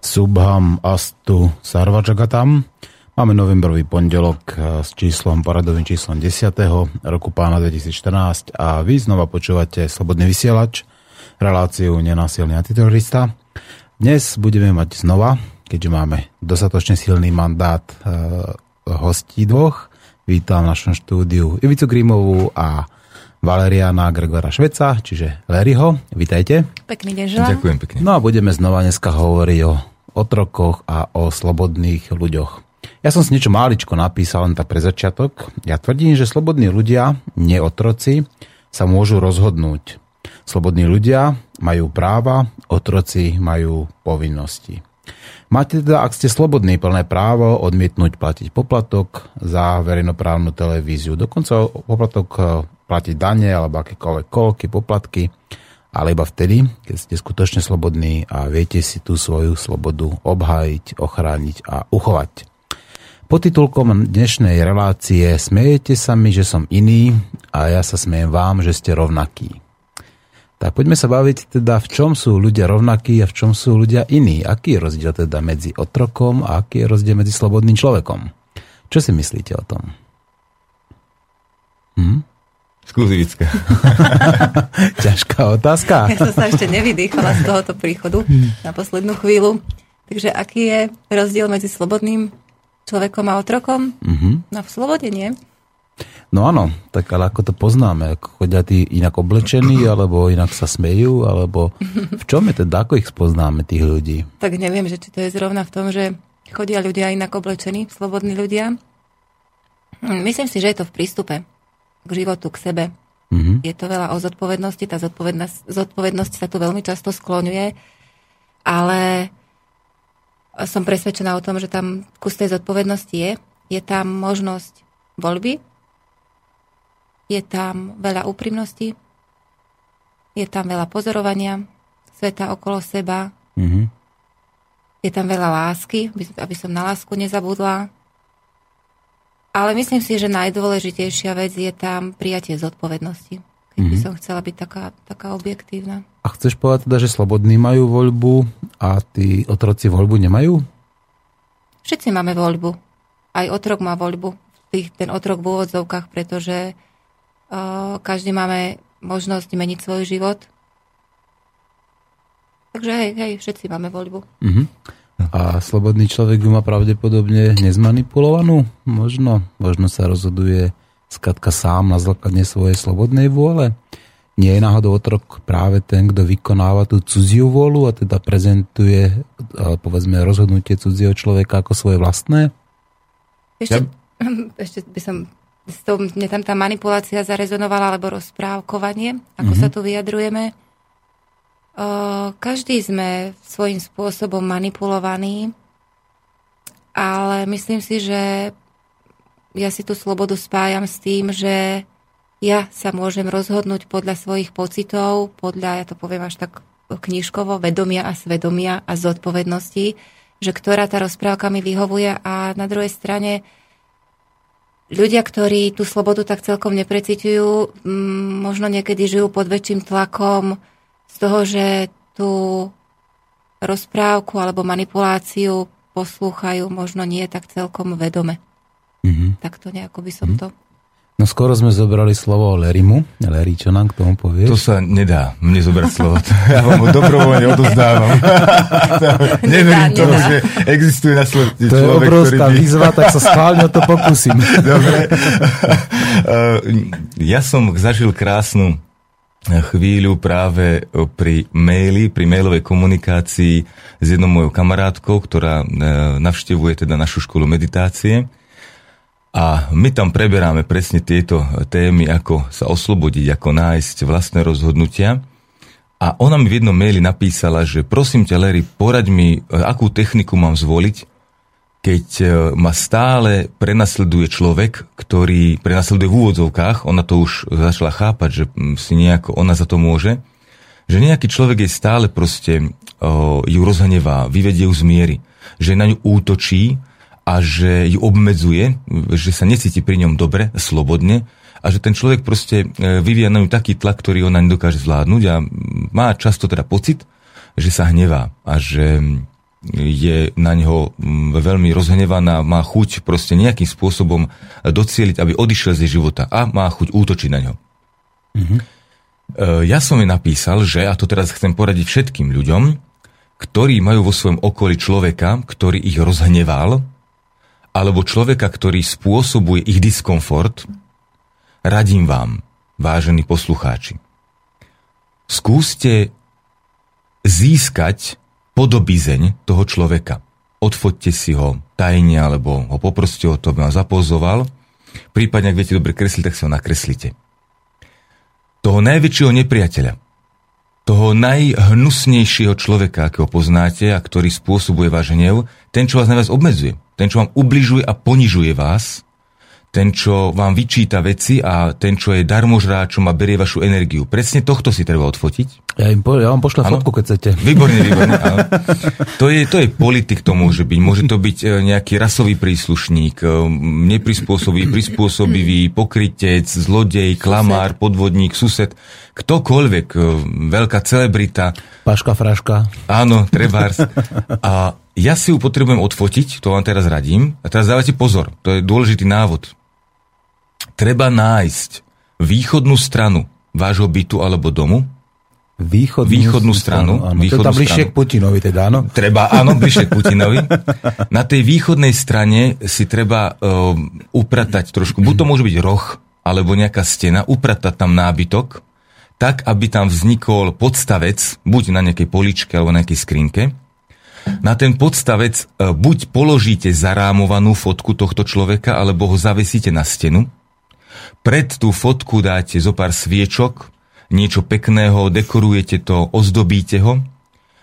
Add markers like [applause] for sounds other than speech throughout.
Subham Astu Sarvajagatam. Máme novembrový pondelok eh, s číslom, poradovým číslom 10. roku pána 2014 a vy znova počúvate Slobodný vysielač, reláciu Nenásilný antiterorista. Dnes budeme mať znova, keďže máme dostatočne silný mandát e, hostí dvoch. Vítam v našom štúdiu Ivicu Grimovú a Valeriana Gregora Šveca, čiže Leryho. Vítajte. Pekný deň želám. Ďakujem pekne. No a budeme znova dneska hovoriť o otrokoch a o slobodných ľuďoch. Ja som si niečo máličko napísal len tak pre začiatok. Ja tvrdím, že slobodní ľudia, nie otroci, sa môžu rozhodnúť. Slobodní ľudia majú práva, otroci majú povinnosti. Máte teda, ak ste slobodní, plné právo odmietnúť platiť poplatok za verejnoprávnu televíziu. Dokonca poplatok platiť dane alebo akékoľvek kolky, poplatky, ale iba vtedy, keď ste skutočne slobodní a viete si tú svoju slobodu obhájiť, ochrániť a uchovať. titulkom dnešnej relácie Smejete sa mi, že som iný a ja sa smejem vám, že ste rovnakí. Tak poďme sa baviť teda, v čom sú ľudia rovnakí a v čom sú ľudia iní. Aký je rozdiel teda medzi otrokom a aký je rozdiel medzi slobodným človekom? Čo si myslíte o tom? Hm? Skúzivická. [laughs] Ťažká otázka. Ja som sa ešte nevydýchala z tohoto príchodu na poslednú chvíľu. Takže aký je rozdiel medzi slobodným človekom a otrokom? Mm-hmm. No v slobode nie. No áno, tak ale ako to poznáme? Ako chodia tí inak oblečení, alebo inak sa smejú, alebo v čom je teda, ako ich spoznáme, tých ľudí? Tak neviem, že či to je zrovna v tom, že chodia ľudia inak oblečení, slobodní ľudia. Hm, myslím si, že je to v prístupe k životu, k sebe. Mm-hmm. Je to veľa o zodpovednosti, tá zodpovednosť, zodpovednosť sa tu veľmi často skloňuje, ale som presvedčená o tom, že tam kus tej zodpovednosti je. Je tam možnosť voľby, je tam veľa úprimnosti, je tam veľa pozorovania sveta okolo seba, mm-hmm. je tam veľa lásky, aby som na lásku nezabudla, ale myslím si, že najdôležitejšia vec je tam prijatie zodpovednosti. Keď by mm-hmm. som chcela byť taká, taká objektívna. A chceš povedať teda, že slobodní majú voľbu a tí otroci voľbu nemajú? Všetci máme voľbu. Aj otrok má voľbu. Tých, ten otrok v úvodzovkách, pretože uh, každý máme možnosť meniť svoj život. Takže hej, hej, všetci máme voľbu. Mm-hmm. A slobodný človek ju má pravdepodobne nezmanipulovanú? Možno. Možno sa rozhoduje skatka sám na základe svojej slobodnej vôle. Nie je náhodou otrok práve ten, kto vykonáva tú cudziu vôľu a teda prezentuje, povedzme, rozhodnutie cudzieho človeka ako svoje vlastné? Ešte, ja... [laughs] ešte by som s tou, mne tam tá manipulácia zarezonovala, alebo rozprávkovanie, ako mm-hmm. sa tu vyjadrujeme každý sme svojím spôsobom manipulovaní, ale myslím si, že ja si tú slobodu spájam s tým, že ja sa môžem rozhodnúť podľa svojich pocitov, podľa, ja to poviem až tak knižkovo, vedomia a svedomia a zodpovednosti, že ktorá tá rozprávka mi vyhovuje. A na druhej strane ľudia, ktorí tú slobodu tak celkom nepreciťujú, možno niekedy žijú pod väčším tlakom, z toho, že tú rozprávku alebo manipuláciu poslúchajú možno nie tak celkom vedome. Mm-hmm. Tak to nejako by som mm-hmm. to... No skoro sme zobrali slovo Lerimu. Leri, čo nám k tomu povieš? To sa nedá mne zobrať slovo. Ja vám ho dobrovoľne odozdávam. [laughs] Neverím tomu, že existuje na svete To je obrovská by... výzva, tak sa schválne o to pokúsim. Dobre. [laughs] ja som zažil krásnu chvíľu práve pri maili, pri mailovej komunikácii s jednou mojou kamarátkou, ktorá e, navštevuje teda našu školu meditácie. A my tam preberáme presne tieto témy, ako sa oslobodiť, ako nájsť vlastné rozhodnutia. A ona mi v jednom maili napísala, že prosím ťa, Larry, poraď mi, e, akú techniku mám zvoliť, keď e, ma stále prenasleduje človek, ktorý prenasleduje v úvodzovkách, ona to už začala chápať, že mm, si nejako ona za to môže, že nejaký človek je stále proste o, ju rozhnevá, vyvedie ju z miery, že na ňu útočí a že ju obmedzuje, že sa necíti pri ňom dobre, slobodne a že ten človek proste e, vyvíja na ňu taký tlak, ktorý ona nedokáže zvládnuť a má často teda pocit, že sa hnevá a že je na neho veľmi rozhnevaná, má chuť proste nejakým spôsobom docieliť, aby odišiel z jej života a má chuť útočiť na ňo. Mm-hmm. Ja som jej napísal, že, a to teraz chcem poradiť všetkým ľuďom, ktorí majú vo svojom okolí človeka, ktorý ich rozhneval, alebo človeka, ktorý spôsobuje ich diskomfort, radím vám, vážení poslucháči, skúste získať podobizeň toho človeka. Odfoďte si ho tajne, alebo ho poproste o to, aby vám zapozoval. Prípadne, ak viete dobre kresliť, tak si ho nakreslite. Toho najväčšieho nepriateľa, toho najhnusnejšieho človeka, akého poznáte a ktorý spôsobuje váš hnev, ten, čo vás najviac obmedzuje, ten, čo vám ubližuje a ponižuje vás, ten, čo vám vyčíta veci a ten, čo je darmožráčom a berie vašu energiu. Presne tohto si treba odfotiť. Ja, im po, ja vám pošlem fotku, keď chcete. Výborne, výborne. Áno. [laughs] To, je, to je politik, to môže byť. Môže to byť e, nejaký rasový príslušník, e, neprispôsobivý, prispôsobivý, pokrytec, zlodej, klamár, podvodník, sused, ktokoľvek, e, veľká celebrita. Paška, fraška. Áno, trebárs. A ja si ju potrebujem odfotiť, to vám teraz radím. A teraz dávajte pozor, to je dôležitý návod treba nájsť východnú stranu vášho bytu alebo domu, Východnú, východnú stranu. stranu áno. Východnú tam bližšie k Putinovi teda, áno? Treba, áno, bližšie k Putinovi. [laughs] Na tej východnej strane si treba uh, upratať trošku, buď to môže byť roh, alebo nejaká stena, upratať tam nábytok, tak, aby tam vznikol podstavec, buď na nejakej poličke, alebo na nejakej skrinke. Na ten podstavec uh, buď položíte zarámovanú fotku tohto človeka, alebo ho zavesíte na stenu, pred tú fotku dáte zo pár sviečok, niečo pekného, dekorujete to, ozdobíte ho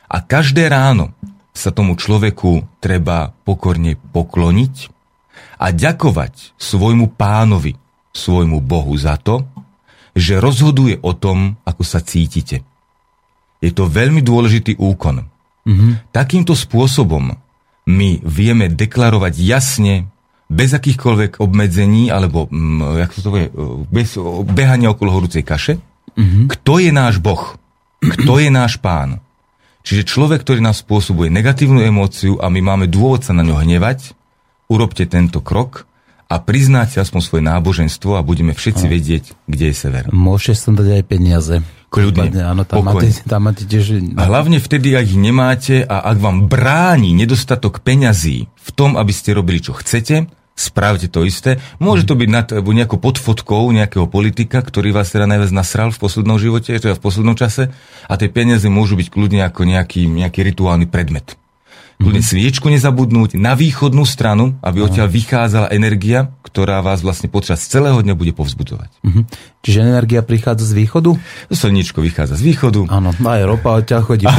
a každé ráno sa tomu človeku treba pokorne pokloniť a ďakovať svojmu pánovi, svojmu Bohu za to, že rozhoduje o tom, ako sa cítite. Je to veľmi dôležitý úkon. Mm-hmm. Takýmto spôsobom my vieme deklarovať jasne, bez akýchkoľvek obmedzení, alebo mm, jak to povie, bez behania okolo horúcej kaše, mm-hmm. kto je náš Boh, kto je náš pán. Čiže človek, ktorý nám spôsobuje negatívnu emóciu a my máme dôvod sa na ňo hnevať, urobte tento krok a priznáte aspoň svoje náboženstvo a budeme všetci vedieť, kde je sever. Môžeš som dať aj peniaze. Kľudne, áno, tam máte, tam máte tiež... A hlavne vtedy, ak ich nemáte a ak vám bráni nedostatok peňazí v tom, aby ste robili, čo chcete, spravte to isté. Môže to byť nad nejakou podfotkou nejakého politika, ktorý vás teda najviac nasral v poslednom živote, to je v poslednom čase, a tie peniaze môžu byť kľudne ako nejaký, nejaký rituálny predmet. Kľudne sviečku nezabudnúť na východnú stranu, aby odtiaľ vychádzala energia, ktorá vás vlastne počas celého dňa bude povzbudzovať. Mm-hmm. Čiže energia prichádza z východu? Slniečko vychádza z východu. Áno, aj ropa odtiaľ chodí. [laughs]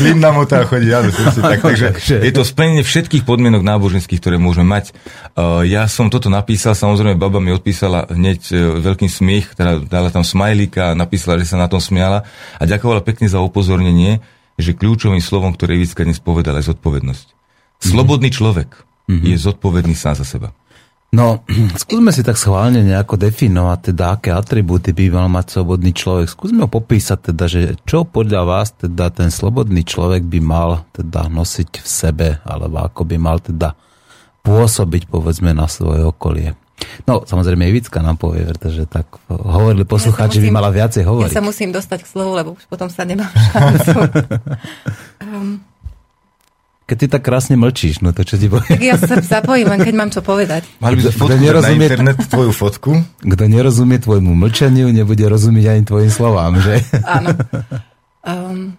Plyn nám odtiaľ chodí, áno, tak, takže je to splnenie všetkých podmienok náboženských, ktoré môžeme mať. Uh, ja som toto napísal, samozrejme baba mi odpísala hneď uh, veľkým smiech, teda dala tam smajlíka a napísala, že sa na tom smiala a ďakovala pekne za upozornenie, že kľúčovým slovom, ktoré Ivica dnes povedala, je zodpovednosť. Slobodný človek mm-hmm. je zodpovedný sám za seba. No, [clears throat] skúsme si tak schválne nejako definovať, teda aké atribúty by mal mať slobodný človek. Skúsme ho popísať, teda, že čo podľa vás teda ten slobodný človek by mal teda nosiť v sebe, alebo ako by mal teda pôsobiť, povedzme, na svoje okolie. No, samozrejme, Ivicka nám povie, pretože tak hovorili poslucháči, ja by mala viacej hovoriť. Ja sa musím dostať k slovu, lebo už potom sa nemám šancu. [laughs] um, keď ty tak krásne mlčíš, no to čo ti poviem. Ja sa zapojím, len keď mám čo povedať. Mali by fotku nerozumie, na internet tvoju fotku? Kto nerozumie tvojmu mlčaniu, nebude rozumieť ani tvojim slovám, že? Áno. Um,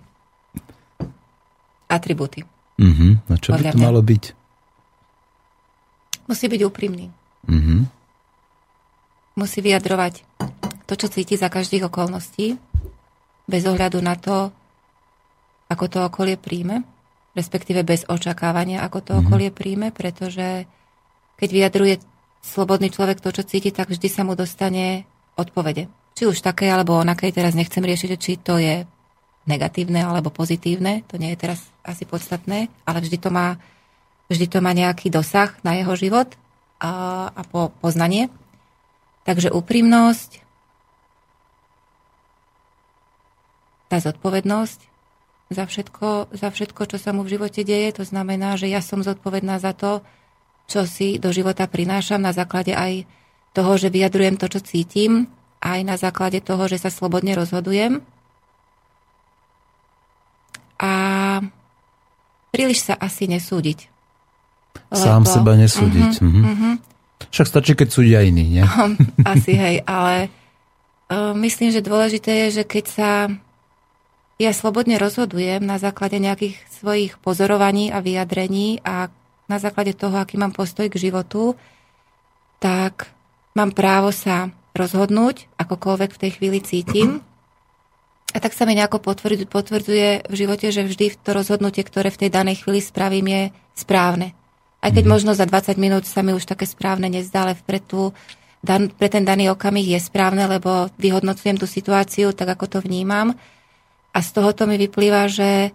atribúty. Uh-huh. No čo by to malo byť? Musí byť úprimný. Uh-huh. Musí vyjadrovať to, čo cíti za každých okolností, bez ohľadu na to, ako to okolie príjme, respektíve bez očakávania, ako to mm-hmm. okolie príjme, pretože keď vyjadruje slobodný človek to, čo cíti, tak vždy sa mu dostane odpovede. Či už také, alebo onakej, teraz nechcem riešiť, či to je negatívne alebo pozitívne, to nie je teraz asi podstatné, ale vždy to má, vždy to má nejaký dosah na jeho život a, a po, poznanie. Takže úprimnosť, tá zodpovednosť za všetko, za všetko, čo sa mu v živote deje. To znamená, že ja som zodpovedná za to, čo si do života prinášam na základe aj toho, že vyjadrujem to, čo cítim, aj na základe toho, že sa slobodne rozhodujem. A príliš sa asi nesúdiť. Lebo... Sám seba nesúdiť. Uh-huh, uh-huh. Však stačí, keď súdia iní, nie? [laughs] Asi, hej, ale uh, myslím, že dôležité je, že keď sa ja slobodne rozhodujem na základe nejakých svojich pozorovaní a vyjadrení a na základe toho, aký mám postoj k životu, tak mám právo sa rozhodnúť, akokoľvek v tej chvíli cítim. A tak sa mi nejako potvrdzuje v živote, že vždy to rozhodnutie, ktoré v tej danej chvíli spravím, je správne. Aj keď mhm. možno za 20 minút sa mi už také správne nezdá, ale pre, tú, dan, pre ten daný okamih je správne, lebo vyhodnocujem tú situáciu tak, ako to vnímam. A z tohoto mi vyplýva, že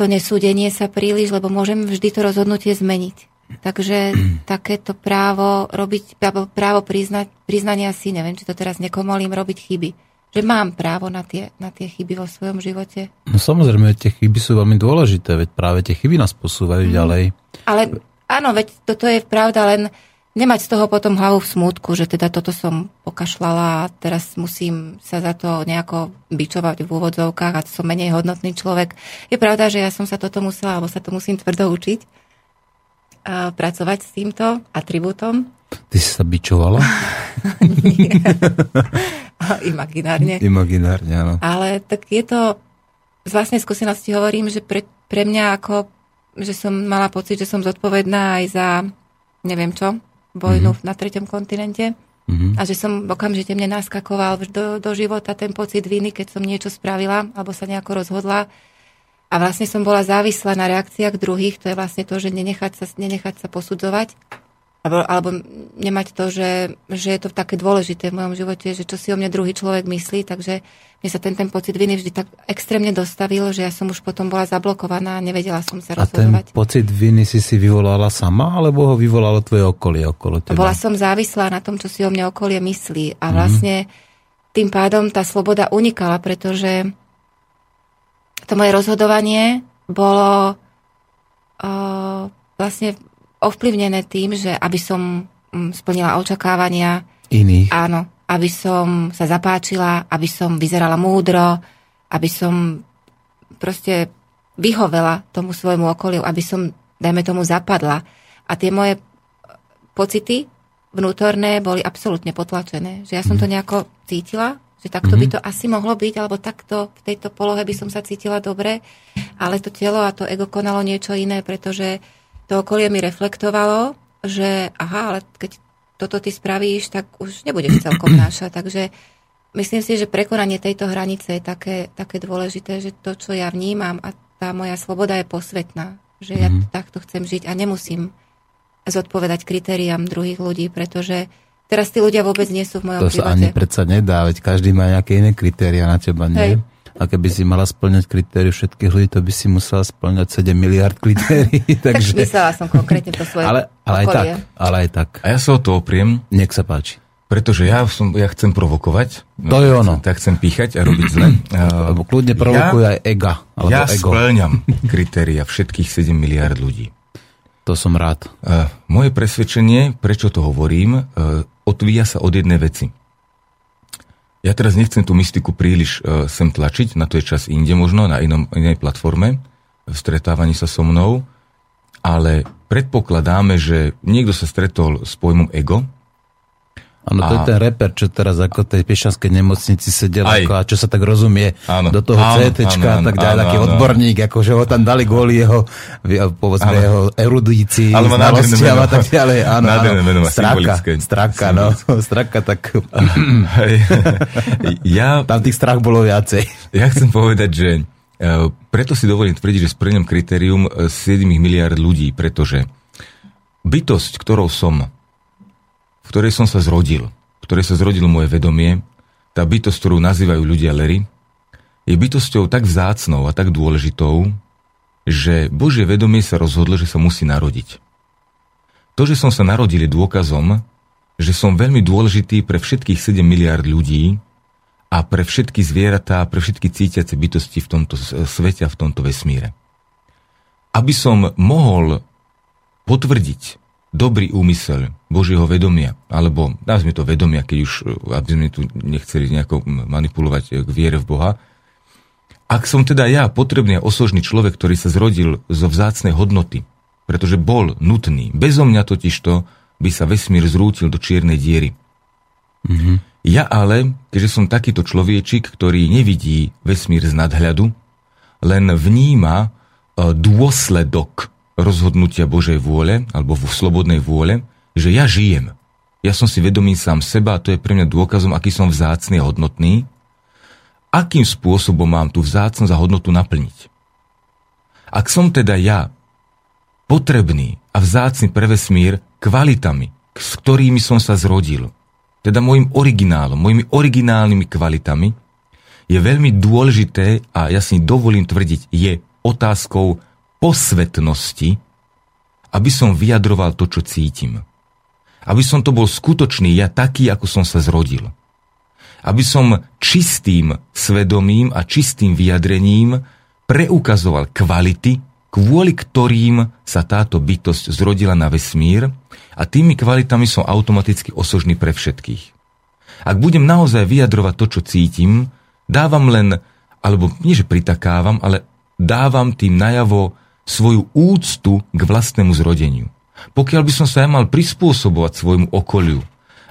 to nesúdenie sa príliš, lebo môžem vždy to rozhodnutie zmeniť. Takže [clears throat] takéto právo robiť, právo priznať, priznania si, neviem, či to teraz nekomolím, robiť chyby. Že mám právo na tie, na tie chyby vo svojom živote. No samozrejme, tie chyby sú veľmi dôležité, veď práve tie chyby nás posúvajú mm. ďalej. Ale áno, veď toto je pravda, len nemať z toho potom hlavu v smútku, že teda toto som pokašľala a teraz musím sa za to nejako bičovať v úvodzovkách a som menej hodnotný človek. Je pravda, že ja som sa toto musela, alebo sa to musím tvrdo učiť a pracovať s týmto atribútom. Ty si sa bičovala? [laughs] Nie. [laughs] Imaginárne. Imaginárne, áno. Ale tak je to, z vlastnej skúsenosti hovorím, že pre, pre mňa ako, že som mala pocit, že som zodpovedná aj za neviem čo, vojnu mm-hmm. na treťom kontinente mm-hmm. a že som okamžite mne naskakoval do, do života ten pocit viny, keď som niečo spravila alebo sa nejako rozhodla. A vlastne som bola závislá na reakciách druhých, to je vlastne to, že nenechať sa, nenechať sa posudzovať alebo, alebo nemať to, že, že je to také dôležité v mojom živote, že čo si o mne druhý človek myslí, takže mne sa ten, ten pocit viny vždy tak extrémne dostavil, že ja som už potom bola zablokovaná a nevedela som sa rozhodovať. A ten pocit viny si si vyvolala sama, alebo ho vyvolalo tvoje okolie okolo teba? Bola som závislá na tom, čo si o mne okolie myslí a mhm. vlastne mm. tým pádom tá sloboda unikala, pretože to moje rozhodovanie bolo uh, vlastne ovplyvnené tým, že aby som mm, splnila očakávania iných. Áno, aby som sa zapáčila, aby som vyzerala múdro, aby som proste vyhovela tomu svojmu okoliu, aby som, dajme tomu, zapadla. A tie moje pocity vnútorné boli absolútne potlačené. Že ja som to mhm. nejako cítila, že takto mm-hmm. by to asi mohlo byť, alebo takto v tejto polohe by som sa cítila dobre, ale to telo a to ego konalo niečo iné, pretože to okolie mi reflektovalo, že aha, ale keď toto ty spravíš, tak už nebudeš celkom náša. Takže myslím si, že prekonanie tejto hranice je také, také dôležité, že to, čo ja vnímam a tá moja sloboda je posvetná. Že ja mm-hmm. takto chcem žiť a nemusím zodpovedať kritériám druhých ľudí, pretože teraz tí ľudia vôbec nie sú v mojom to živote. Sa ani predsa nedá, veď každý má nejaké iné kritéria na teba, nie? Hej. A keby si mala splňať kritériu všetkých ľudí, to by si musela splňať 7 miliard kritérií. [laughs] Takže... tak myslela som konkrétne to svoje ale, ale aj tak, ale aj tak. A ja sa o to opriem. Nech sa páči. Pretože ja, som, ja chcem provokovať. To je ono. Tak chcem píchať a robiť zle. [clears throat] Lebo kľudne provokuj ja, aj ega. Alebo ja ego. splňam [laughs] kritéria všetkých 7 miliard ľudí. To som rád. Uh, moje presvedčenie, prečo to hovorím, uh, odvíja sa od jednej veci. Ja teraz nechcem tú mystiku príliš uh, sem tlačiť, na to je čas inde možno, na inom, inej platforme, v stretávaní sa so mnou, ale predpokladáme, že niekto sa stretol s pojmom ego Áno, to je ten reper, čo teraz ako tej piešanskej nemocnici sedel Aj. ako, a čo sa tak rozumie Áno. do toho CTčka a tak ďalej, taký áno. odborník, ako že ho tam dali kvôli jeho, povedzme, Áno. jeho erudícii, Ale znalostiam meno. a tak ďalej. Áno, meno áno. má, symbolické. Straka, no. Straka, tak [laughs] ja, tam tých strach bolo viacej. ja chcem povedať, že e, preto si dovolím tvrdiť, že splňam kritérium e, 7 miliard ľudí, pretože bytosť, ktorou som, v ktorej som sa zrodil, v ktorej sa zrodilo moje vedomie, tá bytosť, ktorú nazývajú ľudia Lery, je bytosťou tak vzácnou a tak dôležitou, že Božie vedomie sa rozhodlo, že sa musí narodiť. To, že som sa narodil, je dôkazom, že som veľmi dôležitý pre všetkých 7 miliard ľudí a pre všetky zvieratá, pre všetky cítiace bytosti v tomto svete a v tomto vesmíre. Aby som mohol potvrdiť dobrý úmysel Božieho vedomia, alebo nazvime to vedomia, keď už, eh, aby sme tu nechceli nejako manipulovať eh, k viere v Boha, ak som teda ja potrebný a osožný človek, ktorý sa zrodil zo vzácnej hodnoty, pretože bol nutný, bezo mňa totižto by sa vesmír zrútil do čiernej diery. Ja ale, keďže som takýto človečik, ktorý nevidí vesmír z nadhľadu, len vníma e, dôsledok rozhodnutia Božej vôle, alebo v slobodnej vôle, že ja žijem. Ja som si vedomý sám seba a to je pre mňa dôkazom, aký som vzácný a hodnotný. Akým spôsobom mám tú vzácnosť a hodnotu naplniť? Ak som teda ja potrebný a vzácny pre vesmír kvalitami, s ktorými som sa zrodil, teda môjim originálom, mojimi originálnymi kvalitami, je veľmi dôležité a ja si dovolím tvrdiť, je otázkou posvetnosti, aby som vyjadroval to, čo cítim. Aby som to bol skutočný ja taký, ako som sa zrodil. Aby som čistým svedomím a čistým vyjadrením preukazoval kvality, kvôli ktorým sa táto bytosť zrodila na vesmír a tými kvalitami som automaticky osožný pre všetkých. Ak budem naozaj vyjadrovať to, čo cítim, dávam len, alebo nie, že pritakávam, ale dávam tým najavo svoju úctu k vlastnému zrodeniu. Pokiaľ by som sa ja mal prispôsobovať svojmu okoliu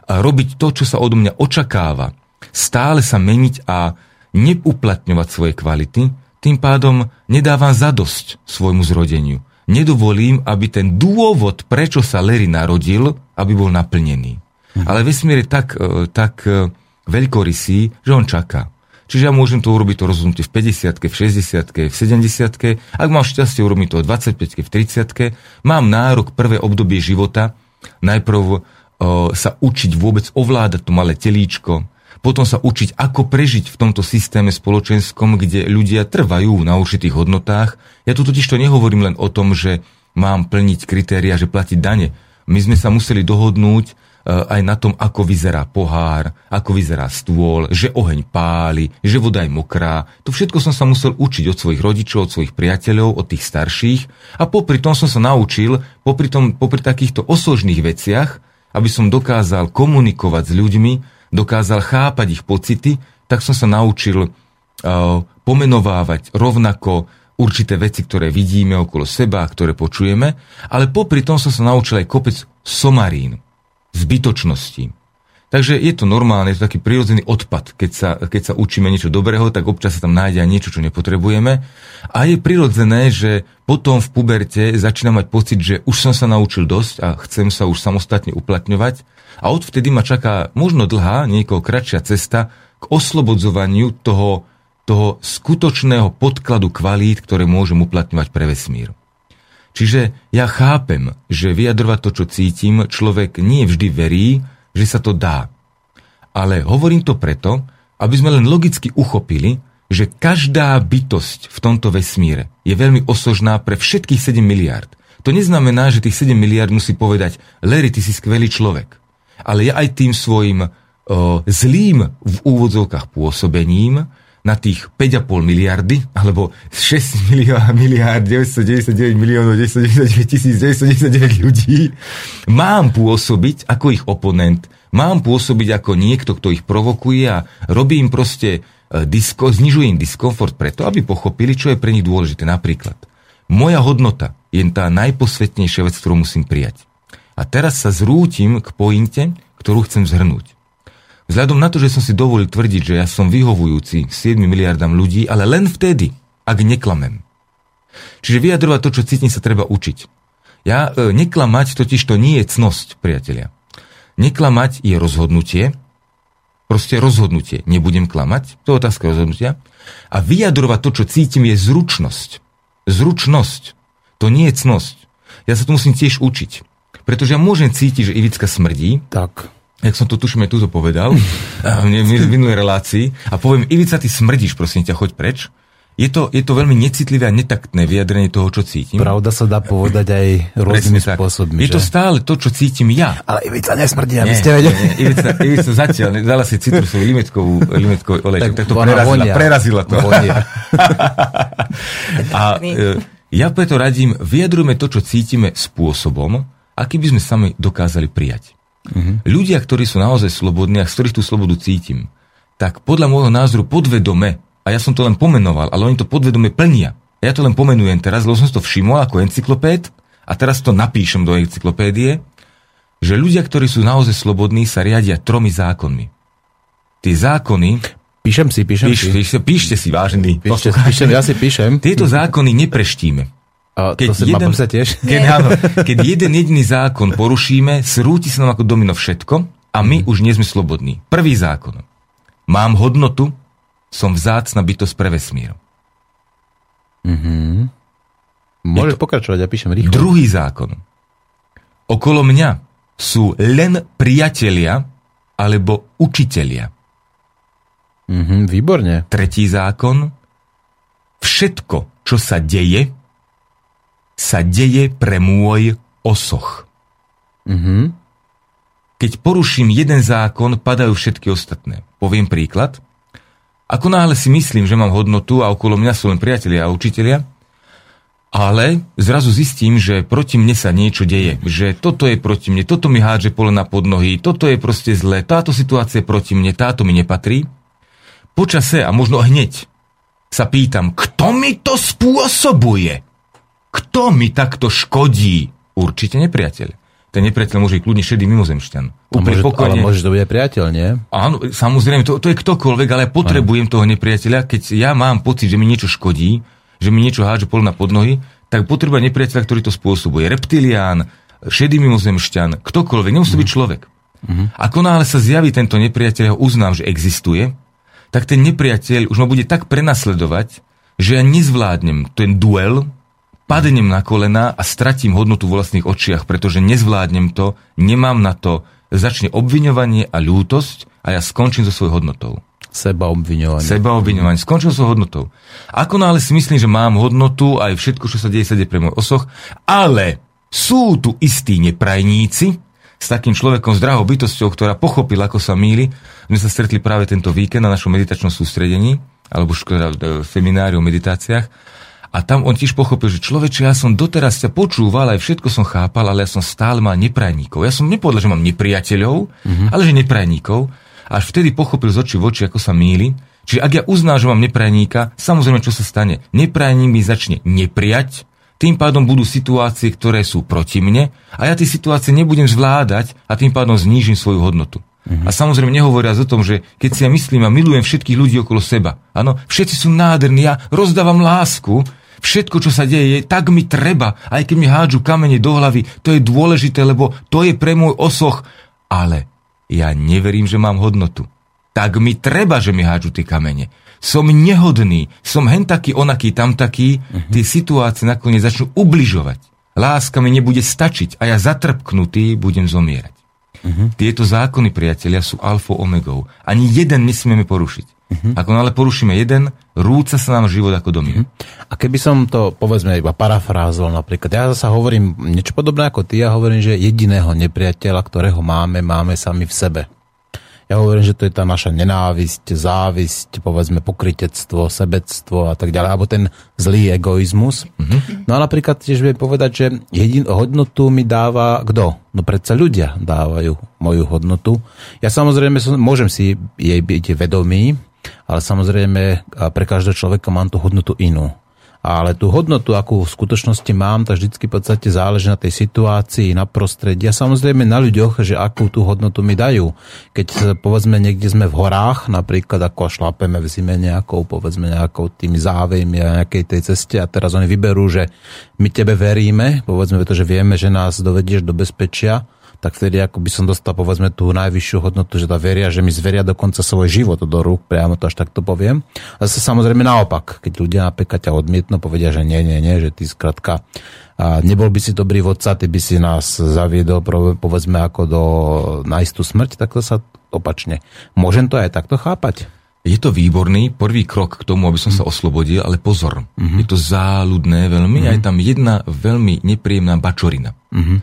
a robiť to, čo sa odo mňa očakáva, stále sa meniť a neuplatňovať svoje kvality, tým pádom nedávam zadosť svojmu zrodeniu. Nedovolím, aby ten dôvod, prečo sa Larry narodil, aby bol naplnený. Ale vesmír je tak, e, tak e, veľkorysý, že on čaká. Čiže ja môžem to urobiť to rozhodnutie v 50 v 60 v 70 Ak mám šťastie urobiť to v 25 v 30 mám nárok prvé obdobie života najprv sa učiť vôbec ovládať to malé telíčko, potom sa učiť, ako prežiť v tomto systéme spoločenskom, kde ľudia trvajú na určitých hodnotách. Ja tu totiž to nehovorím len o tom, že mám plniť kritéria, že platiť dane. My sme sa museli dohodnúť aj na tom, ako vyzerá pohár, ako vyzerá stôl, že oheň páli, že voda je mokrá. To všetko som sa musel učiť od svojich rodičov, od svojich priateľov, od tých starších. A popri tom som sa naučil, popri, tom, popri takýchto osožných veciach, aby som dokázal komunikovať s ľuďmi, dokázal chápať ich pocity, tak som sa naučil uh, pomenovávať rovnako určité veci, ktoré vidíme okolo seba, ktoré počujeme, ale popri tom som sa naučil aj kopec somarín, zbytočnosti. Takže je to normálne, je to taký prirodzený odpad. Keď sa, keď sa učíme niečo dobrého, tak občas sa tam nájde aj niečo, čo nepotrebujeme. A je prirodzené, že potom v puberte začínam mať pocit, že už som sa naučil dosť a chcem sa už samostatne uplatňovať. A odvtedy ma čaká možno dlhá, niekoho kratšia cesta k oslobodzovaniu toho, toho skutočného podkladu kvalít, ktoré môžem uplatňovať pre vesmír. Čiže ja chápem, že vyjadrovať to, čo cítim, človek nie vždy verí, že sa to dá. Ale hovorím to preto, aby sme len logicky uchopili, že každá bytosť v tomto vesmíre je veľmi osožná pre všetkých 7 miliard. To neznamená, že tých 7 miliard musí povedať, Larry, ty si skvelý človek. Ale ja aj tým svojim o, zlým v úvodzovkách pôsobením na tých 5,5 miliardy, alebo 6 [laughs] miliard, miliard 999 miliónov 999 tisíc 999 ľudí, mám pôsobiť ako ich oponent, mám pôsobiť ako niekto, kto ich provokuje a robí im proste disko, znižuje im diskomfort preto, aby pochopili, čo je pre nich dôležité. Napríklad, moja hodnota je tá najposvetnejšia vec, ktorú musím prijať. A teraz sa zrútim k pointe, ktorú chcem zhrnúť. Vzhľadom na to, že som si dovolil tvrdiť, že ja som vyhovujúci 7 miliardám ľudí, ale len vtedy, ak neklamem. Čiže vyjadrovať to, čo cítim, sa treba učiť. Ja e, neklamať totiž to nie je cnosť, priatelia. Neklamať je rozhodnutie, proste rozhodnutie. Nebudem klamať, to je otázka rozhodnutia. A vyjadrovať to, čo cítim, je zručnosť. Zručnosť. To nie je cnosť. Ja sa to musím tiež učiť. Pretože ja môžem cítiť, že Ivicka smrdí. Tak. Jak som to tuším aj tu povedal, [laughs] v minulej relácii, a poviem, Ivica, ty smrdíš, prosím ťa, choď preč je to, je to veľmi necitlivé a netaktné vyjadrenie toho, čo cítim. Pravda sa dá povedať aj [laughs] rôznymi spôsobmi. Je že? to stále to, čo cítim ja. Ale Ivica nesmrdí, aby ste vedeli. Nie, Ivica, Ivica zatiaľ dala si citrusovú limetkovú, limetkový olej, tak, tak to prerazila, vonia. prerazila to. [laughs] a e, ja preto radím, vyjadrujme to, čo cítime spôsobom, aký by sme sami dokázali prijať. Uh-huh. Ľudia, ktorí sú naozaj slobodní a z ktorých tú slobodu cítim, tak podľa môjho názoru podvedome a ja som to len pomenoval, ale oni to podvedome plnia. Ja to len pomenujem teraz, lebo som to všimol ako encyklopéd a teraz to napíšem do encyklopédie, že ľudia, ktorí sú naozaj slobodní, sa riadia tromi zákonmi. Tie zákony... Píšem si, píšem píš, si. Píšte, píšte si, vážený. Píšte, píšem, ja si píšem. Tieto zákony nepreštíme. A keď, to jeden, sa tiež. Keď, áno, keď jeden jediný zákon porušíme, srúti sa nám ako domino všetko a my mm. už nie sme slobodní. Prvý zákon. Mám hodnotu, som vzácna bytosť pre vesmír. Mm-hmm. Môžeš pokračovať, ja píšem rýchlo. Druhý zákon. Okolo mňa sú len priatelia alebo učitelia. Mm-hmm, výborne. Tretí zákon. Všetko, čo sa deje, sa deje pre môj osoch. Mm-hmm. Keď poruším jeden zákon, padajú všetky ostatné. Poviem príklad. Ako náhle si myslím, že mám hodnotu a okolo mňa sú len priatelia a učitelia, ale zrazu zistím, že proti mne sa niečo deje, že toto je proti mne, toto mi hádže pole na podnohy, toto je proste zlé, táto situácia je proti mne, táto mi nepatrí. Počase a možno hneď sa pýtam, kto mi to spôsobuje? Kto mi takto škodí? Určite nepriateľ ten nepriateľ môže byť kľudne šedý mimozemšťan. Môže, pokojne. Ale môže to byť aj priateľ, nie? Áno, samozrejme, to, to je ktokoľvek, ale ja potrebujem ano. toho nepriateľa, keď ja mám pocit, že mi niečo škodí, že mi niečo hádže pol na podnohy, tak potrebujem nepriateľa, ktorý to spôsobuje. Reptilián, šedý mimozemšťan, ktokoľvek, nemusí mm. byť človek. Mm-hmm. Ako náhle sa zjaví tento nepriateľ, ja ho uznám, že existuje, tak ten nepriateľ už ma bude tak prenasledovať, že ja nezvládnem ten duel, padnem na kolena a stratím hodnotu v vlastných očiach, pretože nezvládnem to, nemám na to, začne obviňovanie a ľútosť a ja skončím so svojou hodnotou. Seba obviňovanie. Seba obviňovanie. Skončil so hodnotou. Ako náhle si myslím, že mám hodnotu, aj všetko, čo sa deje, sa deje pre môj osoch, ale sú tu istí neprajníci, s takým človekom, s drahou bytosťou, ktorá pochopila, ako sa míli. My sa stretli práve tento víkend na našom meditačnom sústredení, alebo škoda, v semináriu o meditáciách. A tam on tiež pochopil, že človeče, ja som doteraz ťa počúval, aj všetko som chápal, ale ja som stále mal neprajníkov. Ja som nepovedal, že mám nepriateľov, mm-hmm. ale že neprajníkov. Až vtedy pochopil z očí v oči, ako sa míli. Čiže ak ja uznám, že mám neprajníka, samozrejme, čo sa stane? Neprajník mi začne nepriať, tým pádom budú situácie, ktoré sú proti mne a ja tie situácie nebudem zvládať a tým pádom znížim svoju hodnotu. Uh-huh. A samozrejme nehovoria o tom, že keď si ja myslím a milujem všetkých ľudí okolo seba, áno, všetci sú nádherní, ja rozdávam lásku, Všetko, čo sa deje, tak mi treba, aj keď mi hádžu kamene do hlavy, to je dôležité, lebo to je pre môj osoch. Ale ja neverím, že mám hodnotu. Tak mi treba, že mi hádžu tie kamene. Som nehodný, som hen taký, onaký, tam taký, uh-huh. tie situácie nakoniec začnú ubližovať. Láska mi nebude stačiť a ja zatrpknutý budem zomierať. Uh-huh. Tieto zákony, priatelia, sú alfa omegou. Ani jeden nesmieme porušiť. Uh-huh. Ako ale porušíme jeden, rúca sa nám život ako domino. Uh-huh. A keby som to, povedzme, iba parafrázol napríklad, ja zase hovorím niečo podobné ako ty, ja hovorím, že jediného nepriateľa, ktorého máme, máme sami v sebe. Ja hovorím, že to je tá naša nenávisť, závisť, povedzme pokritectvo, sebectvo a tak ďalej, alebo ten zlý egoizmus. Mm-hmm. No a napríklad tiež viem povedať, že jedin, hodnotu mi dáva kto? No predsa ľudia dávajú moju hodnotu. Ja samozrejme som, môžem si jej byť vedomý, ale samozrejme pre každého človeka mám tú hodnotu inú. Ale tú hodnotu, akú v skutočnosti mám, tak vždycky v podstate záleží na tej situácii, na prostredí a samozrejme na ľuďoch, že akú tú hodnotu mi dajú. Keď povedzme niekde sme v horách, napríklad ako šlapeme v zime nejakou, povedzme nejakou tými závejmi a nejakej tej ceste a teraz oni vyberú, že my tebe veríme, povedzme, pretože vieme, že nás dovedieš do bezpečia, tak vtedy ako by som dostal povedzme tú najvyššiu hodnotu, že tá veria, že mi zveria dokonca svoj život do rúk, priamo to až takto poviem. A zase samozrejme naopak, keď ľudia napríklad ťa odmietnú, povedia, že nie, nie, nie, že ty skratka a nebol by si dobrý vodca, ty by si nás zaviedol povedzme ako do, na istú smrť, tak to sa opačne. Môžem to aj takto chápať? Je to výborný prvý krok k tomu, aby som sa oslobodil, ale pozor, mm-hmm. je to záľudné veľmi mm-hmm. a je tam jedna veľmi nepríjemná bačorina. Mm-hmm.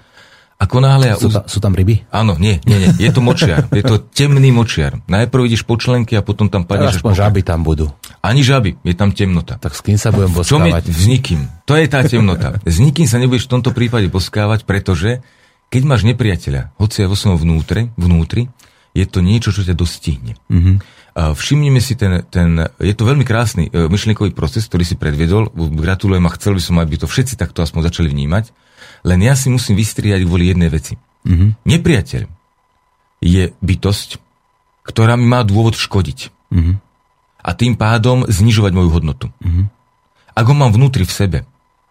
Ako náhle ja sú, ta, sú tam ryby? Áno, nie, nie, nie. Je to močiar. Je to temný močiar. Najprv ideš po členky a potom tam padneš. Aspoň žaby tam budú. Ani žaby, je tam temnota. Tak s kým sa budem boskávať? S nikým. To je tá temnota. S nikým sa nebudeš v tomto prípade boskávať, pretože keď máš nepriateľa, hoci aj vo svojom vnútre, vnútri, je to niečo, čo ťa dostihne. Mm-hmm. Všimnime si ten, ten, je to veľmi krásny e, myšlienkový proces, ktorý si predviedol. Gratulujem a chcel by som, aby to všetci takto aspoň začali vnímať. Len ja si musím vystriať kvôli jednej veci. Mm-hmm. Nepriateľ je bytosť, ktorá mi má dôvod škodiť. Mm-hmm. A tým pádom znižovať moju hodnotu. Mm-hmm. Ak ho mám vnútri v sebe,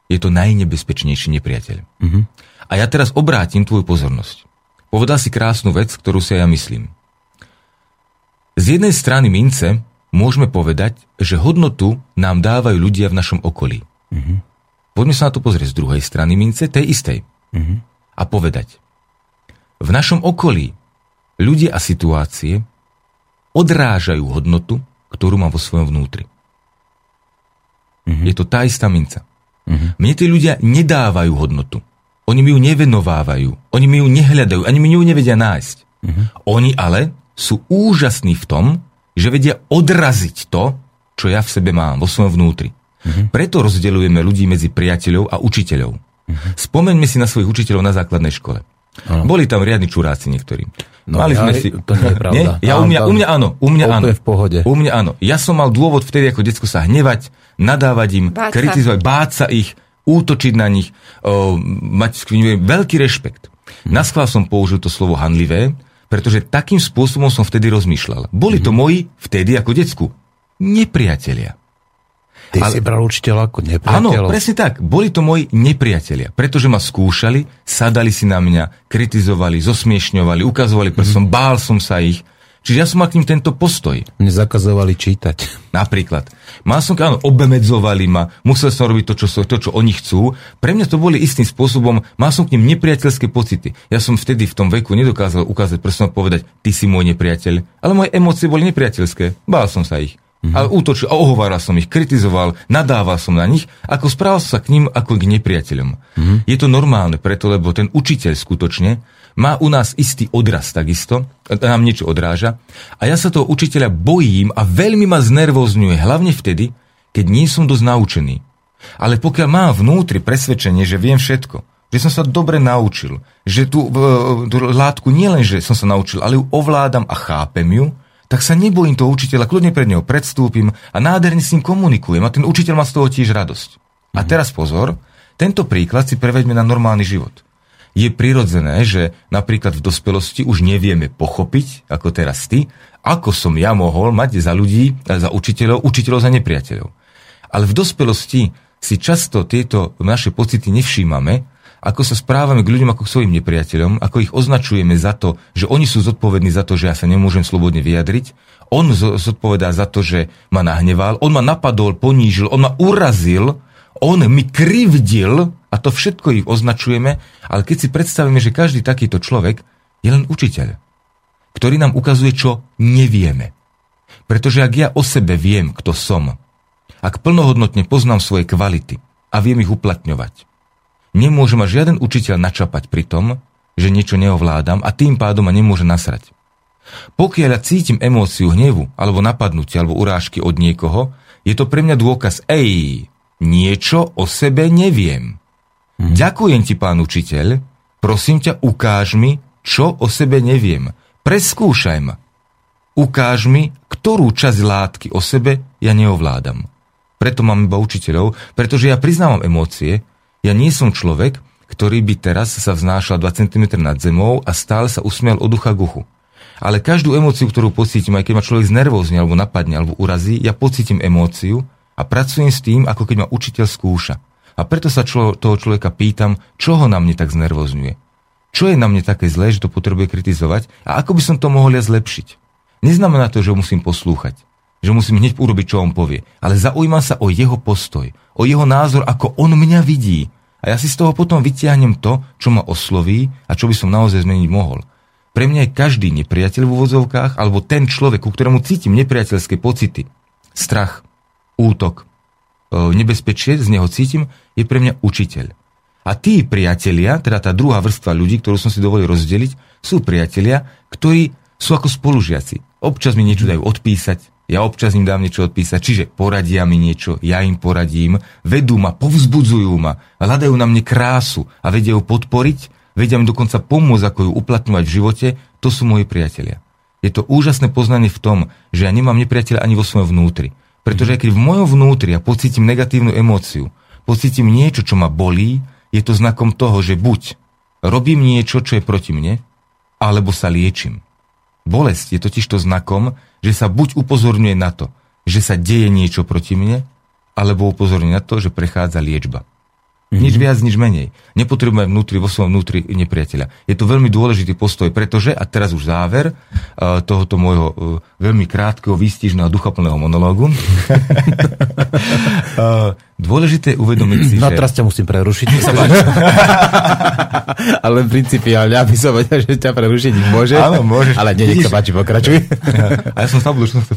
je to najnebezpečnejší nepriateľ. Mm-hmm. A ja teraz obrátim tvoju pozornosť. Povedal si krásnu vec, ktorú si ja myslím. Z jednej strany mince môžeme povedať, že hodnotu nám dávajú ľudia v našom okolí. Mm-hmm. Poďme sa na to pozrieť z druhej strany mince, tej istej. Mm-hmm. A povedať, v našom okolí ľudia a situácie odrážajú hodnotu, ktorú mám vo svojom vnútri. Mm-hmm. Je to tá istá minca. Mm-hmm. Mne tí ľudia nedávajú hodnotu. Oni mi ju nevenovávajú. Oni mi ju nehľadajú. Ani mi ju nevedia nájsť. Mm-hmm. Oni ale sú úžasní v tom, že vedia odraziť to, čo ja v sebe mám, vo svojom vnútri. Uh-huh. Preto rozdeľujeme ľudí medzi priateľov a učiteľov. Uh-huh. Spomeňme si na svojich učiteľov na základnej škole. Uh-huh. Boli tam riadni čuráci niektorí. No, Mali ja, sme si... To nie je [laughs] pravda. Nie? Ja, u, mňa, u mňa áno, u mňa áno. v pohode. U mňa áno. Ja som mal dôvod vtedy ako detsko sa hnevať, nadávať im, báť kritizovať, báť sa ich, útočiť na nich, o, mať veľký rešpekt. Hmm. Naschvál som použil to slovo hanlivé, pretože takým spôsobom som vtedy rozmýšľal. Boli to hmm. moji vtedy ako decku nepriatelia. Ty ale, si bral učiteľa ako nepriateľov. Áno, presne tak. Boli to moji nepriatelia, pretože ma skúšali, sadali si na mňa, kritizovali, zosmiešňovali, ukazovali prstom, mm. bál som sa ich. Čiže ja som mal k ním tento postoj. Mne zakazovali čítať. Napríklad. Mal som, áno, obemedzovali ma, musel som robiť to, čo, to, čo oni chcú. Pre mňa to boli istým spôsobom, mal som k nim nepriateľské pocity. Ja som vtedy v tom veku nedokázal ukázať prstom povedať, ty si môj nepriateľ, ale moje emócie boli nepriateľské. Bál som sa ich. Mm-hmm. A útočil a ohováral som ich, kritizoval, nadával som na nich, ako správal sa k ním ako k nepriateľom. Mm-hmm. Je to normálne preto, lebo ten učiteľ skutočne má u nás istý odraz takisto, nám niečo odráža. A ja sa toho učiteľa bojím a veľmi ma znervozňuje, hlavne vtedy, keď nie som dosť naučený. Ale pokiaľ mám vnútri presvedčenie, že viem všetko, že som sa dobre naučil, že tú, tú látku nielen, že som sa naučil, ale ju ovládam a chápem ju, tak sa nebojím toho učiteľa, kľudne pred neho predstúpim a nádherne s ním komunikujem a ten učiteľ má z toho tiež radosť. Mm-hmm. A mhm. teraz pozor, tento príklad si preveďme na normálny život. Je prirodzené, že napríklad v dospelosti už nevieme pochopiť, ako teraz ty, ako som ja mohol mať za ľudí, za učiteľov, učiteľov za nepriateľov. Ale v dospelosti si často tieto naše pocity nevšímame ako sa správame k ľuďom ako k svojim nepriateľom, ako ich označujeme za to, že oni sú zodpovední za to, že ja sa nemôžem slobodne vyjadriť, on zodpovedá za to, že ma nahneval, on ma napadol, ponížil, on ma urazil, on mi krivdil. A to všetko ich označujeme, ale keď si predstavíme, že každý takýto človek je len učiteľ, ktorý nám ukazuje, čo nevieme. Pretože ak ja o sebe viem, kto som, ak plnohodnotne poznám svoje kvality a viem ich uplatňovať, Nemôže ma žiaden učiteľ načapať pri tom, že niečo neovládam a tým pádom ma nemôže nasrať. Pokiaľ ja cítim emóciu hnevu, alebo napadnutia, alebo urážky od niekoho, je to pre mňa dôkaz, ej, niečo o sebe neviem. Hm. Ďakujem ti, pán učiteľ, prosím ťa, ukáž mi, čo o sebe neviem. Preskúšaj ma. Ukáž mi, ktorú časť látky o sebe ja neovládam. preto mám iba učiteľov, pretože ja priznávam emócie, ja nie som človek, ktorý by teraz sa vznášal 2 cm nad zemou a stále sa usmial od ducha k uchu. Ale každú emóciu, ktorú pocítim, aj keď ma človek znervózne alebo napadne alebo urazí, ja pocítim emóciu a pracujem s tým, ako keď ma učiteľ skúša. A preto sa člo, toho človeka pýtam, čo ho na mne tak znervozňuje. Čo je na mne také zlé, že to potrebuje kritizovať a ako by som to mohol ja zlepšiť. Neznamená to, že ho musím poslúchať, že musím hneď urobiť, čo on povie, ale zaujímam sa o jeho postoj, o jeho názor, ako on mňa vidí. A ja si z toho potom vytiahnem to, čo ma osloví a čo by som naozaj zmeniť mohol. Pre mňa je každý nepriateľ v úvodzovkách alebo ten človek, ku ktorému cítim nepriateľské pocity, strach, útok, e, nebezpečie, z neho cítim, je pre mňa učiteľ. A tí priatelia, teda tá druhá vrstva ľudí, ktorú som si dovolil rozdeliť, sú priatelia, ktorí sú ako spolužiaci. Občas mi niečo dajú odpísať, ja občas im dám niečo odpísať, čiže poradia mi niečo, ja im poradím, vedú ma, povzbudzujú ma, hľadajú na mne krásu a vedia ju podporiť, vedia mi dokonca pomôcť, ako ju uplatňovať v živote, to sú moji priatelia. Je to úžasné poznanie v tom, že ja nemám nepriateľa ani vo svojom vnútri. Pretože keď v mojom vnútri ja pocítim negatívnu emóciu, pocítim niečo, čo ma bolí, je to znakom toho, že buď robím niečo, čo je proti mne, alebo sa liečím. Bolesť je totiž to znakom, že sa buď upozorňuje na to, že sa deje niečo proti mne, alebo upozorňuje na to, že prechádza liečba. Mm-hmm. Nič viac, nič menej. Nepotrebujeme vnútri, vo svojom vnútri nepriateľa. Je to veľmi dôležitý postoj, pretože, a teraz už záver uh, tohoto môjho uh, veľmi krátkeho, výstižného, duchaplného monológu. uh, [laughs] dôležité je uvedomiť si, no, že... teraz ťa musím prerušiť. [laughs] [laughs] ale principiálne, aby som vedel, že ťa prerušiť môže. Áno, môžeš. Ale nie, nech sa páči, pokračuj. a ja som zabudol, čo som.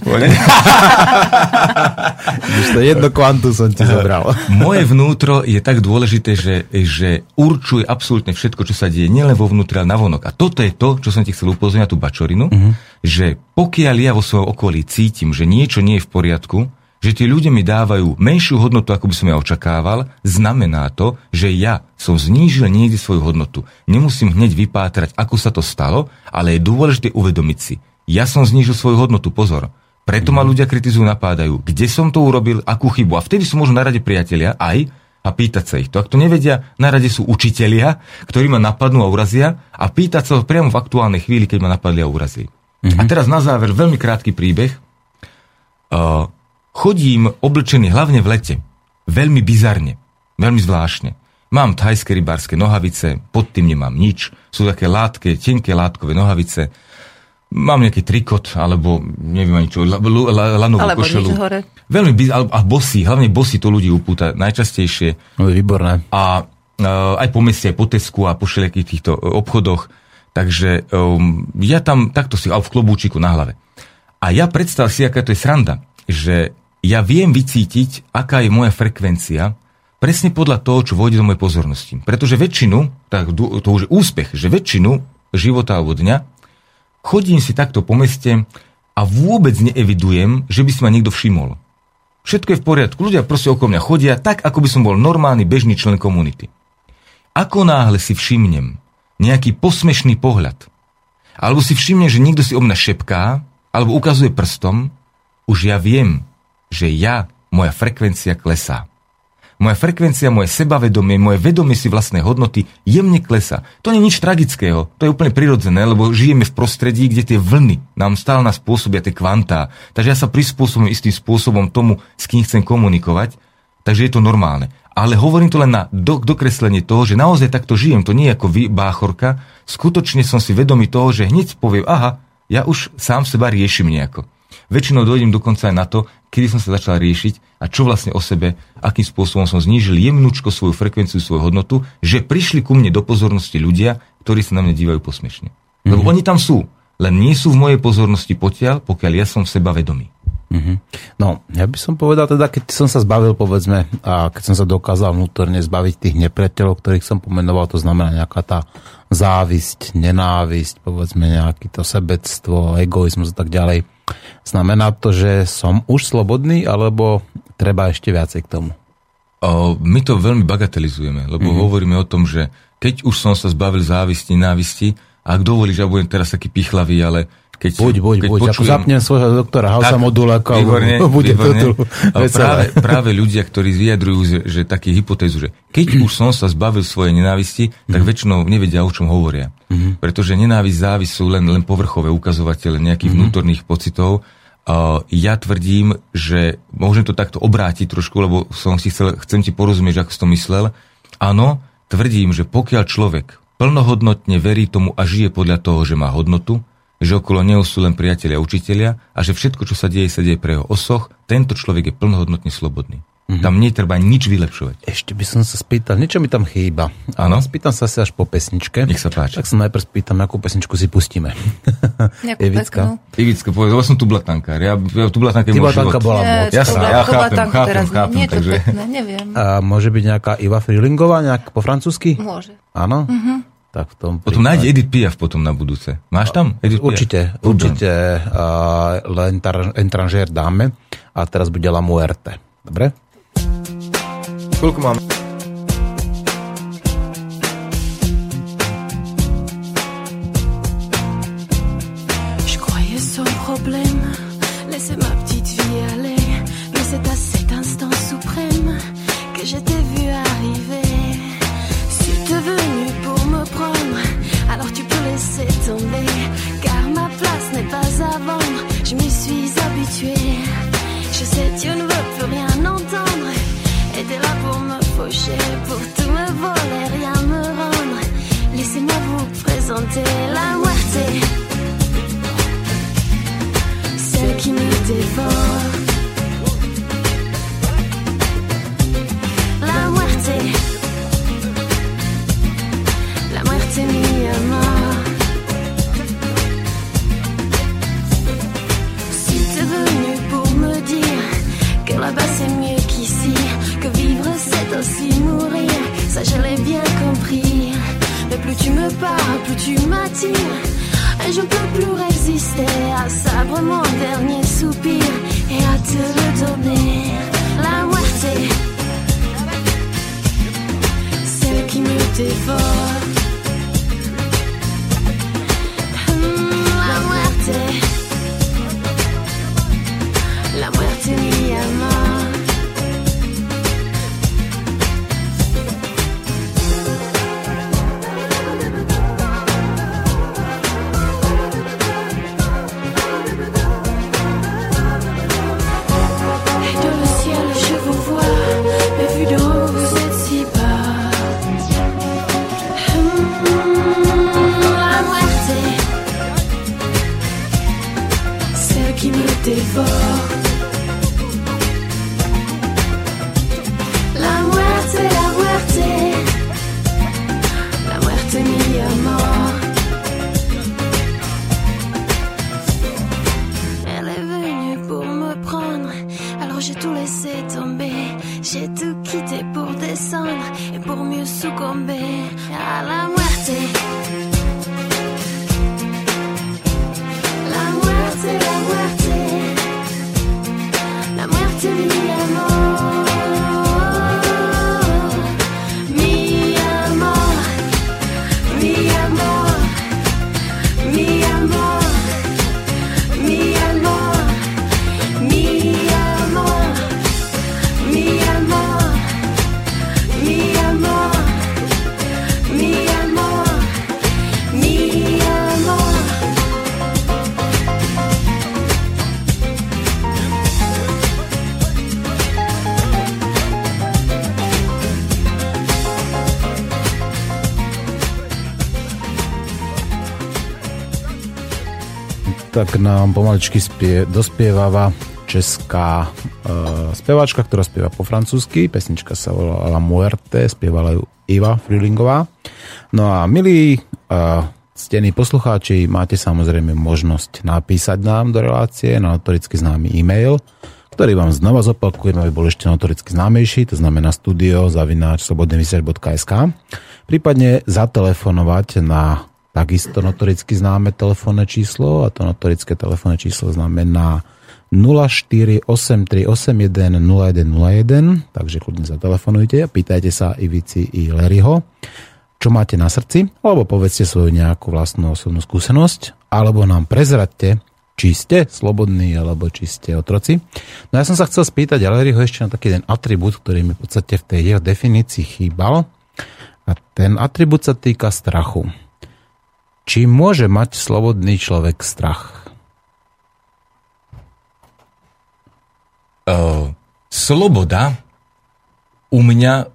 Už to jedno kvantu som ti zobral. Moje vnútro je tak dôležité, že, že určuje absolútne všetko, čo sa deje, nielen vo vnútri, ale vonok. A toto je to, čo som ti chcel upozorniť na tú bačorinu, uh-huh. že pokiaľ ja vo svojom okolí cítim, že niečo nie je v poriadku, že tí ľudia mi dávajú menšiu hodnotu, ako by som ja očakával, znamená to, že ja som znížil niekde svoju hodnotu. Nemusím hneď vypátrať, ako sa to stalo, ale je dôležité uvedomiť si. Ja som znížil svoju hodnotu, pozor. Preto ma mhm. ľudia kritizujú, napádajú. Kde som to urobil, akú chybu. A vtedy sú možno na rade priatelia aj a pýtať sa ich to. Ak to nevedia, na rade sú učitelia, ktorí ma napadnú a urazia a pýtať sa priamo v aktuálnej chvíli, keď ma napadli a urazili. Mm-hmm. A teraz na záver veľmi krátky príbeh. Uh, chodím oblečený hlavne v lete. Veľmi bizarne. Veľmi zvláštne. Mám thajské rybárske nohavice, pod tým nemám nič. Sú také látke, tenké látkové nohavice mám nejaký trikot, alebo neviem ani čo, lanovú alebo košelu. hore. Veľmi, a bosy, hlavne bosy to ľudí upúta najčastejšie. No, výborné. A uh, aj po meste, aj po Tesku a po všelijakých týchto uh, obchodoch. Takže um, ja tam takto si, ale v klobúčiku na hlave. A ja predstav si, aká to je sranda, že ja viem vycítiť, aká je moja frekvencia, presne podľa toho, čo vôjde do mojej pozornosti. Pretože väčšinu, tak to už je úspech, že väčšinu života alebo dňa Chodím si takto po meste a vôbec neevidujem, že by si ma niekto všimol. Všetko je v poriadku, ľudia proste okolo mňa chodia tak, ako by som bol normálny bežný člen komunity. Ako náhle si všimnem nejaký posmešný pohľad, alebo si všimnem, že niekto si o mňa šepká, alebo ukazuje prstom, už ja viem, že ja, moja frekvencia klesá. Moja frekvencia, moje sebavedomie, moje vedomie si vlastnej hodnoty jemne klesa. To nie je nič tragického, to je úplne prirodzené, lebo žijeme v prostredí, kde tie vlny nám stále nás spôsobia tie kvantá. Takže ja sa prispôsobím istým spôsobom tomu, s kým chcem komunikovať, takže je to normálne. Ale hovorím to len na do, dokreslenie toho, že naozaj takto žijem, to nie je ako vy, báchorka. Skutočne som si vedomý toho, že hneď poviem, aha, ja už sám seba riešim nejako. Väčšinou dojdem dokonca aj na to, kedy som sa začal riešiť a čo vlastne o sebe, akým spôsobom som znížil jemnúčko svoju frekvenciu, svoju hodnotu, že prišli ku mne do pozornosti ľudia, ktorí sa na mňa dívajú posmešne. Mm-hmm. Lebo oni tam sú, len nie sú v mojej pozornosti potiaľ, pokiaľ ja som v seba vedomý. Mm-hmm. No, ja by som povedal teda, keď som sa zbavil, povedzme, a keď som sa dokázal vnútorne zbaviť tých nepriateľov, ktorých som pomenoval, to znamená nejaká tá závisť, nenávisť, povedzme nejaký to sebectvo, egoizmus a tak ďalej. Znamená to, že som už slobodný, alebo treba ešte viacej k tomu? O, my to veľmi bagatelizujeme, lebo mm-hmm. hovoríme o tom, že keď už som sa zbavil závisti, nenávisti, ak dovolíš, ja budem teraz taký pichlavý, ale keď, Buď, buď, keď buď. Ako počujem, zapnem svojho doktora Hausa Modulaka, výborne, [laughs] bude výborne. to tu práve, [laughs] práve ľudia, ktorí vyjadrujú, že, že také hypotézu, že keď už som sa zbavil svojej nenávisti, tak Mhm. väčšinou nevedia, o čom hovoria. Pretože nenávisť, závisť sú len, len povrchové ukazovatele nejakých Mhm. vnútorných pocitov. Ja tvrdím, že môžem to takto obrátiť trošku, lebo som si chcel, chcem ti porozumieť, ako si to myslel. Áno, tvrdím, že pokiaľ človek plnohodnotne verí tomu a žije podľa toho, že má hodnotu, že okolo neho sú len priatelia a učitelia a že všetko, čo sa deje, sa deje pre jeho osoch, tento človek je plnohodnotne slobodný. Mm-hmm. Tam netreba nič vylepšovať. Ešte by som sa spýtal, niečo mi tam chýba. Áno. Spýtam sa asi až po pesničke. Nech sa páči. Tak sa najprv spýtam, akú pesničku si pustíme. Nejakú [laughs] peknú. Ivicka, povedz, lebo som tu blatankár. Ja, ja tu blatankár Ty môj blatanka život. bola moc. ja to bola chápem, chápem, teraz. chápem, takže- pekné, neviem. A môže byť nejaká Iva Freelingová, nejak po francúzsky? Môže. Áno? Tak v tom Potom prípade- nájde Edith Piaf potom na budúce. Máš tam? Edith Piaf? Určite, určite uh, L'Entranger dáme a teraz bude La Muerte. Dobre? Koľko máme? Tak nám pomaličky spie, dospievava česká uh, speváčka, ktorá spieva po francúzsky. Pesnička sa volá La Muerte, spievala ju Iva Frilingová. No a milí uh, ctení poslucháči, máte samozrejme možnosť napísať nám do relácie na notoricky známy e-mail, ktorý vám znova zopakujem, aby bol ešte notoricky známejší, to znamená studio zavináč slobodnyvysiaľ.sk prípadne zatelefonovať na takisto notoricky známe telefónne číslo a to notorické telefónne číslo znamená 0483810101 takže kľudne zatelefonujte a pýtajte sa Ivici i Larryho čo máte na srdci, alebo povedzte svoju nejakú vlastnú osobnú skúsenosť alebo nám prezradte, či ste slobodní, alebo či ste otroci. No ja som sa chcel spýtať Aleriho ešte na taký ten atribút, ktorý mi v podstate v tej jeho definícii chýbal. A ten atribút sa týka strachu. Či môže mať slobodný človek strach? Uh, sloboda u mňa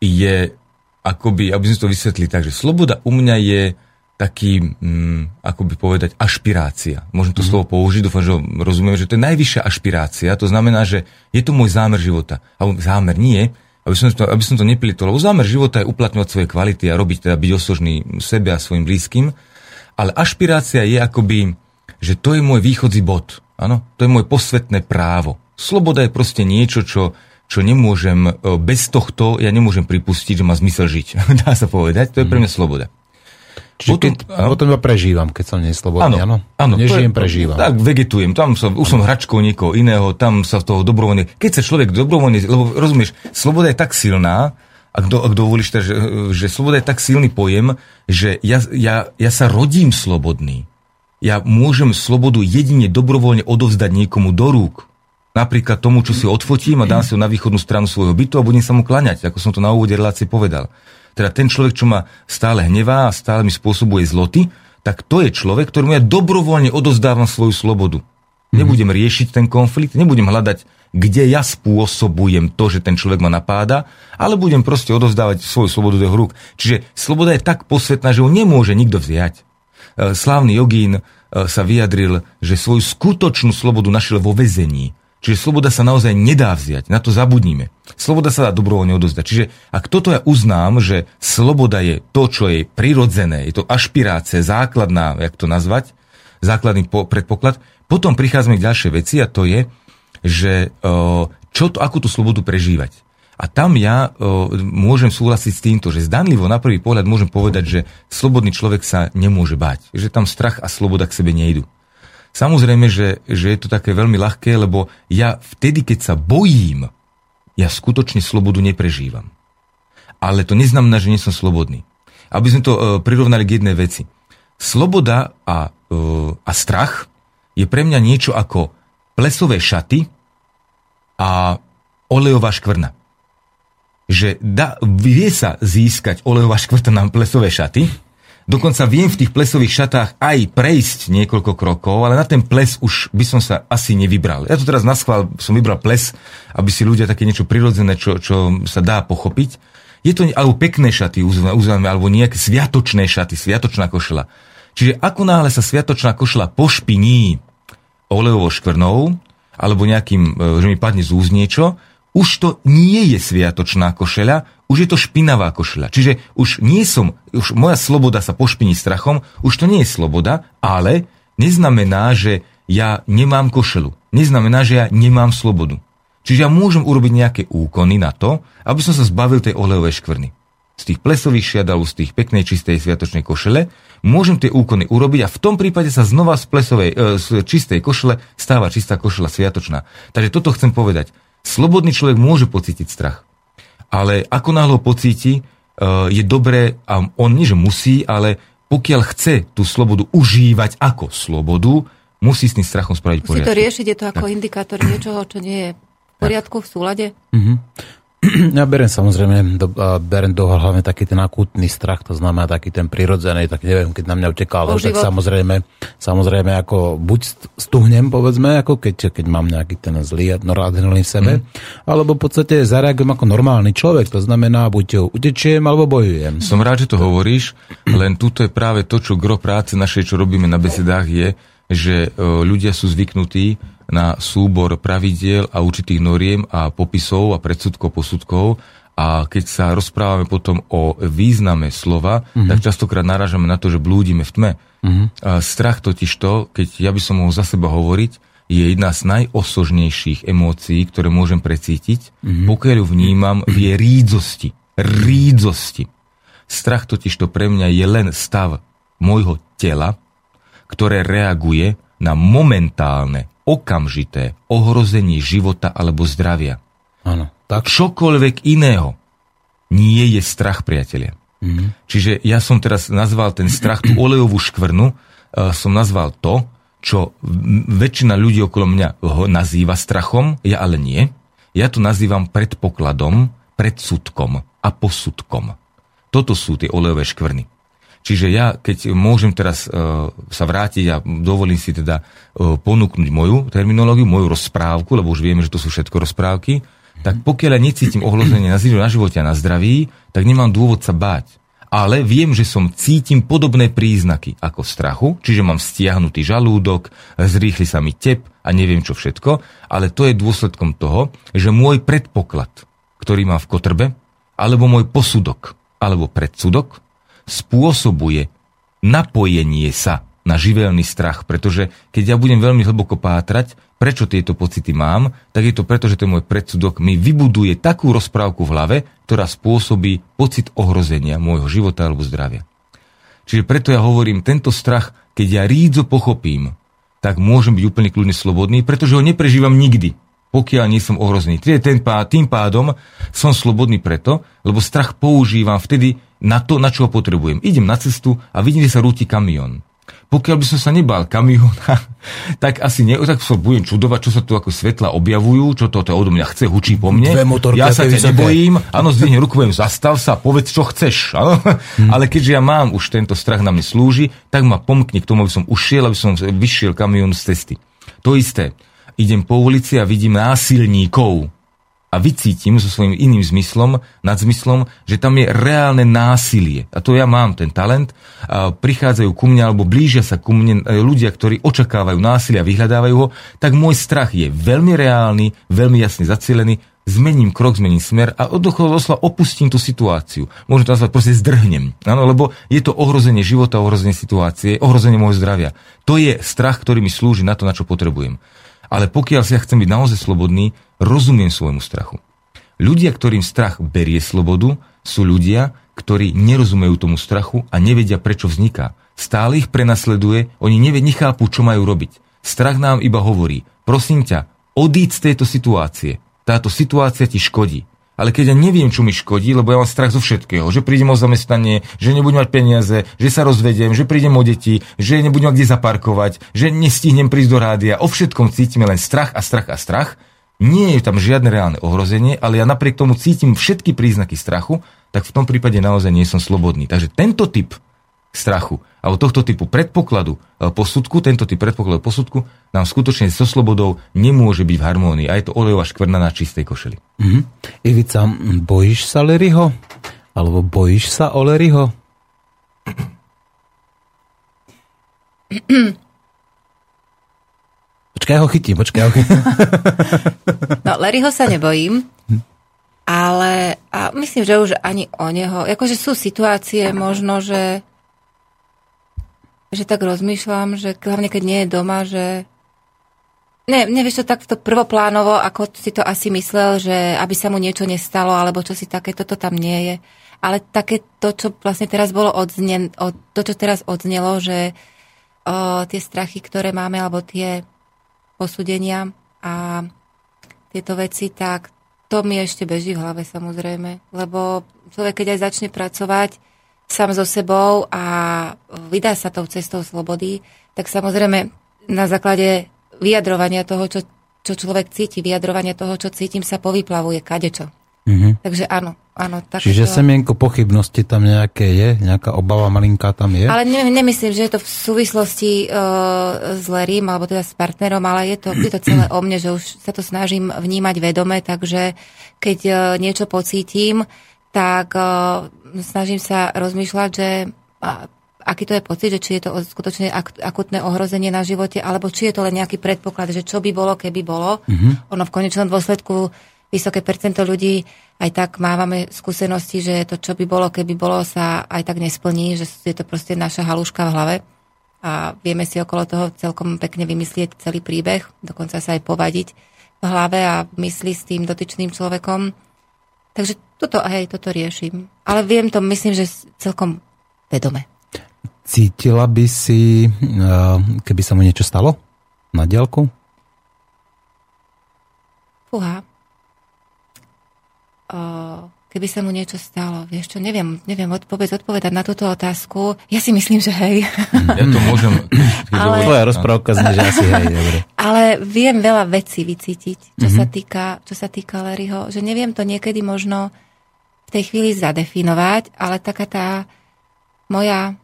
je, akoby, aby sme to vysvetli tak, že sloboda u mňa je taký, mm, ako by povedať, ašpirácia. Môžem to mm. slovo použiť, dúfam, že rozumiem, že to je najvyššia ašpirácia. To znamená, že je to môj zámer života. Alebo zámer nie, aby som to, aby som to neplitol. Lebo zámer života je uplatňovať svoje kvality a robiť, teda byť osožný sebe a svojim blízkym. Ale ašpirácia je akoby, že to je môj východzí bod. Áno, to je môj posvetné právo. Sloboda je proste niečo, čo, čo nemôžem, e, bez tohto ja nemôžem pripustiť, že má zmysel žiť. [laughs] Dá sa povedať, to je pre mňa sloboda. Čiže potom, keď, potom iba prežívam, keď som neslobodný, áno? Áno, nežijem, prežívam. Tak vegetujem, tam som, už som hračkou niekoho iného, tam sa v toho dobrovoľne... Keď sa človek dobrovoľne, lebo rozumieš, sloboda je tak silná, ak, do, ak dovolíš, že, že sloboda je tak silný pojem, že ja, ja, ja sa rodím slobodný. Ja môžem slobodu jedine dobrovoľne odovzdať niekomu do rúk. Napríklad tomu, čo si odfotím a dám si ho na východnú stranu svojho bytu a budem sa mu klaňať, ako som to na úvode relácie povedal teda ten človek, čo ma stále hnevá a stále mi spôsobuje zloty, tak to je človek, ktorému ja dobrovoľne odozdávam svoju slobodu. Mm-hmm. Nebudem riešiť ten konflikt, nebudem hľadať, kde ja spôsobujem to, že ten človek ma napáda, ale budem proste odozdávať svoju slobodu do jeho rúk. Čiže sloboda je tak posvetná, že ho nemôže nikto vziať. E, slávny jogín e, sa vyjadril, že svoju skutočnú slobodu našiel vo vezení. Čiže sloboda sa naozaj nedá vziať, na to zabudnime. Sloboda sa dá dobrovoľne odozdať. Čiže ak toto ja uznám, že sloboda je to, čo je prirodzené, je to ašpirácia, základná, jak to nazvať, základný predpoklad, potom prichádzame k ďalšej veci a to je, že čo to, akú tú slobodu prežívať. A tam ja o, môžem súhlasiť s týmto, že zdanlivo na prvý pohľad môžem povedať, že slobodný človek sa nemôže báť. Že tam strach a sloboda k sebe nejdu. Samozrejme, že, že je to také veľmi ľahké, lebo ja vtedy, keď sa bojím, ja skutočne slobodu neprežívam. Ale to neznamená, že nie som slobodný. Aby sme to uh, prirovnali k jednej veci. Sloboda a, uh, a strach je pre mňa niečo ako plesové šaty a olejová škvrna. Že da, vie sa získať olejová škvrna na plesové šaty, Dokonca viem v tých plesových šatách aj prejsť niekoľko krokov, ale na ten ples už by som sa asi nevybral. Ja to teraz na schvál som vybral ples, aby si ľudia také niečo prirodzené, čo, čo sa dá pochopiť. Je to alebo pekné šaty, uznáme, alebo nejaké sviatočné šaty, sviatočná košela. Čiže ako náhle sa sviatočná košela pošpiní olejovou škvrnou, alebo nejakým, e, že mi padne z úz niečo, už to nie je sviatočná košeľa, už je to špinavá košľa. Čiže už nie som, už moja sloboda sa pošpiní strachom, už to nie je sloboda, ale neznamená, že ja nemám košelu. Neznamená, že ja nemám slobodu. Čiže ja môžem urobiť nejaké úkony na to, aby som sa zbavil tej olejovej škvrny. Z tých plesových šiadov, z tých peknej, čistej, sviatočnej košele, môžem tie úkony urobiť a v tom prípade sa znova z plesovej, e, z čistej košele stáva čistá košela sviatočná. Takže toto chcem povedať. Slobodný človek môže pocítiť strach ale ako náhle pocíti, e, je dobré, a on nie že musí, ale pokiaľ chce tú slobodu užívať ako slobodu, musí s tým strachom spraviť poriadok. Musí to riešiť, je to ako tak. indikátor niečoho, čo nie je v poriadku, v súlade? Mm-hmm. [clears throat] Ja berem samozrejme, do, berem do hlavne taký ten akútny strach, to znamená taký ten prirodzený, tak neviem, keď na mňa utekal, tak samozrejme, samozrejme ako buď stuhnem, povedzme, ako keď, keď mám nejaký ten zlý noradrenalín v sebe, mm. alebo v podstate zareagujem ako normálny človek, to znamená, buď utečiem, alebo bojujem. Som rád, že to hovoríš, len tuto je práve to, čo gro práce našej, čo robíme na besedách, je, že e, ľudia sú zvyknutí na súbor pravidiel a určitých noriem a popisov a predsudkov, posudkov a keď sa rozprávame potom o význame slova, mm-hmm. tak častokrát narážame na to, že blúdime v tme. Mm-hmm. A strach totiž to, keď ja by som mohol za seba hovoriť, je jedna z najosožnejších emócií, ktoré môžem precítiť, mm-hmm. pokiaľ ju vnímam v jej rídzosti. Rídzosti. Strach totiž to pre mňa je len stav môjho tela, ktoré reaguje na momentálne okamžité ohrozenie života alebo zdravia. Áno. Tak čokoľvek iného nie je strach, priatelia. Mm-hmm. Čiže ja som teraz nazval ten strach, tú olejovú škvrnu, som nazval to, čo väčšina ľudí okolo mňa ho nazýva strachom, ja ale nie. Ja to nazývam predpokladom, predsudkom a posudkom. Toto sú tie olejové škvrny. Čiže ja, keď môžem teraz uh, sa vrátiť a dovolím si teda uh, ponúknuť moju terminológiu, moju rozprávku, lebo už vieme, že to sú všetko rozprávky, tak pokiaľ ja necítim ohrozenie na, na živote a na zdraví, tak nemám dôvod sa báť. Ale viem, že som cítim podobné príznaky ako strachu, čiže mám stiahnutý žalúdok, zrýchli sa mi tep a neviem čo všetko, ale to je dôsledkom toho, že môj predpoklad, ktorý mám v kotrbe, alebo môj posudok, alebo predsudok, spôsobuje napojenie sa na živelný strach, pretože keď ja budem veľmi hlboko pátrať, prečo tieto pocity mám, tak je to preto, že ten môj predsudok mi vybuduje takú rozprávku v hlave, ktorá spôsobí pocit ohrozenia môjho života alebo zdravia. Čiže preto ja hovorím, tento strach, keď ja rídzo pochopím, tak môžem byť úplne kľudne slobodný, pretože ho neprežívam nikdy, pokiaľ nie som ohrozený. Tým pádom som slobodný preto, lebo strach používam vtedy na to, na čo ho potrebujem. Idem na cestu a vidím, že sa rúti kamión pokiaľ by som sa nebal kamiona, [laughs] tak asi ne, tak sa budem čudovať, čo sa tu ako svetla objavujú, čo to, to odo mňa chce, hučí po mne. Dve motorky, ja sa ťa nebojím, áno, zdvihnem ruku, poviem, zastav sa, povedz, čo chceš. Áno? Hmm. Ale keďže ja mám už tento strach na mne slúži, tak ma pomkne k tomu, aby som ušiel, aby som vyšiel kamión z cesty. To isté. Idem po ulici a vidím násilníkov a vycítim so svojím iným zmyslom, nadzmyslom, že tam je reálne násilie. A to ja mám ten talent. A prichádzajú ku mne alebo blížia sa ku mne e, ľudia, ktorí očakávajú násilie a vyhľadávajú ho, tak môj strach je veľmi reálny, veľmi jasne zacielený, zmením krok, zmením smer a doslova opustím tú situáciu. Môžem to nazvať, proste zdrhnem. Áno, lebo je to ohrozenie života, ohrozenie situácie, ohrozenie môjho zdravia. To je strach, ktorý mi slúži na to, na čo potrebujem. Ale pokiaľ si ja chcem byť naozaj slobodný, rozumiem svojmu strachu. Ľudia, ktorým strach berie slobodu, sú ľudia, ktorí nerozumejú tomu strachu a nevedia, prečo vzniká. Stále ich prenasleduje, oni nevedia, nechápu, čo majú robiť. Strach nám iba hovorí, prosím ťa, odíď z tejto situácie. Táto situácia ti škodí ale keď ja neviem, čo mi škodí, lebo ja mám strach zo všetkého, že prídem o zamestnanie, že nebudem mať peniaze, že sa rozvediem, že prídem o deti, že nebudem mať kde zaparkovať, že nestihnem prísť do rádia, o všetkom cítime len strach a strach a strach, nie je tam žiadne reálne ohrozenie, ale ja napriek tomu cítim všetky príznaky strachu, tak v tom prípade naozaj nie som slobodný. Takže tento typ strachu alebo tohto typu predpokladu e, posudku, tento typ predpokladu posudku nám skutočne so slobodou nemôže byť v harmónii a je to olejová škvrna na čistej košeli. Mm-hmm. Ivica, bojíš sa Leryho? Alebo bojíš sa o Leryho? [clears throat] Počkaj, ho chytím, počkaj, ho chytím. [laughs] no, Larryho sa nebojím, ale a myslím, že už ani o neho, akože sú situácie možno, že že tak rozmýšľam, že hlavne keď nie je doma, že Ne, nevieš to takto prvoplánovo, ako si to asi myslel, že aby sa mu niečo nestalo, alebo čo si také, toto tam nie je. Ale také to, čo vlastne teraz bolo odzne, to, čo teraz odznelo, že o, tie strachy, ktoré máme, alebo tie posúdenia a tieto veci, tak to mi ešte beží v hlave samozrejme. Lebo človek, keď aj začne pracovať, sám so sebou a vydá sa tou cestou slobody, tak samozrejme na základe vyjadrovania toho, čo, čo človek cíti, vyjadrovania toho, čo cítim, sa povyplavuje kadečo. Mm-hmm. Takže áno, áno. Tak Čiže to... semienko pochybnosti tam nejaké je? Nejaká obava malinká tam je? Ale ne, nemyslím, že je to v súvislosti uh, s Lerím, alebo teda s partnerom, ale je to, je to celé o mne, že už sa to snažím vnímať vedome, takže keď uh, niečo pocítim, tak uh, snažím sa rozmýšľať, že uh, aký to je pocit, že či je to skutočne ak, akutné ohrozenie na živote, alebo či je to len nejaký predpoklad, že čo by bolo, keby bolo. Mm-hmm. Ono v konečnom dôsledku vysoké percento ľudí aj tak mávame skúsenosti, že to, čo by bolo, keby bolo, sa aj tak nesplní, že je to proste naša haluška v hlave a vieme si okolo toho celkom pekne vymyslieť celý príbeh, dokonca sa aj povadiť v hlave a mysli s tým dotyčným človekom. Takže toto, hej, toto riešim. Ale viem to, myslím, že celkom vedome. Cítila by si, eh, keby sa mu niečo stalo na diálku? Fúha. Uh, keby sa mu niečo stalo. Vieš čo, neviem, neviem vôbec odpovedať na túto otázku. Ja si myslím, že hej. Ja to môžem... [laughs] Ale- Tvoja rozprávka znie, že asi hej, dobre. Ale viem veľa vecí vycítiť, čo, Mhm. sa týka, čo sa týka Larryho. Že neviem to niekedy možno v tej chvíli zadefinovať, ale taká tá moja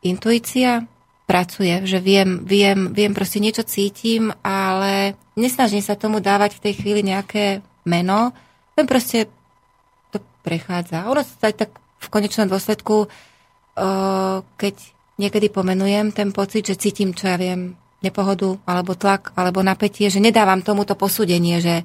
intuícia pracuje, že viem, viem, viem proste niečo cítim, ale nesnažím sa tomu dávať v tej chvíli nejaké meno, len proste to prechádza. Ono sa tak v konečnom dôsledku, keď niekedy pomenujem ten pocit, že cítim, čo ja viem, nepohodu, alebo tlak, alebo napätie, že nedávam tomuto posúdenie, že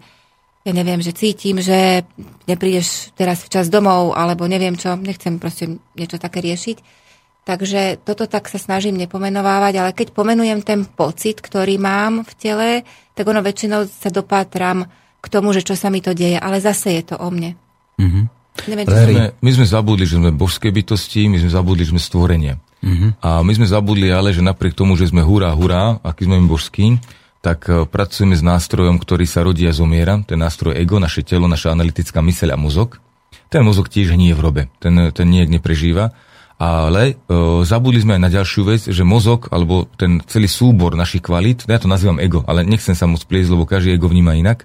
ja neviem, že cítim, že neprídeš teraz včas domov, alebo neviem čo, nechcem proste niečo také riešiť. Takže toto tak sa snažím nepomenovávať, ale keď pomenujem ten pocit, ktorý mám v tele, tak ono väčšinou sa dopátram k tomu, že čo sa mi to deje, ale zase je to o mne. Mhm. Neviem, Larry. som... My, sme zabudli, že sme božské bytosti, my sme zabudli, že sme stvorenie. Mhm. A my sme zabudli ale, že napriek tomu, že sme hurá, hurá, aký sme my božskí, tak e, pracujeme s nástrojom, ktorý sa rodí a zomiera. Ten nástroj ego, naše telo, naša analytická myseľ a mozog. Ten mozog tiež nie je v robe, ten, ten nie neprežíva. Ale e, zabudli sme aj na ďalšiu vec, že mozog, alebo ten celý súbor našich kvalít, ja to nazývam ego, ale nechcem sa moc pliesť, lebo každý ego vníma inak.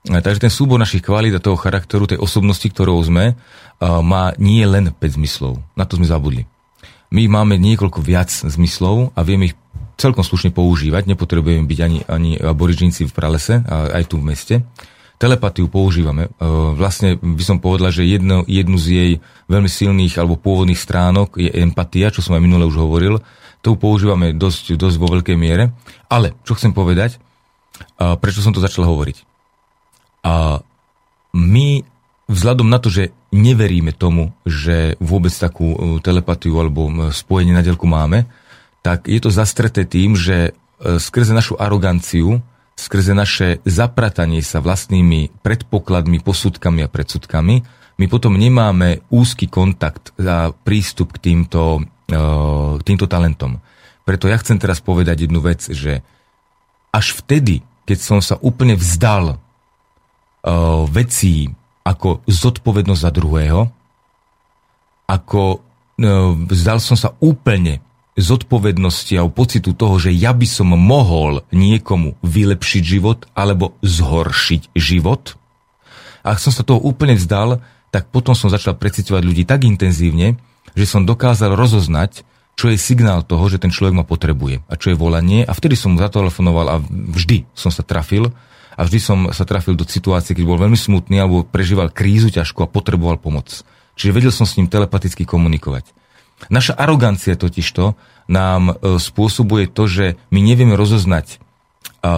Takže ten súbor našich kvalít a toho charakteru, tej osobnosti, ktorou sme, má nie len 5 zmyslov. Na to sme zabudli. My máme niekoľko viac zmyslov a vieme ich celkom slušne používať. Nepotrebujeme byť ani, ani aborižníci v pralese, aj tu v meste. Telepatiu používame. E, Vlastne by som povedal, že jedno, jednu z jej veľmi silných alebo pôvodných stránok je empatia, čo som aj minule už hovoril. To používame dosť, dosť vo veľkej miere. Ale, čo chcem povedať, prečo som to začal hovoriť? A my vzhľadom na to, že neveríme tomu, že vôbec takú e, telepatiu alebo e, spojenie na dielku máme, tak je to zastreté tým, že e, skrze našu aroganciu, skrze naše zapratanie sa vlastnými predpokladmi, posudkami a predsudkami, my potom nemáme úzky kontakt a prístup k týmto, k týmto talentom. Preto ja chcem teraz povedať jednu vec, že až vtedy, keď som sa úplne vzdal vecí ako zodpovednosť za druhého, ako vzdal som sa úplne zodpovednosti a pocitu toho, že ja by som mohol niekomu vylepšiť život alebo zhoršiť život. A ak som sa toho úplne vzdal, tak potom som začal precitovať ľudí tak intenzívne, že som dokázal rozoznať, čo je signál toho, že ten človek ma potrebuje a čo je volanie. A vtedy som mu zatelefonoval a vždy som sa trafil a vždy som sa trafil do situácie, keď bol veľmi smutný alebo prežíval krízu ťažko a potreboval pomoc. Čiže vedel som s ním telepaticky komunikovať. Naša arogancia totižto nám e, spôsobuje to, že my nevieme rozoznať e,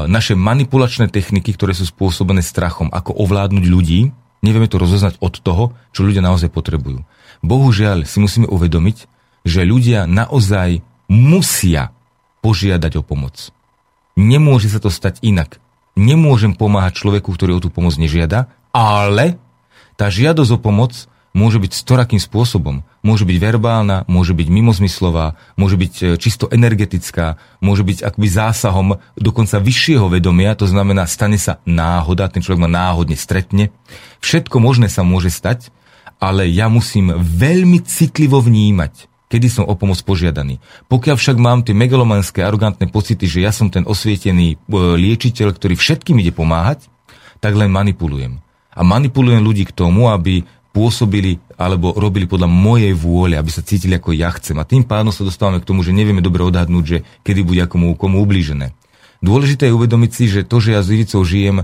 naše manipulačné techniky, ktoré sú spôsobené strachom, ako ovládnuť ľudí, nevieme to rozoznať od toho, čo ľudia naozaj potrebujú. Bohužiaľ si musíme uvedomiť, že ľudia naozaj musia požiadať o pomoc. Nemôže sa to stať inak. Nemôžem pomáhať človeku, ktorý o tú pomoc nežiada, ale tá žiadosť o pomoc môže byť storakým spôsobom. Môže byť verbálna, môže byť mimozmyslová, môže byť e, čisto energetická, môže byť akoby zásahom dokonca vyššieho vedomia, to znamená, stane sa náhoda, ten človek ma náhodne stretne. Všetko možné sa môže stať, ale ja musím veľmi citlivo vnímať, kedy som o pomoc požiadaný. Pokiaľ však mám tie megalomanské, arogantné pocity, že ja som ten osvietený e, liečiteľ, ktorý všetkým ide pomáhať, tak len manipulujem. A manipulujem ľudí k tomu, aby pôsobili alebo robili podľa mojej vôle, aby sa cítili ako ja chcem. A tým pádom sa dostávame k tomu, že nevieme dobre odhadnúť, že kedy bude komu, komu ublížené. Dôležité je uvedomiť si, že to, že ja s Ivicou žijem,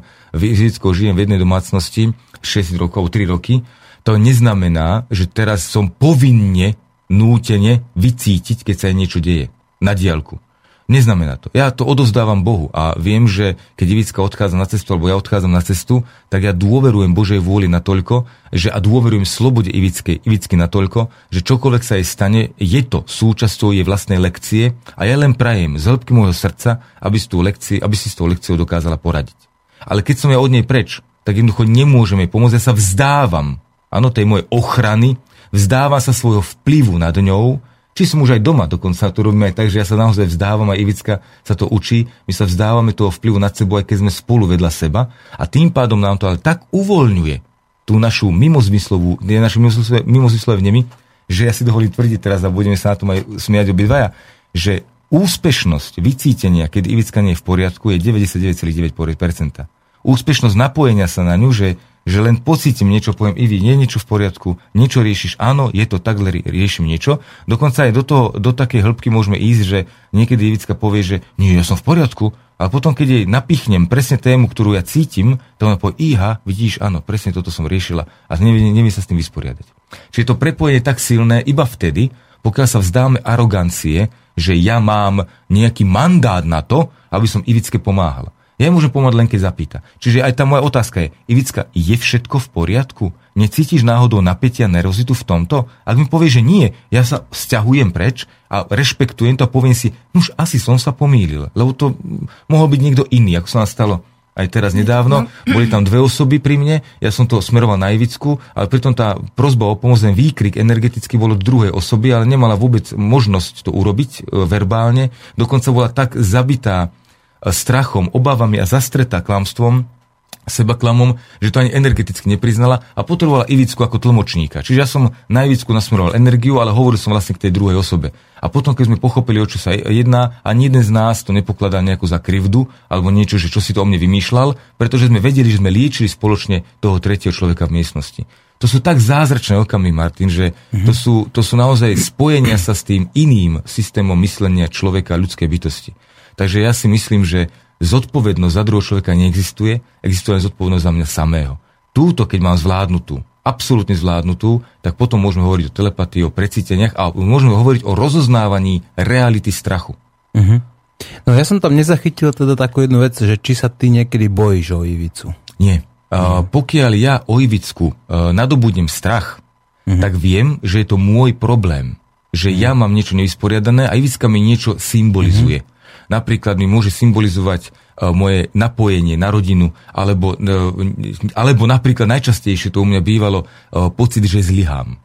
žijem v jednej domácnosti 6 rokov, 3 roky, to neznamená, že teraz som povinne, nútene vycítiť, keď sa aj niečo deje na diálku. Neznamená to. Ja to odozdávam Bohu a viem, že keď Ivicka odchádza na cestu, alebo ja odchádzam na cestu, tak ja dôverujem Božej vôli natoľko, že a dôverujem slobode Ivickej, Ivicky natoľko, že čokoľvek sa jej stane, je to súčasťou jej vlastnej lekcie a ja len prajem z hĺbky môjho srdca, aby tú lekcie, aby si s tou lekciou dokázala poradiť. Ale keď som ja od nej preč, tak jednoducho nemôžeme pomôcť, ja sa vzdávam, áno, tej mojej ochrany, vzdávam sa svojho vplyvu nad ňou, či som už aj doma, dokonca to robíme aj tak, že ja sa naozaj vzdávam a Ivicka sa to učí, my sa vzdávame toho vplyvu nad sebou, aj keď sme spolu vedľa seba. A tým pádom nám to ale tak uvoľňuje tú našu mimozmyslovú, naše mimozmyslové, mimozmyslové vnemy, že ja si dovolím tvrdiť teraz a budeme sa na tom aj smiať obidvaja, že úspešnosť vycítenia, keď Ivicka nie je v poriadku, je 99,9%. Úspešnosť napojenia sa na ňu, že, že len pocítim niečo, poviem, Ivi, nie je niečo v poriadku, niečo riešiš, áno, je to tak, riešim niečo. Dokonca aj do, toho, do takej hĺbky môžeme ísť, že niekedy Ivicka povie, že nie, ja som v poriadku, ale potom, keď jej napichnem presne tému, ktorú ja cítim, to ona povie, iha, vidíš, áno, presne toto som riešila a nevie, nevie sa s tým vysporiadať. Čiže to prepojenie je tak silné iba vtedy, pokiaľ sa vzdáme arogancie, že ja mám nejaký mandát na to, aby som Ivicke pomáhal. Ja jej môžem pomáhať len keď zapýta. Čiže aj tá moja otázka je, Ivicka, je všetko v poriadku? Necítiš náhodou napätia, nerozitu v tomto? Ak mi povie, že nie, ja sa stiahujem preč a rešpektujem to a poviem si, no už asi som sa pomýlil, lebo to mohol byť niekto iný, ako sa nám stalo aj teraz nedávno. Boli tam dve osoby pri mne, ja som to smeroval na Ivicku, ale pritom tá prozba o pomoc, ten výkrik energeticky bolo od druhej osoby, ale nemala vôbec možnosť to urobiť e, verbálne. Dokonca bola tak zabitá strachom, obávami a zastretá klamstvom, seba klamom, že to ani energeticky nepriznala a potrebovala Ivicku ako tlmočníka. Čiže ja som na Ivicku nasmeroval energiu, ale hovoril som vlastne k tej druhej osobe. A potom, keď sme pochopili, o čo sa jedná, ani jeden z nás to nepokladá nejako za krivdu alebo niečo, že čo si to o mne vymýšľal, pretože sme vedeli, že sme liečili spoločne toho tretieho človeka v miestnosti. To sú tak zázračné okamy, Martin, že mm-hmm. to, sú, to sú naozaj spojenia sa s tým iným systémom myslenia človeka a ľudskej bytosti. Takže ja si myslím, že zodpovednosť za druhého človeka neexistuje, existuje len zodpovednosť za mňa samého. Túto, keď mám zvládnutú, absolútne zvládnutú, tak potom môžeme hovoriť o telepatii, o precíteniach a môžeme hovoriť o rozoznávaní reality strachu. Uh-huh. No ja som tam nezachytil teda takú jednu vec, že či sa ty niekedy bojíš o Ivicu. Nie. Uh, pokiaľ ja o Ivicku uh, nadobudnem strach, uh-huh. tak viem, že je to môj problém. Že uh-huh. ja mám niečo nevysporiadané a Ivicka mi niečo symbolizuje. Uh-huh napríklad mi môže symbolizovať e, moje napojenie na rodinu, alebo, e, alebo napríklad najčastejšie to u mňa bývalo e, pocit, že zlyhám.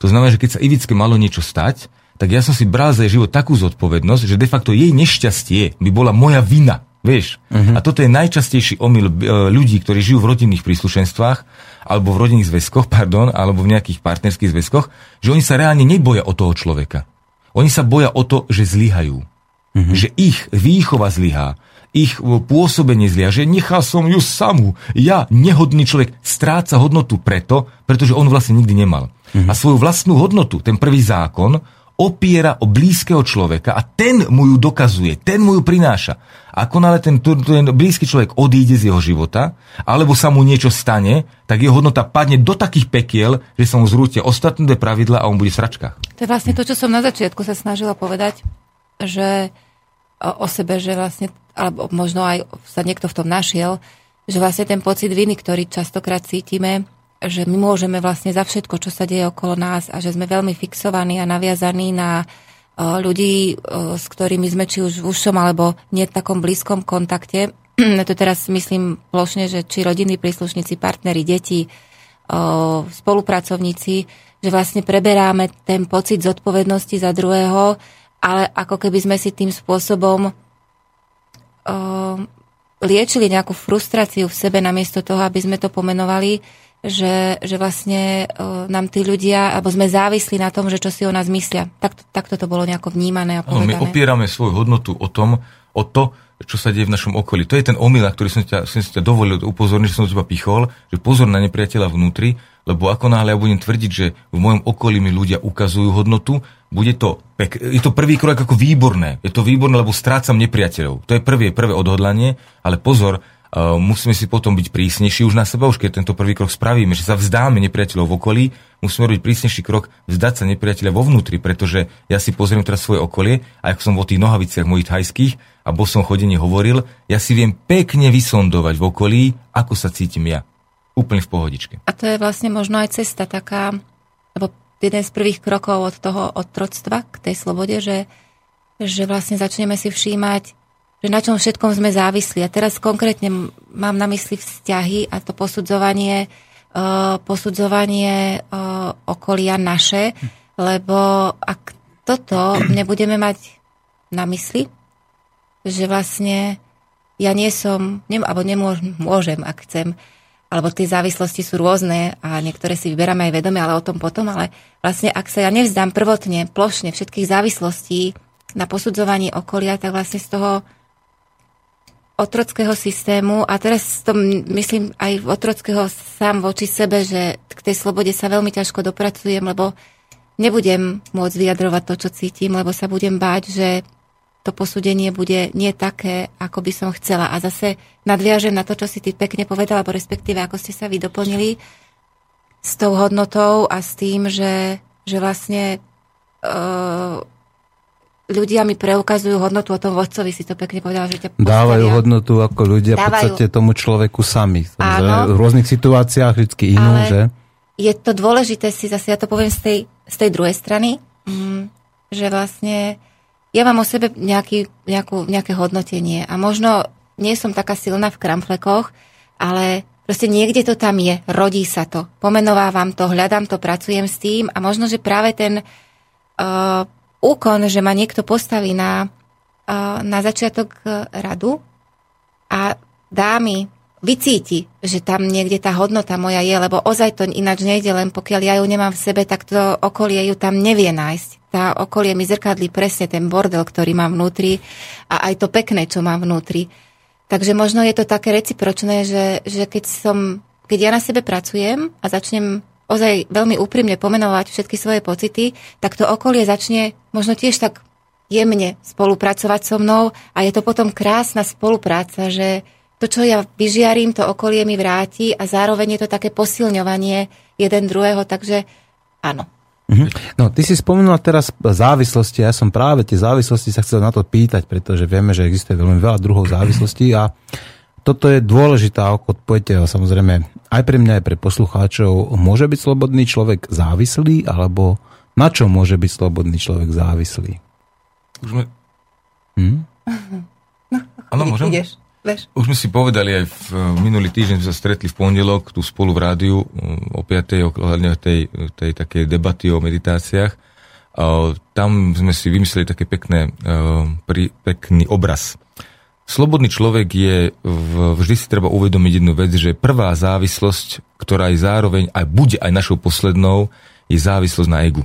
To znamená, že keď sa Ivicke malo niečo stať, tak ja som si bral za jej život takú zodpovednosť, že de facto jej nešťastie by bola moja vina. Vieš? Uh-huh. A toto je najčastejší omyl ľudí, ktorí žijú v rodinných príslušenstvách, alebo v rodinných zväzkoch, [laughs] pardon, alebo v nejakých partnerských zväzkoch, že oni sa reálne neboja o toho človeka. Oni sa boja o to, že zlyhajú. Mm-hmm. Že ich výchova zlyhá, ich pôsobenie zlyhá, že nechal som ju samú. Ja, nehodný človek, stráca hodnotu preto, pretože on vlastne nikdy nemal. Mm-hmm. A svoju vlastnú hodnotu, ten prvý zákon, opiera o blízkeho človeka a ten mu ju dokazuje, ten mu ju prináša. Ako nále ten, ten blízky človek odíde z jeho života, alebo sa mu niečo stane, tak jeho hodnota padne do takých pekiel, že sa mu zrútia ostatné pravidla a on bude v sračkách. To je vlastne to, čo som na začiatku sa snažila povedať, že o sebe, že vlastne, alebo možno aj sa niekto v tom našiel, že vlastne ten pocit viny, ktorý častokrát cítime, že my môžeme vlastne za všetko, čo sa deje okolo nás a že sme veľmi fixovaní a naviazaní na ľudí, s ktorými sme či už v užšom alebo nie v takom blízkom kontakte. [clears throat] To teraz myslím plošne, že či rodinní príslušníci, partneri, deti, spolupracovníci, že vlastne preberáme ten pocit zodpovednosti za druhého ale ako keby sme si tým spôsobom uh, liečili nejakú frustráciu v sebe namiesto toho, aby sme to pomenovali, že, že vlastne uh, nám tí ľudia, alebo sme závislí na tom, že čo si o nás myslia. Tak, takto to bolo nejako vnímané a povedané. my opierame svoju hodnotu o tom, o to, čo sa deje v našom okolí. To je ten omyl, na ktorý som ťa, som ťa dovolil upozorniť, že som teba pichol, že pozor na nepriateľa vnútri, lebo ako náhle ja budem tvrdiť, že v mojom okolí mi ľudia ukazujú hodnotu, bude to pek- je to prvý krok ako výborné. Je to výborné, lebo strácam nepriateľov. To je prvé, prvé odhodlanie, ale pozor, uh, musíme si potom byť prísnejší už na seba, už keď tento prvý krok spravíme, že sa vzdáme nepriateľov v okolí, musíme robiť prísnejší krok, vzdať sa nepriateľa vo vnútri, pretože ja si pozriem teraz svoje okolie a ako som o tých nohaviciach mojich thajských a som chodení hovoril, ja si viem pekne vysondovať v okolí, ako sa cítim ja. Úplne v pohodičke. A to je vlastne možno aj cesta taká, lebo jeden z prvých krokov od toho otroctva k tej slobode, že, že vlastne začneme si všímať, že na čom všetkom sme závislí. A teraz konkrétne mám na mysli vzťahy a to posudzovanie, uh, posudzovanie uh, okolia naše, lebo ak toto nebudeme mať na mysli, že vlastne ja nie som, nem, alebo nemôžem, môžem, ak chcem, alebo tie závislosti sú rôzne a niektoré si vyberáme aj vedome, ale o tom potom, ale vlastne ak sa ja nevzdám prvotne, plošne všetkých závislostí na posudzovanie okolia, tak vlastne z toho otrockého systému a teraz to myslím aj otrockého sám voči sebe, že k tej slobode sa veľmi ťažko dopracujem, lebo nebudem môcť vyjadrovať to, čo cítim, lebo sa budem báť, že to posúdenie bude nie také, ako by som chcela. A zase nadviažem na to, čo si ty pekne povedala, alebo respektíve ako ste sa vy doplnili s tou hodnotou a s tým, že, že vlastne uh, ľudia mi preukazujú hodnotu o tom vodcovi, si to pekne povedala, že ťa postavia. Dávajú hodnotu ako ľudia Dávajú. v podstate tomu človeku sami. Áno. V rôznych situáciách vždy inú, Ale že? Je to dôležité si, zase ja to poviem z tej, z tej druhej strany, mm, že vlastne ja mám o sebe nejaký, nejakú, nejaké hodnotenie a možno nie som taká silná v kramflekoch, ale proste niekde to tam je, rodí sa to, pomenovávam to, hľadám to, pracujem s tým a možno, že práve ten uh, úkon, že ma niekto postaví na, uh, na začiatok uh, radu a dá mi vycíti, že tam niekde tá hodnota moja je, lebo ozaj to ináč nejde, len pokiaľ ja ju nemám v sebe, tak to okolie ju tam nevie nájsť. Tá okolie mi zrkadlí presne ten bordel, ktorý mám vnútri a aj to pekné, čo mám vnútri. Takže možno je to také recipročné, že, že keď som, keď ja na sebe pracujem a začnem ozaj veľmi úprimne pomenovať všetky svoje pocity, tak to okolie začne možno tiež tak jemne spolupracovať so mnou a je to potom krásna spolupráca, že, to, čo ja vyžiarím, to okolie mi vráti a zároveň je to také posilňovanie jeden druhého, takže áno. Mhm. No, ty si spomenula teraz závislosti, ja som práve tie závislosti sa chcel na to pýtať, pretože vieme, že existuje veľmi veľa druhov závislostí a toto je dôležitá odpoveď, samozrejme aj pre mňa, aj pre poslucháčov. Môže byť slobodný človek závislý, alebo na čo môže byť slobodný človek závislý? Už sme... Hm? No, ano, môžem? Ideš. Veš. Už sme si povedali aj v minulý týždeň, sme sa stretli v pondelok tu spolu v rádiu mm, o 5. ohľadne tej, tej takej debaty o meditáciách. Tam sme si vymysleli také pekné, pri, pekný obraz. Slobodný človek je, vždy si treba uvedomiť jednu vec, že prvá závislosť, ktorá je zároveň aj bude aj našou poslednou, je závislosť na egu.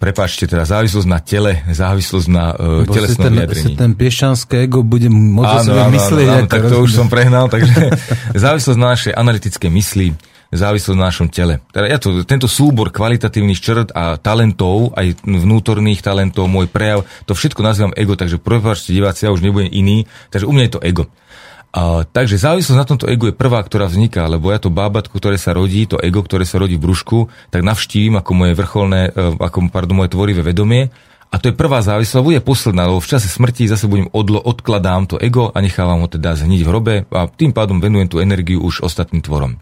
Prepáčte, teda závislosť na tele, závislosť na uh, telesnom ten, vyjadrení. Ten piešanské ego bude môcť áno, áno, myslieť. Áno, áno, tak to už som prehnal, takže [laughs] závislosť na našej analytické mysli, závislosť na našom tele. Teda ja to, tento súbor kvalitatívnych črt a talentov, aj vnútorných talentov, môj prejav, to všetko nazývam ego, takže prepáčte diváci, ja už nebudem iný, takže u mňa je to ego. A, takže závislosť na tomto egu je prvá, ktorá vzniká, lebo ja to bábatko, ktoré sa rodí, to ego, ktoré sa rodí v brúšku, tak navštívim ako moje vrcholné, e, ako, pardon, moje tvorivé vedomie. A to je prvá závislosť, bude posledná, lebo v čase smrti zase budem odlo, odkladám to ego a nechávam ho teda zhniť v hrobe a tým pádom venujem tú energiu už ostatným tvorom.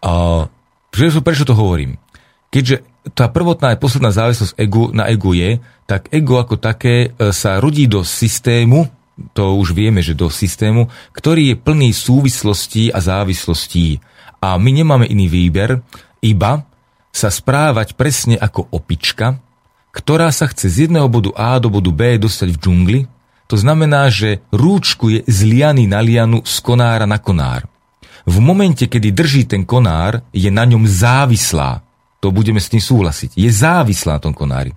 A prečo, prečo to hovorím? Keďže tá prvotná aj posledná závislosť egu, na egu je, tak ego ako také e, sa rodí do systému, to už vieme, že do systému, ktorý je plný súvislostí a závislostí. A my nemáme iný výber, iba sa správať presne ako opička, ktorá sa chce z jedného bodu A do bodu B dostať v džungli. To znamená, že rúčku je z liany na lianu, z konára na konár. V momente, kedy drží ten konár, je na ňom závislá. To budeme s tým súhlasiť. Je závislá na tom konári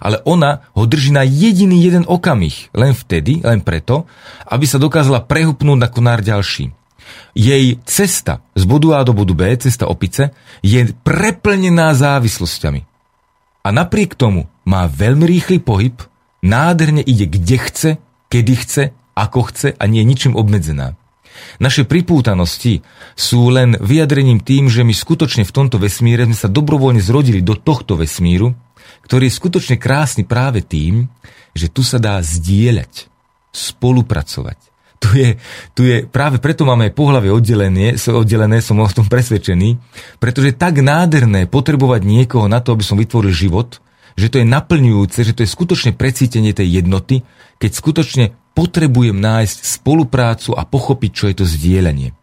ale ona ho drží na jediný jeden okamih, len vtedy, len preto, aby sa dokázala prehupnúť na konár ďalší. Jej cesta z bodu A do bodu B, cesta opice, je preplnená závislosťami. A napriek tomu má veľmi rýchly pohyb, nádherne ide kde chce, kedy chce, ako chce a nie je ničím obmedzená. Naše pripútanosti sú len vyjadrením tým, že my skutočne v tomto vesmíre sme sa dobrovoľne zrodili do tohto vesmíru ktorý je skutočne krásny práve tým, že tu sa dá zdieľať, spolupracovať. Tu je, tu je, práve preto máme aj pohľavie oddelené, oddelené, som o tom presvedčený, pretože je tak nádherné potrebovať niekoho na to, aby som vytvoril život, že to je naplňujúce, že to je skutočne precítenie tej jednoty, keď skutočne potrebujem nájsť spoluprácu a pochopiť, čo je to zdieľanie.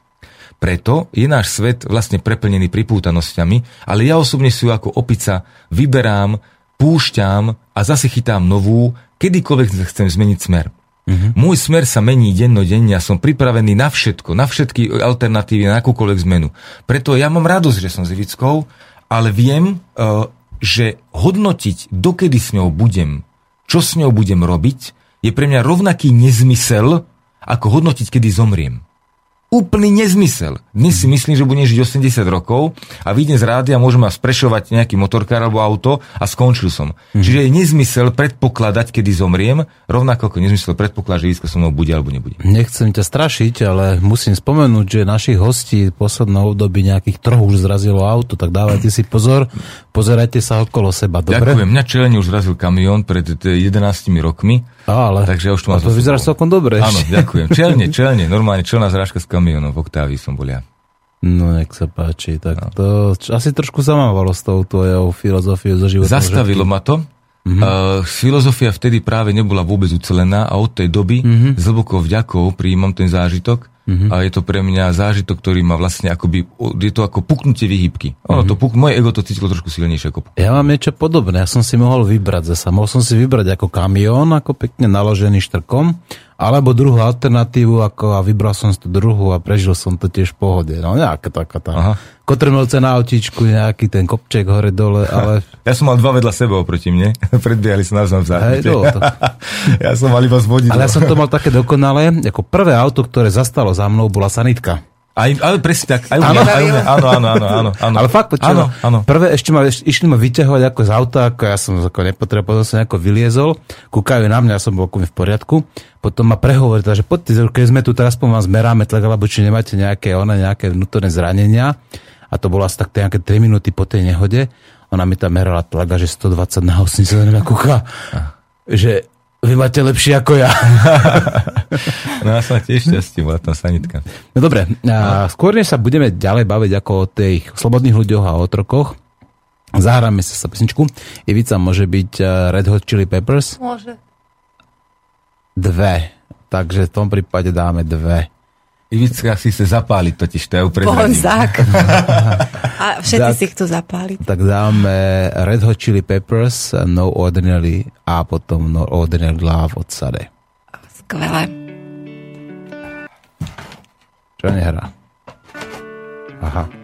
Preto je náš svet vlastne preplnený pripútanosťami, ale ja osobne si ju ako opica vyberám púšťam a zase chytám novú, kedykoľvek chcem zmeniť smer. Uh-huh. Môj smer sa mení dennodenne a som pripravený na všetko, na všetky alternatívy, na akúkoľvek zmenu. Preto ja mám radosť, že som s Ivickou, ale viem, uh, že hodnotiť, dokedy s ňou budem, čo s ňou budem robiť, je pre mňa rovnaký nezmysel, ako hodnotiť, kedy zomriem úplný nezmysel. Dnes si myslím, že budem žiť 80 rokov a vyjdem z rády a môžem ma sprešovať nejaký motorkár alebo auto a skončil som. Mm. Čiže je nezmysel predpokladať, kedy zomriem, rovnako ako nezmysel predpokladať, že Iska so mnou bude alebo nebude. Nechcem ťa strašiť, ale musím spomenúť, že našich hostí v poslednom období nejakých troch už zrazilo auto, tak dávajte si pozor, pozerajte sa okolo seba. Dobre? Ďakujem. Mňa čelene už zrazil kamión pred 11 roky ale Takže ja už to to vyzeráš celkom dobre. Áno, ďakujem. Čelne, čelne, normálne čelná zrážka s kamionom v Oktávii som bol ja. No, nech sa páči. Tak no. to asi trošku zamávalo s tou tvojou filozofiou zo života. Zastavilo ma to. Mm-hmm. Uh, filozofia vtedy práve nebola vôbec ucelená a od tej doby mm-hmm. s hlbokou vďakou prijímam ten zážitok Mm-hmm. A je to pre mňa zážitok, ktorý má vlastne akoby, je to ako puknutie vyhybky. Mm-hmm. To puk, moje ego to cítilo trošku silnejšie ako puk. Ja mám niečo podobné, ja som si mohol vybrať zasa. Mohol som si vybrať ako kamión, ako pekne naložený štrkom, alebo druhú alternatívu, ako a vybral som si tú druhú a prežil som to tiež v pohode. No nejaká taká tá kotrmelce na autíčku, nejaký ten kopček hore dole, [laughs] ale... Ja som mal dva vedľa seba oproti mne, [laughs] predbiehali sa navzájom v to. [laughs] ja som mal iba zvodidlo. Ale ja som to mal také dokonalé, ako prvé auto, ktoré zastalo za mnou, bola sanitka. Aj, ale presne tak, aj mňa, aj áno, áno, áno, áno, áno. [laughs] Ale fakt, áno, áno. prvé ešte ma, išli ma vyťahovať ako z auta, ako ja som ako nepotreboval, som nejako vyliezol, kúkajú na mňa, ja som bol v poriadku, potom ma prehovorili, že poďte, keď sme tu teraz po vás zmeráme tlak, alebo či nemáte nejaké, one, nejaké vnútorné zranenia, a to bolo asi tak nejaké 3 minúty po tej nehode, ona mi tam merala tlak, že 120 na 80 na kúka, že vy máte lepšie ako ja. [laughs] no ja som tiež šťastí, bola tam sanitka. No dobre, a skôr než sa budeme ďalej baviť ako o tých slobodných ľuďoch a otrokoch, zahráme sa sa pesničku. Ivica môže byť e, Red Hot Chili Peppers? Môže. Dve. Takže v tom prípade dáme dve. Ivicka si chce zapáliť totiž, to je Bonzák. [laughs] A všetci tak, si chcú zapáliť. Tak dáme Red Hot Chili Peppers, No Ordinary a potom No Ordinary Love od Sade. Skvelé. Čo nehrá? Aha.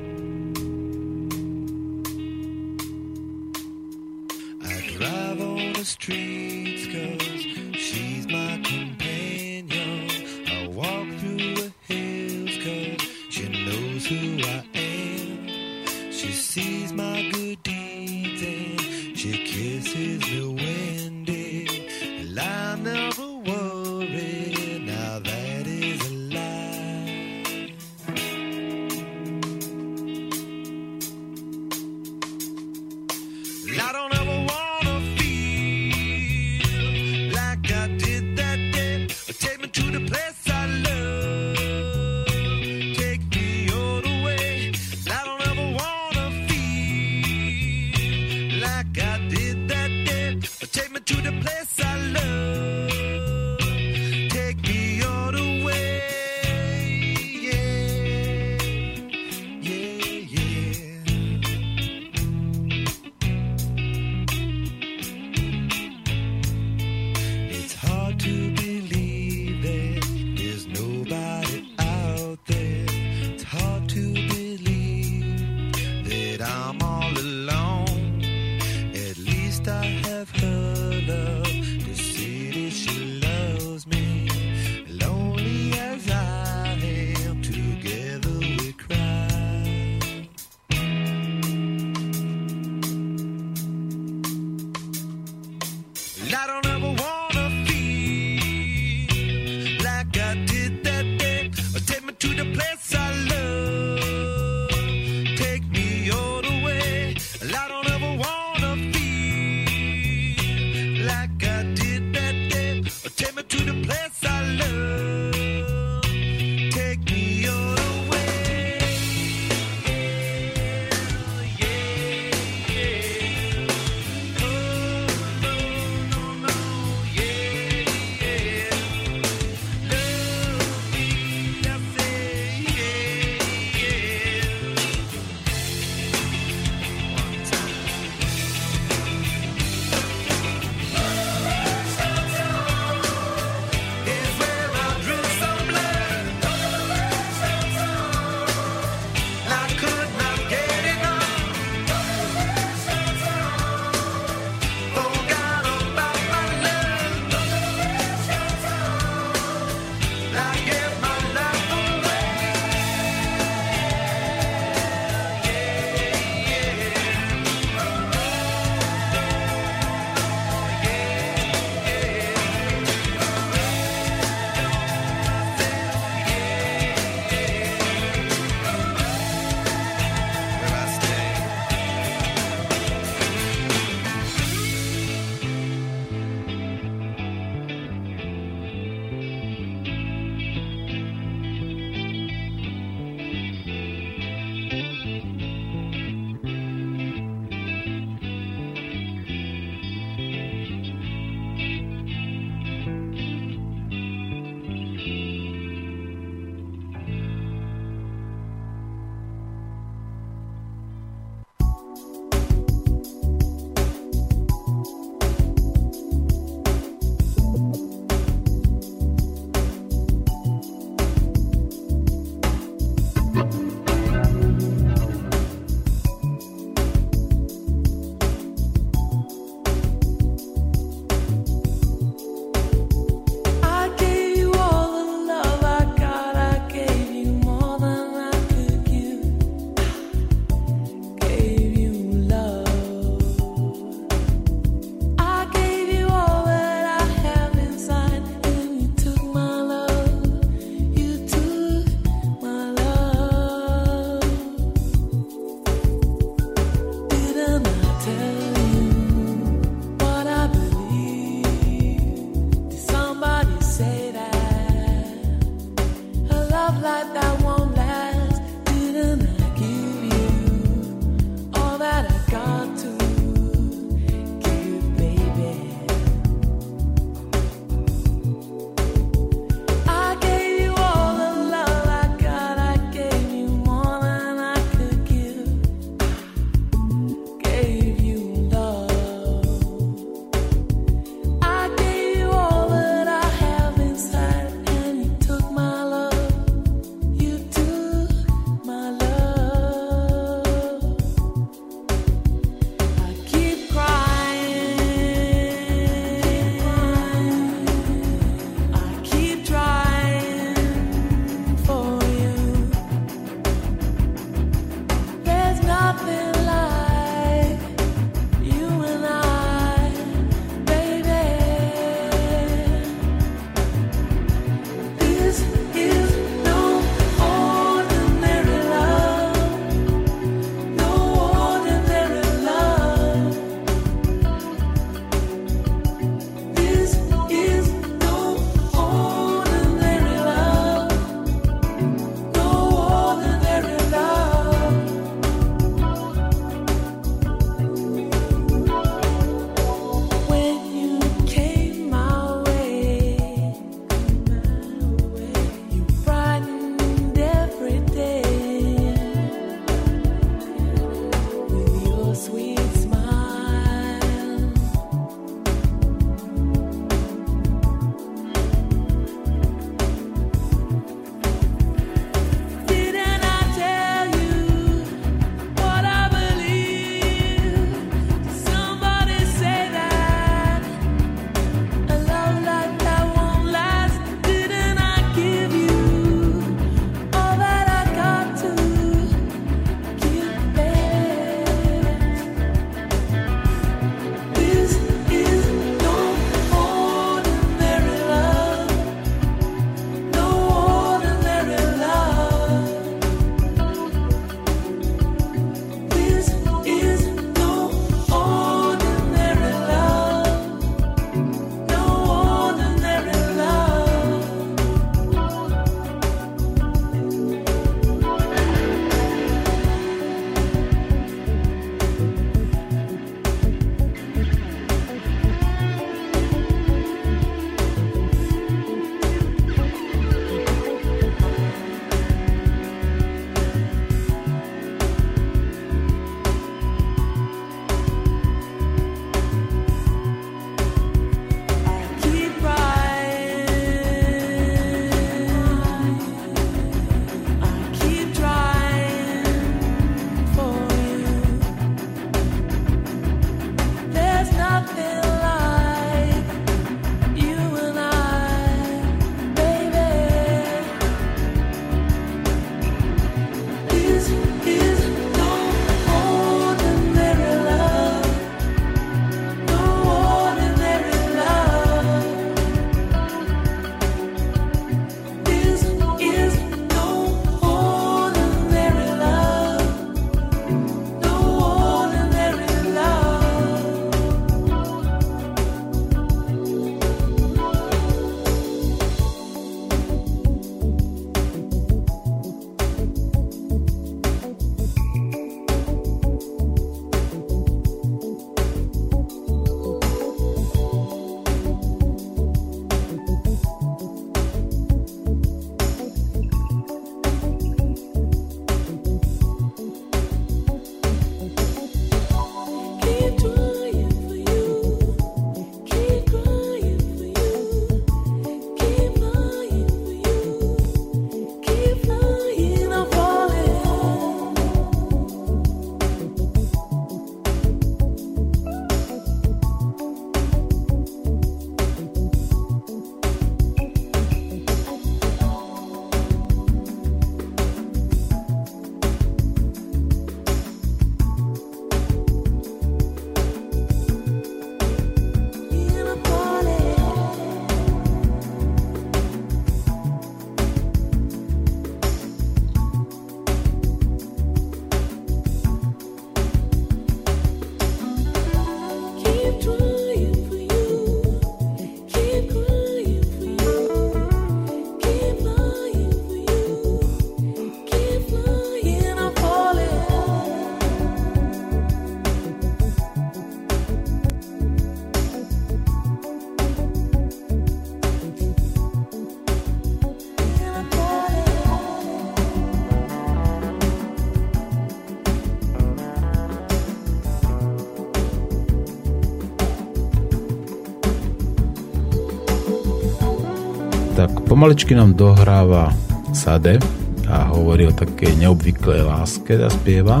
Pomaličky nám dohráva Sade a hovorí o takej neobvyklej láske a spieva.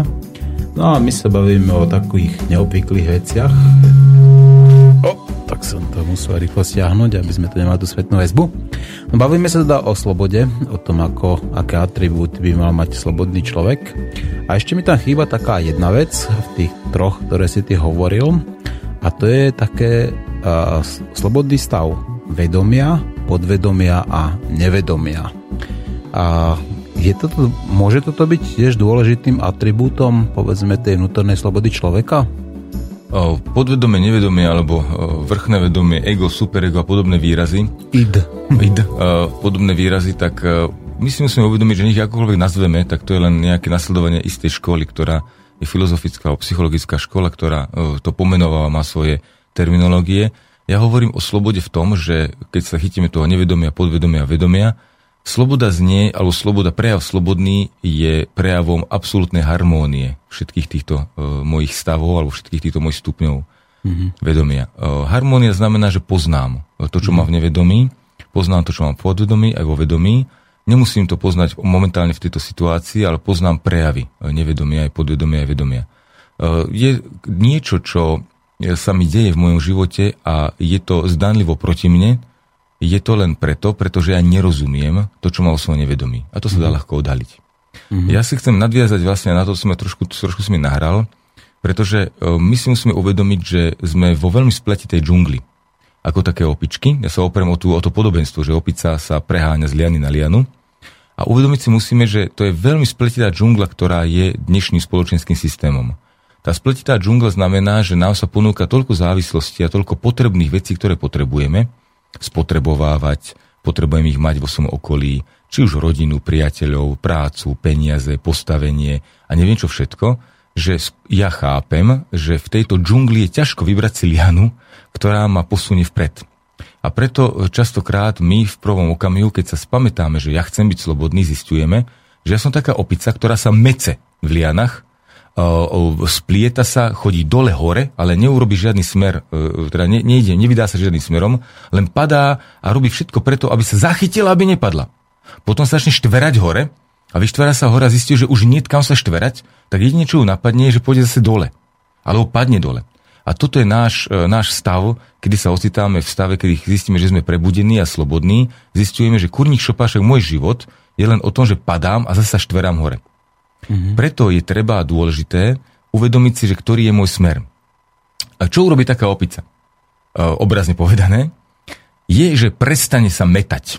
No a my sa bavíme o takých neobvyklých veciach. O, tak som to musel rýchlo stiahnuť, aby sme tu nemali tú svetnú väzbu. No, bavíme sa teda o slobode, o tom, ako, aké atribúty by mal mať slobodný človek. A ešte mi tam chýba taká jedna vec v tých troch, ktoré si ty hovoril. A to je také uh, slobodný stav vedomia, podvedomia a nevedomia. A je toto, môže toto byť tiež dôležitým atribútom, povedzme, tej vnútornej slobody človeka? Podvedomie, nevedomie alebo vrchné vedomie, ego, superego a podobné výrazy. Id. Id. Podobné výrazy, tak my si musíme uvedomiť, že nech akokoľvek nazveme, tak to je len nejaké nasledovanie istej školy, ktorá je filozofická alebo psychologická škola, ktorá to pomenováva, má svoje terminológie. Ja hovorím o slobode v tom, že keď sa chytíme toho nevedomia, podvedomia vedomia, Sloboda znie, alebo sloboda, prejav slobodný je prejavom absolútnej harmónie všetkých týchto uh, mojich stavov alebo všetkých týchto mojich stupňov mm-hmm. vedomia. Uh, harmónia znamená, že poznám to, čo mm-hmm. mám v nevedomí, poznám to, čo mám v podvedomí aj vo vedomí. Nemusím to poznať momentálne v tejto situácii, ale poznám prejavy nevedomia aj podvedomia aj vedomia. Uh, je niečo, čo sa mi deje v mojom živote a je to zdanlivo proti mne, je to len preto, pretože ja nerozumiem to, čo má o svojom nevedomí. A to sa dá mm-hmm. ľahko odhaliť. Mm-hmm. Ja si chcem nadviazať vlastne na to, čo som trošku, trošku si mi nahral, pretože e, my si musíme uvedomiť, že sme vo veľmi spletitej džungli. Ako také opičky. Ja sa oprem o, tú, o to podobenstvo, že opica sa preháňa z liany na lianu. A uvedomiť si musíme, že to je veľmi spletitá džungla, ktorá je dnešným spoločenským systémom. Tá spletitá džungla znamená, že nám sa ponúka toľko závislostí a toľko potrebných vecí, ktoré potrebujeme, spotrebovávať, potrebujem ich mať vo svojom okolí, či už rodinu, priateľov, prácu, peniaze, postavenie a neviem čo všetko, že ja chápem, že v tejto džungli je ťažko vybrať si lianu, ktorá ma posunie vpred. A preto častokrát my v prvom okamihu, keď sa spamätáme, že ja chcem byť slobodný, zistujeme, že ja som taká opica, ktorá sa mece v lianach splieta sa, chodí dole hore, ale neurobi žiadny smer, e, teda ne, nejde, nevydá sa žiadnym smerom, len padá a robí všetko preto, aby sa zachytila, aby nepadla. Potom sa začne štverať hore a vyštvera sa hore a zistí, že už nie kam sa štverať, tak jedine, čo ju napadne, je, že pôjde zase dole. Alebo padne dole. A toto je náš, e, náš stav, kedy sa ocitáme v stave, kedy zistíme, že sme prebudení a slobodní, zistujeme, že kurník šopášek, môj život je len o tom, že padám a zase štverám hore. Mm-hmm. Preto je treba dôležité uvedomiť si, že ktorý je môj smer. A čo urobí taká opica? E, obrazne povedané, je, že prestane sa metať. E,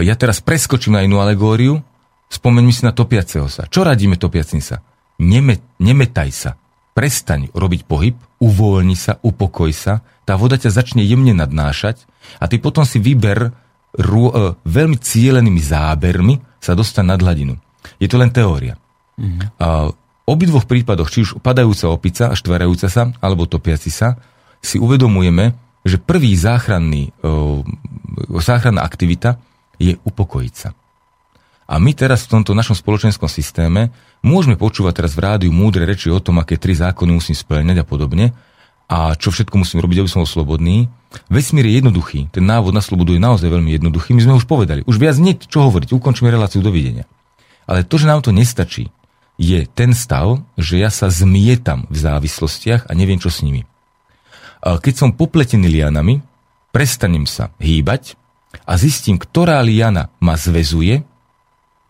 ja teraz preskočím na inú alegóriu, spomeňme si na topiaceho sa. Čo radíme topiacim sa? Neme, nemetaj sa. Prestaň robiť pohyb, uvoľni sa, upokoj sa, tá voda ťa začne jemne nadnášať a ty potom si vyber rú, e, veľmi cielenými zábermi sa dostať nad hladinu. Je to len teória. Mm-hmm. A v obidvoch prípadoch, či už padajúca opica štverajúca sa, alebo topiaci sa, si uvedomujeme, že prvý záchranný, o, záchranná aktivita je upokojiť sa. A my teraz v tomto našom spoločenskom systéme môžeme počúvať teraz v rádiu múdre reči o tom, aké tri zákony musím splňať a podobne, a čo všetko musím robiť, aby som bol slobodný. Vesmír je jednoduchý. Ten návod na slobodu je naozaj veľmi jednoduchý. My sme už povedali. Už viac nie čo hovoriť. Ukončíme reláciu. Dovidenia. Ale to, že nám to nestačí, je ten stav, že ja sa zmietam v závislostiach a neviem, čo s nimi. Keď som popletený lianami, prestanem sa hýbať a zistím, ktorá liana ma zvezuje,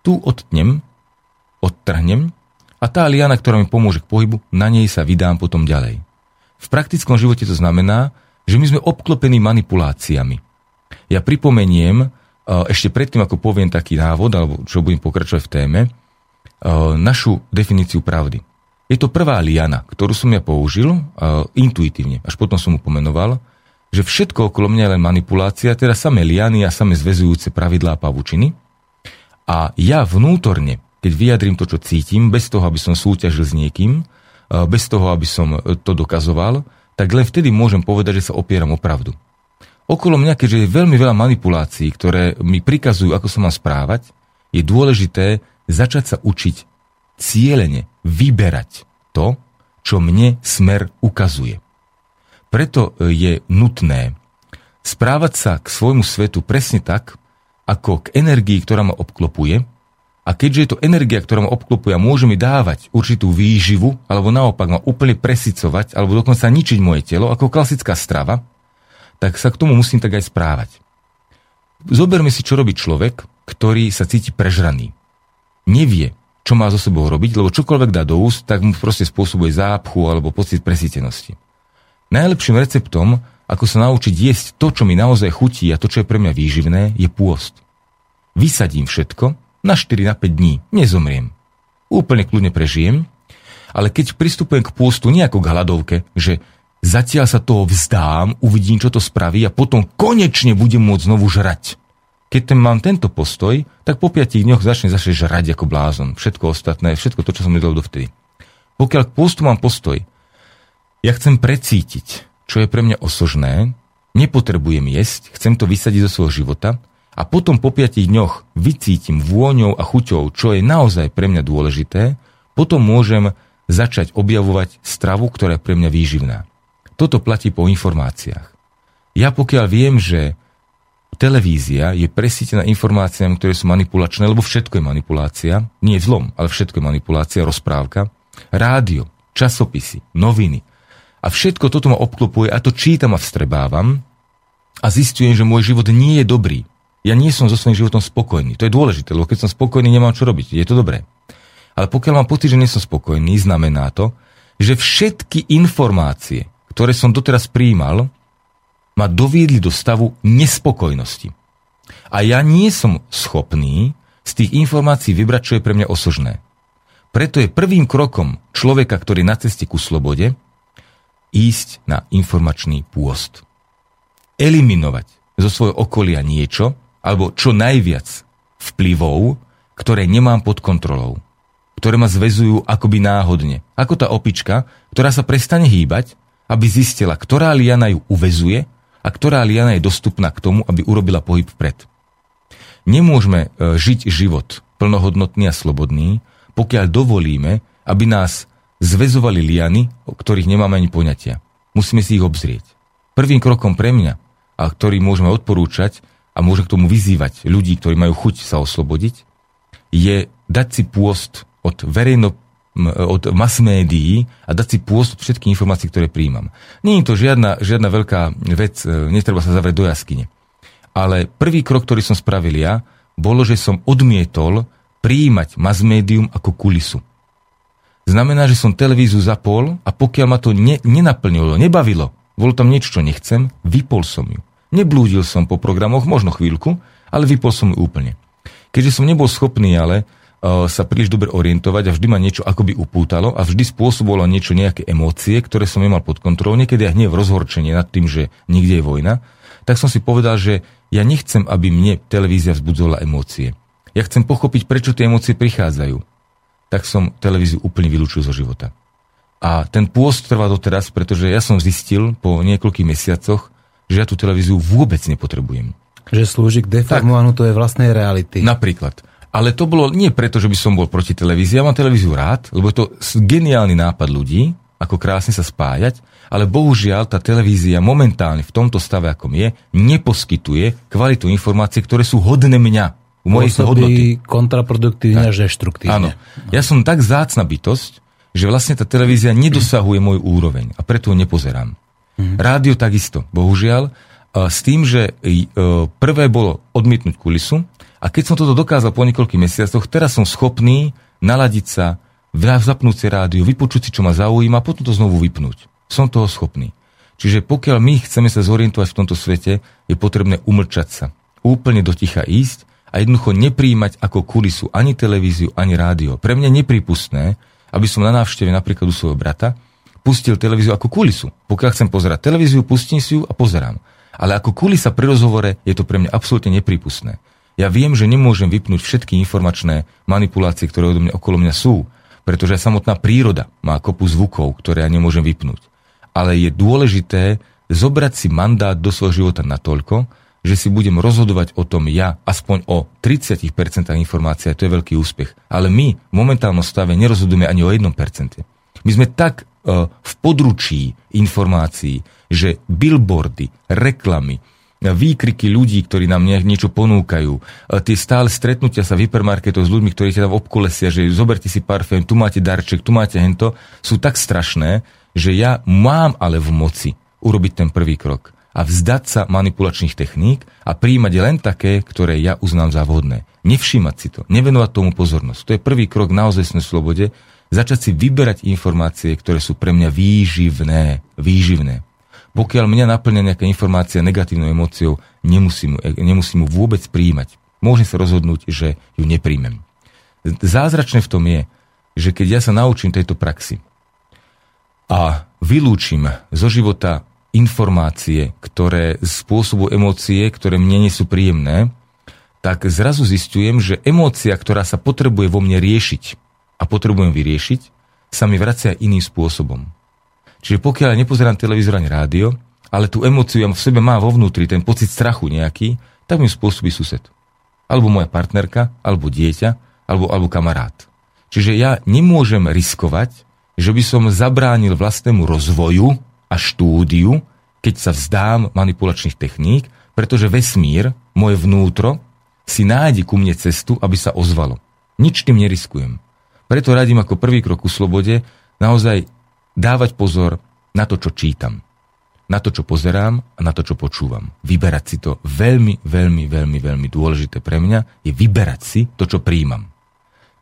tu odtnem, odtrhnem a tá liana, ktorá mi pomôže k pohybu, na nej sa vydám potom ďalej. V praktickom živote to znamená, že my sme obklopení manipuláciami. Ja pripomeniem, ešte predtým, ako poviem taký návod, alebo čo budem pokračovať v téme, našu definíciu pravdy. Je to prvá liana, ktorú som ja použil intuitívne, až potom som mu pomenoval, že všetko okolo mňa je len manipulácia, teda samé liany a samé zväzujúce pravidlá a pavučiny. A ja vnútorne, keď vyjadrím to, čo cítim, bez toho, aby som súťažil s niekým, bez toho, aby som to dokazoval, tak len vtedy môžem povedať, že sa opieram o pravdu. Okolo mňa, keďže je veľmi veľa manipulácií, ktoré mi prikazujú, ako sa mám správať, je dôležité začať sa učiť cieľene vyberať to, čo mne smer ukazuje. Preto e, je nutné správať sa k svojmu svetu presne tak, ako k energii, ktorá ma obklopuje. A keďže je to energia, ktorá ma obklopuje a môže mi dávať určitú výživu, alebo naopak ma úplne presicovať, alebo dokonca ničiť moje telo, ako klasická strava, tak sa k tomu musím tak aj správať. Zoberme si, čo robí človek, ktorý sa cíti prežraný. Nevie, čo má so sebou robiť, lebo čokoľvek dá do úst, tak mu proste spôsobuje zápchu alebo pocit presítenosti. Najlepším receptom, ako sa naučiť jesť to, čo mi naozaj chutí a to, čo je pre mňa výživné, je pôst. Vysadím všetko na 4 na 5 dní, nezomriem. Úplne kľudne prežijem, ale keď pristupujem k pôstu nie ako k hladovke, že zatiaľ sa toho vzdám, uvidím, čo to spraví a potom konečne budem môcť znovu žrať. Keď ten mám tento postoj, tak po 5 dňoch začne zase žrať ako blázon. Všetko ostatné, všetko to, čo som nedal dovtedy. Pokiaľ k pôstu mám postoj, ja chcem precítiť, čo je pre mňa osožné, nepotrebujem jesť, chcem to vysadiť zo svojho života a potom po 5 dňoch vycítim vôňou a chuťou, čo je naozaj pre mňa dôležité, potom môžem začať objavovať stravu, ktorá je pre mňa výživná. Toto platí po informáciách. Ja pokiaľ viem, že televízia je presítená informáciami, ktoré sú manipulačné, lebo všetko je manipulácia, nie je zlom, ale všetko je manipulácia, rozprávka, rádio, časopisy, noviny, a všetko toto ma obklopuje a to čítam a vstrebávam a zistujem, že môj život nie je dobrý. Ja nie som so svojím životom spokojný. To je dôležité, lebo keď som spokojný, nemám čo robiť. Je to dobré. Ale pokiaľ mám pocit, že nie som spokojný, znamená to, že všetky informácie, ktoré som doteraz prijímal, ma doviedli do stavu nespokojnosti. A ja nie som schopný z tých informácií vybrať, čo je pre mňa osožné. Preto je prvým krokom človeka, ktorý je na ceste ku slobode, ísť na informačný pôst. Eliminovať zo svojho okolia niečo, alebo čo najviac vplyvov, ktoré nemám pod kontrolou, ktoré ma zvezujú akoby náhodne. Ako tá opička, ktorá sa prestane hýbať, aby zistila, ktorá liana ju uvezuje a ktorá liana je dostupná k tomu, aby urobila pohyb vpred. Nemôžeme e, žiť život plnohodnotný a slobodný, pokiaľ dovolíme, aby nás zväzovali liany, o ktorých nemáme ani poňatia. Musíme si ich obzrieť. Prvým krokom pre mňa, a ktorý môžeme odporúčať a môžem k tomu vyzývať ľudí, ktorí majú chuť sa oslobodiť, je dať si pôst od verejno, od mass médií a dať si pôst od všetkých informácií, ktoré príjmam. Je to žiadna, žiadna veľká vec, e, netreba sa zavrieť do jaskyne. Ale prvý krok, ktorý som spravil ja, bolo, že som odmietol príjmať mass médium ako kulisu znamená, že som televízu zapol a pokiaľ ma to ne, nenaplnilo, nebavilo, bolo tam niečo, čo nechcem, vypol som ju. Neblúdil som po programoch, možno chvíľku, ale vypol som ju úplne. Keďže som nebol schopný ale sa príliš dobre orientovať a vždy ma niečo akoby upútalo a vždy spôsobovalo niečo, nejaké emócie, ktoré som nemal pod kontrolou, niekedy aj hnev, rozhorčenie nad tým, že nikde je vojna, tak som si povedal, že ja nechcem, aby mne televízia vzbudzovala emócie. Ja chcem pochopiť, prečo tie emócie prichádzajú tak som televíziu úplne vylúčil zo života. A ten pôst trvá doteraz, pretože ja som zistil po niekoľkých mesiacoch, že ja tú televíziu vôbec nepotrebujem. Že slúži k deformovaniu tvojej vlastnej reality. Napríklad. Ale to bolo nie preto, že by som bol proti televízii. Ja mám televíziu rád, lebo je to geniálny nápad ľudí, ako krásne sa spájať, ale bohužiaľ tá televízia momentálne v tomto stave, akom je, neposkytuje kvalitu informácií, ktoré sú hodné mňa u mojej hodnoty. kontraproduktívne až deštruktívne. Áno. Ja som tak zácna bytosť, že vlastne tá televízia nedosahuje môj úroveň a preto ho nepozerám. Mm. Rádio takisto, bohužiaľ, s tým, že e, prvé bolo odmietnúť kulisu a keď som toto dokázal po niekoľkých mesiacoch, teraz som schopný naladiť sa, zapnúť si rádio, vypočuť si, čo ma zaujíma potom to znovu vypnúť. Som toho schopný. Čiže pokiaľ my chceme sa zorientovať v tomto svete, je potrebné umlčať sa. Úplne do ticha ísť a jednoducho nepríjmať ako kulisu ani televíziu, ani rádio. Pre mňa nepripustné, aby som na návšteve napríklad u svojho brata pustil televíziu ako kulisu. Pokiaľ chcem pozerať televíziu, pustím si ju a pozerám. Ale ako kulisa pri rozhovore je to pre mňa absolútne nepripustné. Ja viem, že nemôžem vypnúť všetky informačné manipulácie, ktoré odo mňa, okolo mňa sú, pretože samotná príroda má kopu zvukov, ktoré ja nemôžem vypnúť. Ale je dôležité zobrať si mandát do svojho života natoľko, že si budem rozhodovať o tom ja aspoň o 30% informácií, to je veľký úspech. Ale my v momentálnom stave nerozhodujeme ani o 1%. My sme tak uh, v područí informácií, že billboardy, reklamy, výkriky ľudí, ktorí nám niečo ponúkajú, e, tie stále stretnutia sa v hypermarketoch s ľuďmi, ktorí ťa tam obkolesia, že zoberte si parfém, tu máte darček, tu máte hento, sú tak strašné, že ja mám ale v moci urobiť ten prvý krok a vzdať sa manipulačných techník a príjmať len také, ktoré ja uznám za vhodné. Nevšímať si to, nevenovať tomu pozornosť. To je prvý krok na ozajstnej slobode, začať si vyberať informácie, ktoré sú pre mňa výživné. Výživné. Pokiaľ mňa naplňa nejaká informácia negatívnou emóciou, nemusím, nemusím ju vôbec príjmať. Môžem sa rozhodnúť, že ju nepríjmem. Zázračné v tom je, že keď ja sa naučím tejto praxi a vylúčim zo života informácie, ktoré spôsobujú emócie, ktoré mne nie sú príjemné, tak zrazu zistujem, že emócia, ktorá sa potrebuje vo mne riešiť a potrebujem vyriešiť, sa mi vracia iným spôsobom. Čiže pokiaľ nepozerám televízor ani rádio, ale tú emóciu ja v sebe mám vo vnútri, ten pocit strachu nejaký, tak mi spôsobí sused. Alebo moja partnerka, alebo dieťa, alebo, alebo kamarát. Čiže ja nemôžem riskovať, že by som zabránil vlastnému rozvoju a štúdiu, keď sa vzdám manipulačných techník, pretože vesmír, moje vnútro, si nájde ku mne cestu, aby sa ozvalo. Nič tým neriskujem. Preto radím ako prvý krok ku slobode naozaj dávať pozor na to, čo čítam, na to, čo pozerám a na to, čo počúvam. Vyberať si to veľmi, veľmi, veľmi, veľmi dôležité pre mňa je vyberať si to, čo príjmam.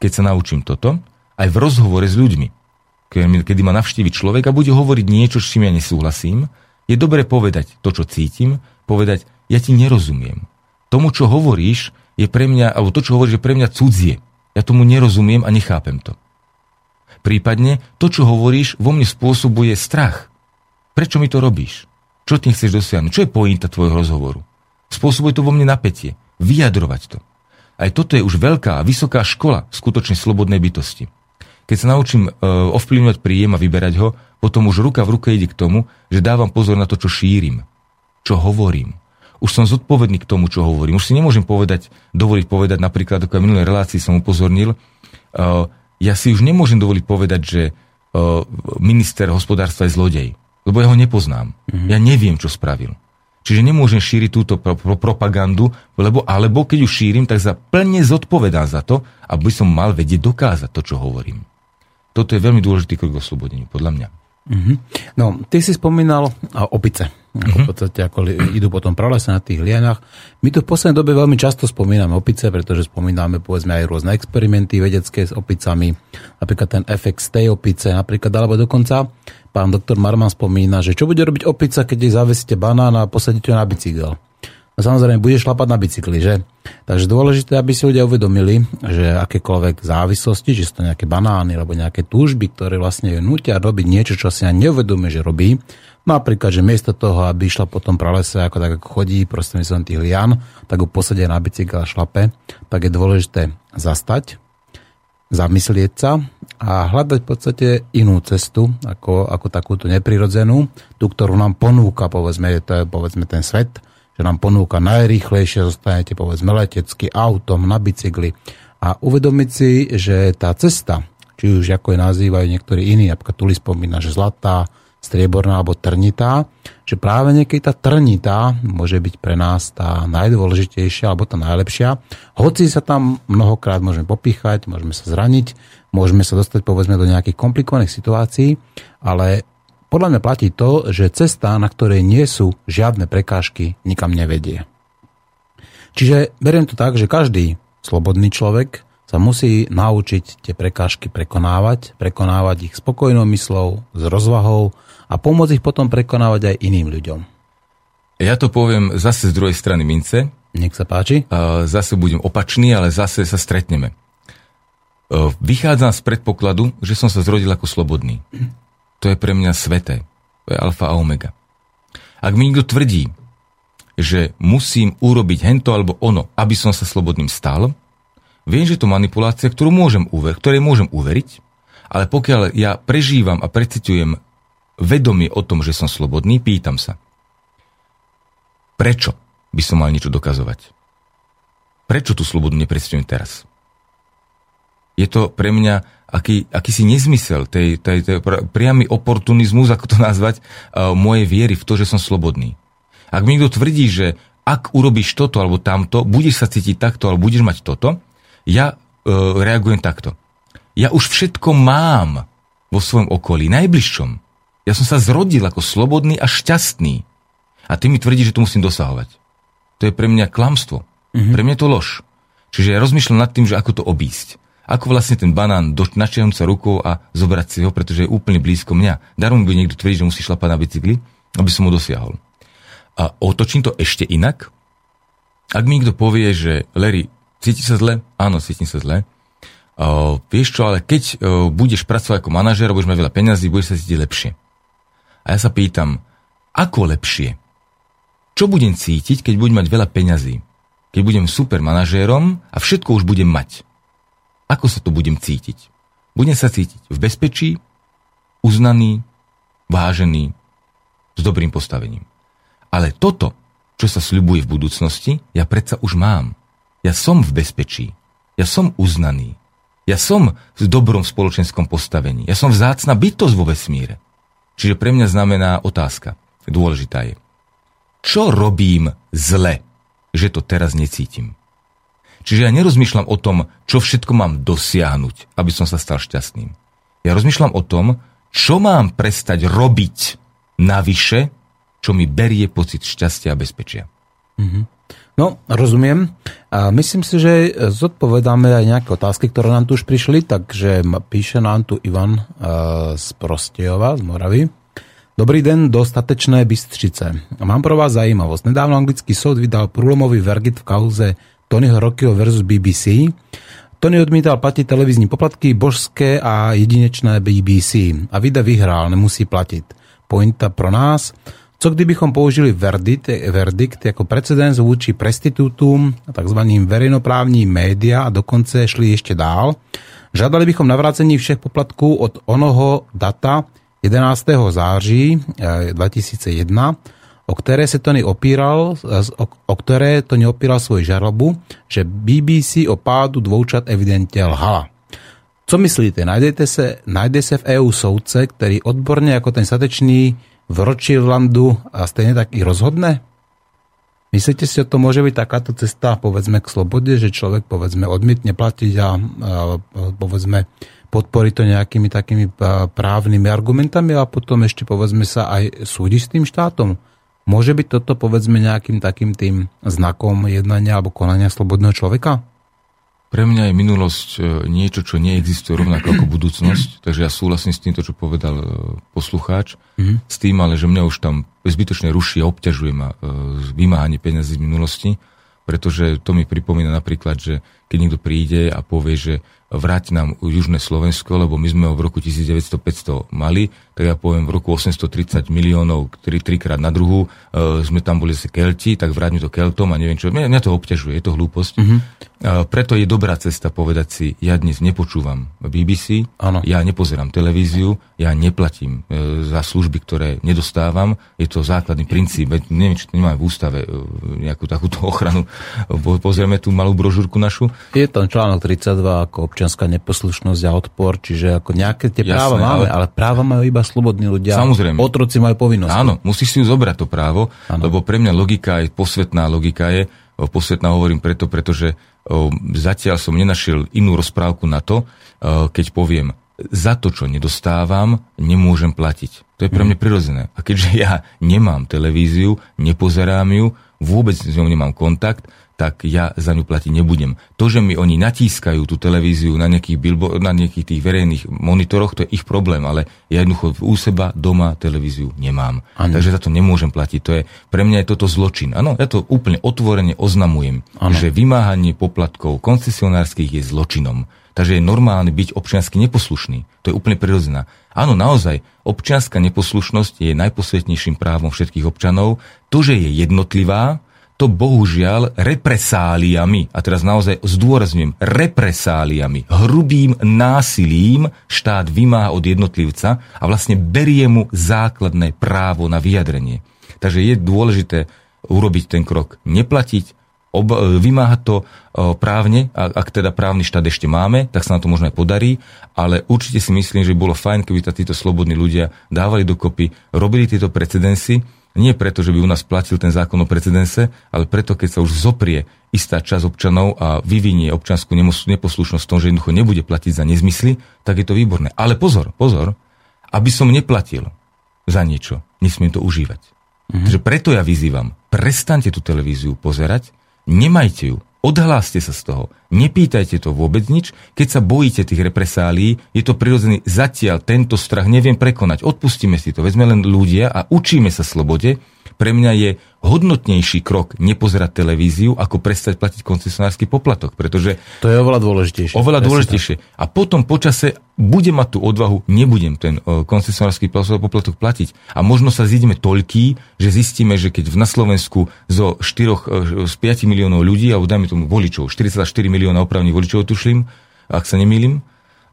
Keď sa naučím toto, aj v rozhovore s ľuďmi, kedy ma navštívi človek a bude hovoriť niečo, s čím ja nesúhlasím, je dobre povedať to, čo cítim, povedať, ja ti nerozumiem. Tomu, čo hovoríš, je pre mňa, alebo to, čo hovoríš, je pre mňa cudzie. Ja tomu nerozumiem a nechápem to. Prípadne to, čo hovoríš, vo mne spôsobuje strach. Prečo mi to robíš? Čo ty chceš dosiahnuť? Čo je pointa tvojho rozhovoru? Spôsobuje to vo mne napätie. Vyjadrovať to. Aj toto je už veľká a vysoká škola skutočne slobodnej bytosti. Keď sa naučím e, ovplyvňovať príjem a vyberať ho, potom už ruka v ruke ide k tomu, že dávam pozor na to, čo šírim, čo hovorím. Už som zodpovedný k tomu, čo hovorím. Už si nemôžem povedať, dovoliť povedať, napríklad, ako v minulej relácii som upozornil, uh, ja si už nemôžem dovoliť povedať, že uh, minister hospodárstva je zlodej, lebo ja ho nepoznám. Mm-hmm. Ja neviem, čo spravil. Čiže nemôžem šíriť túto pro, pro, propagandu, lebo, alebo keď ju šírim, tak sa plne zodpovedám za to, aby som mal vedieť dokázať to, čo hovorím. Toto je veľmi dôležitý krok k oslobodeniu, podľa mňa. Mm-hmm. No, ty si spomínal opice. Ako v podstate ako idú potom pralese na tých lienach. My tu v poslednej dobe veľmi často spomíname opice, pretože spomíname povedzme aj rôzne experimenty vedecké s opicami, napríklad ten efekt z tej opice, napríklad, alebo dokonca pán doktor Marman spomína, že čo bude robiť opica, keď jej zavesíte banán a posadíte na bicykel. No samozrejme, bude šlapať na bicykli, že? Takže dôležité, aby si ľudia uvedomili, že akékoľvek závislosti, či sú to nejaké banány alebo nejaké túžby, ktoré vlastne ju nutia robiť niečo, čo si ani neuvedomuje, že robí. Napríklad, že miesto toho, aby išla po tom pralese, ako tak ako chodí prostredníctvom tých lian, tak ho posadia na bicykel a šlape, tak je dôležité zastať, zamyslieť sa a hľadať v podstate inú cestu, ako, ako takúto neprirodzenú, tú, ktorú nám ponúka, povedzme, to je povedzme ten svet, že nám ponúka najrýchlejšie, zostanete povedzme letecky, autom, na bicykli a uvedomiť si, že tá cesta, či už ako je nazývajú niektorí iní, napríklad Tuli spomína, že zlatá, strieborná alebo trnitá, že práve niekedy tá trnitá môže byť pre nás tá najdôležitejšia alebo tá najlepšia. Hoci sa tam mnohokrát môžeme popíchať, môžeme sa zraniť, môžeme sa dostať povedzme do nejakých komplikovaných situácií, ale podľa mňa platí to, že cesta, na ktorej nie sú žiadne prekážky, nikam nevedie. Čiže beriem to tak, že každý slobodný človek sa musí naučiť tie prekážky prekonávať, prekonávať ich spokojnou myslou, s rozvahou a pomôcť ich potom prekonávať aj iným ľuďom. Ja to poviem zase z druhej strany mince. Nech sa páči. Zase budem opačný, ale zase sa stretneme. Vychádzam z predpokladu, že som sa zrodil ako slobodný to je pre mňa sveté. To je alfa a omega. Ak mi niekto tvrdí, že musím urobiť hento alebo ono, aby som sa slobodným stal, viem, že to manipulácia, ktorú môžem uveriť, ktorej môžem uveriť, ale pokiaľ ja prežívam a precitujem vedomie o tom, že som slobodný, pýtam sa, prečo by som mal niečo dokazovať? Prečo tú slobodu nepredstavujem teraz? Je to pre mňa aký, akýsi nezmysel, tej, tej, tej priamy oportunizmus, ako to nazvať, uh, mojej viery v to, že som slobodný. Ak mi niekto tvrdí, že ak urobíš toto alebo tamto, budeš sa cítiť takto alebo budeš mať toto, ja e, reagujem takto. Ja už všetko mám vo svojom okolí, najbližšom. Ja som sa zrodil ako slobodný a šťastný. A ty mi tvrdíš, že to musím dosahovať. To je pre mňa klamstvo. Mm-hmm. Pre mňa je to lož. Čiže ja rozmýšľam nad tým, že ako to obísť. Ako vlastne ten banán načiahnuť sa rukou a zobrať si ho, pretože je úplne blízko mňa. Darom by niekto tvrdí, že musí šlapať na bicykli, aby som ho dosiahol. A otočím to ešte inak. Ak mi niekto povie, že Larry, cíti sa zle? Áno, cítim sa zle. Uh, vieš čo, ale keď uh, budeš pracovať ako manažer, budeš mať veľa peňazí, budeš sa cítiť lepšie. A ja sa pýtam, ako lepšie? Čo budem cítiť, keď budem mať veľa peňazí? Keď budem super manažérom a všetko už budem mať. Ako sa to budem cítiť? Budem sa cítiť v bezpečí, uznaný, vážený, s dobrým postavením. Ale toto, čo sa sľubuje v budúcnosti, ja predsa už mám. Ja som v bezpečí. Ja som uznaný. Ja som v dobrom spoločenskom postavení. Ja som vzácna bytosť vo vesmíre. Čiže pre mňa znamená otázka. Dôležitá je. Čo robím zle, že to teraz necítim? Čiže ja nerozmýšľam o tom, čo všetko mám dosiahnuť, aby som sa stal šťastným. Ja rozmýšľam o tom, čo mám prestať robiť navyše, čo mi berie pocit šťastia a bezpečia. Mm-hmm. No, rozumiem. A myslím si, že zodpovedáme aj nejaké otázky, ktoré nám tu už prišli, takže píše nám tu Ivan z Prostejova, z Moravy. Dobrý den, dostatečné Bystřice. Mám pro vás zajímavosť. Nedávno anglický soud vydal průlomový verdikt v kauze Tonyho Rockyho versus BBC. Tony odmítal platiť televízní poplatky božské a jedinečné BBC. A Vide vyhrál, nemusí platiť. Pointa pro nás – co kdybychom použili verdikt, verdikt jako precedens vůči prestitutům, takzvaným verejnoprávním média a dokonce šli ještě dál. Žádali bychom navrácení všech poplatků od onoho data 11. září 2001, eh, o které se Tony opíral, o, o které Tony opíral svoji žalobu, že BBC o pádu dvoučat evidentně lhala. Co myslíte? Najdete se, najde se v EU soudce, který odborně jako ten statečný v Rothschildandu a stejne tak i rozhodne? Myslíte si, že to môže byť takáto cesta, povedzme, k slobode, že človek, povedzme, odmietne platiť a povedzme, podporí to nejakými takými právnymi argumentami a potom ešte, povedzme, sa aj súdi s tým štátom? Môže byť toto, povedzme, nejakým takým tým znakom jednania alebo konania slobodného človeka? Pre mňa je minulosť e, niečo, čo neexistuje rovnako ako budúcnosť, [clears throat] takže ja súhlasím s týmto, čo povedal e, poslucháč, mm-hmm. s tým ale, že mňa už tam zbytočne ruší a obťažuje ma e, vymáhanie peniazy z minulosti, pretože to mi pripomína napríklad, že keď niekto príde a povie, že vráť nám Južné Slovensko, lebo my sme ho v roku 1900-500 mali, tak ja poviem v roku 830 miliónov, ktorý trikrát na druhu, uh, sme tam boli zase Kelti, tak vráť mi to Keltom a neviem čo. Mňa, mňa to obťažuje, je to hlúposť. Uh-huh. Uh, preto je dobrá cesta povedať si, ja dnes nepočúvam BBC, ano. ja nepozerám televíziu, ja neplatím uh, za služby, ktoré nedostávam. Je to základný princíp, veď neviem, či nemáme v ústave uh, nejakú takúto ochranu. Pozrieme tú malú brožúrku našu. Je tam článok 32 ako občianská neposlušnosť a odpor, čiže ako nejaké tie Jasné, práva máme, ale... ale práva majú iba slobodní ľudia. Samozrejme. Otroci majú povinnosť. Áno, musíš si ju zobrať to právo, ano. lebo pre mňa logika je posvetná logika je, posvetná hovorím preto, pretože zatiaľ som nenašiel inú rozprávku na to, keď poviem, za to, čo nedostávam, nemôžem platiť. To je pre mhm. mňa prirodzené. A keďže ja nemám televíziu, nepozerám ju, vôbec s ňou nemám kontakt, tak ja za ňu platiť nebudem. To, že mi oni natískajú tú televíziu na nejakých, bilbo, na nejakých tých verejných monitoroch, to je ich problém, ale ja jednoducho u seba doma televíziu nemám. Ano. Takže za to nemôžem platiť. To je, pre mňa je toto zločin. Áno, ja to úplne otvorene oznamujem, ano. že vymáhanie poplatkov koncesionárskych je zločinom. Takže je normálne byť občiansky neposlušný. To je úplne prirodzená. Áno, naozaj, občianská neposlušnosť je najposvetnejším právom všetkých občanov. To, že je jednotlivá, to bohužiaľ represáliami, a teraz naozaj zdôrazňujem, represáliami, hrubým násilím štát vymáha od jednotlivca a vlastne berie mu základné právo na vyjadrenie. Takže je dôležité urobiť ten krok, neplatiť, ob, vymáhať to právne, ak teda právny štát ešte máme, tak sa nám to možno aj podarí, ale určite si myslím, že bolo fajn, keby títo slobodní ľudia dávali dokopy, robili tieto precedensy, Nie preto, že by u nás platil ten zákon o precedense, ale preto, keď sa už zoprie istá časť občanov a vyvinie občanskú neposlušnosť v tom, že jednoducho nebude platiť za nezmysly, tak je to výborné. Ale pozor, pozor, aby som neplatil za niečo, nesmiem to užívať. Mm-hmm. Takže preto ja vyzývam, prestante tú televíziu pozerať, nemajte ju, Odhláste sa z toho. Nepýtajte to vôbec nič. Keď sa bojíte tých represálií, je to prirodzený zatiaľ tento strach neviem prekonať. Odpustíme si to. Vezme len ľudia a učíme sa slobode. Pre mňa je hodnotnejší krok nepozerať televíziu, ako prestať platiť koncesionársky poplatok, pretože... To je oveľa dôležitejšie. Oveľa dôležitejšie. A potom počase bude mať tú odvahu, nebudem ten uh, koncesionársky poplatok platiť. A možno sa zídeme toľký, že zistíme, že keď na Slovensku zo 4, uh, z 5 miliónov ľudí, alebo dajme tomu voličov, 44 milióna opravných voličov, tuším, ak sa nemýlim,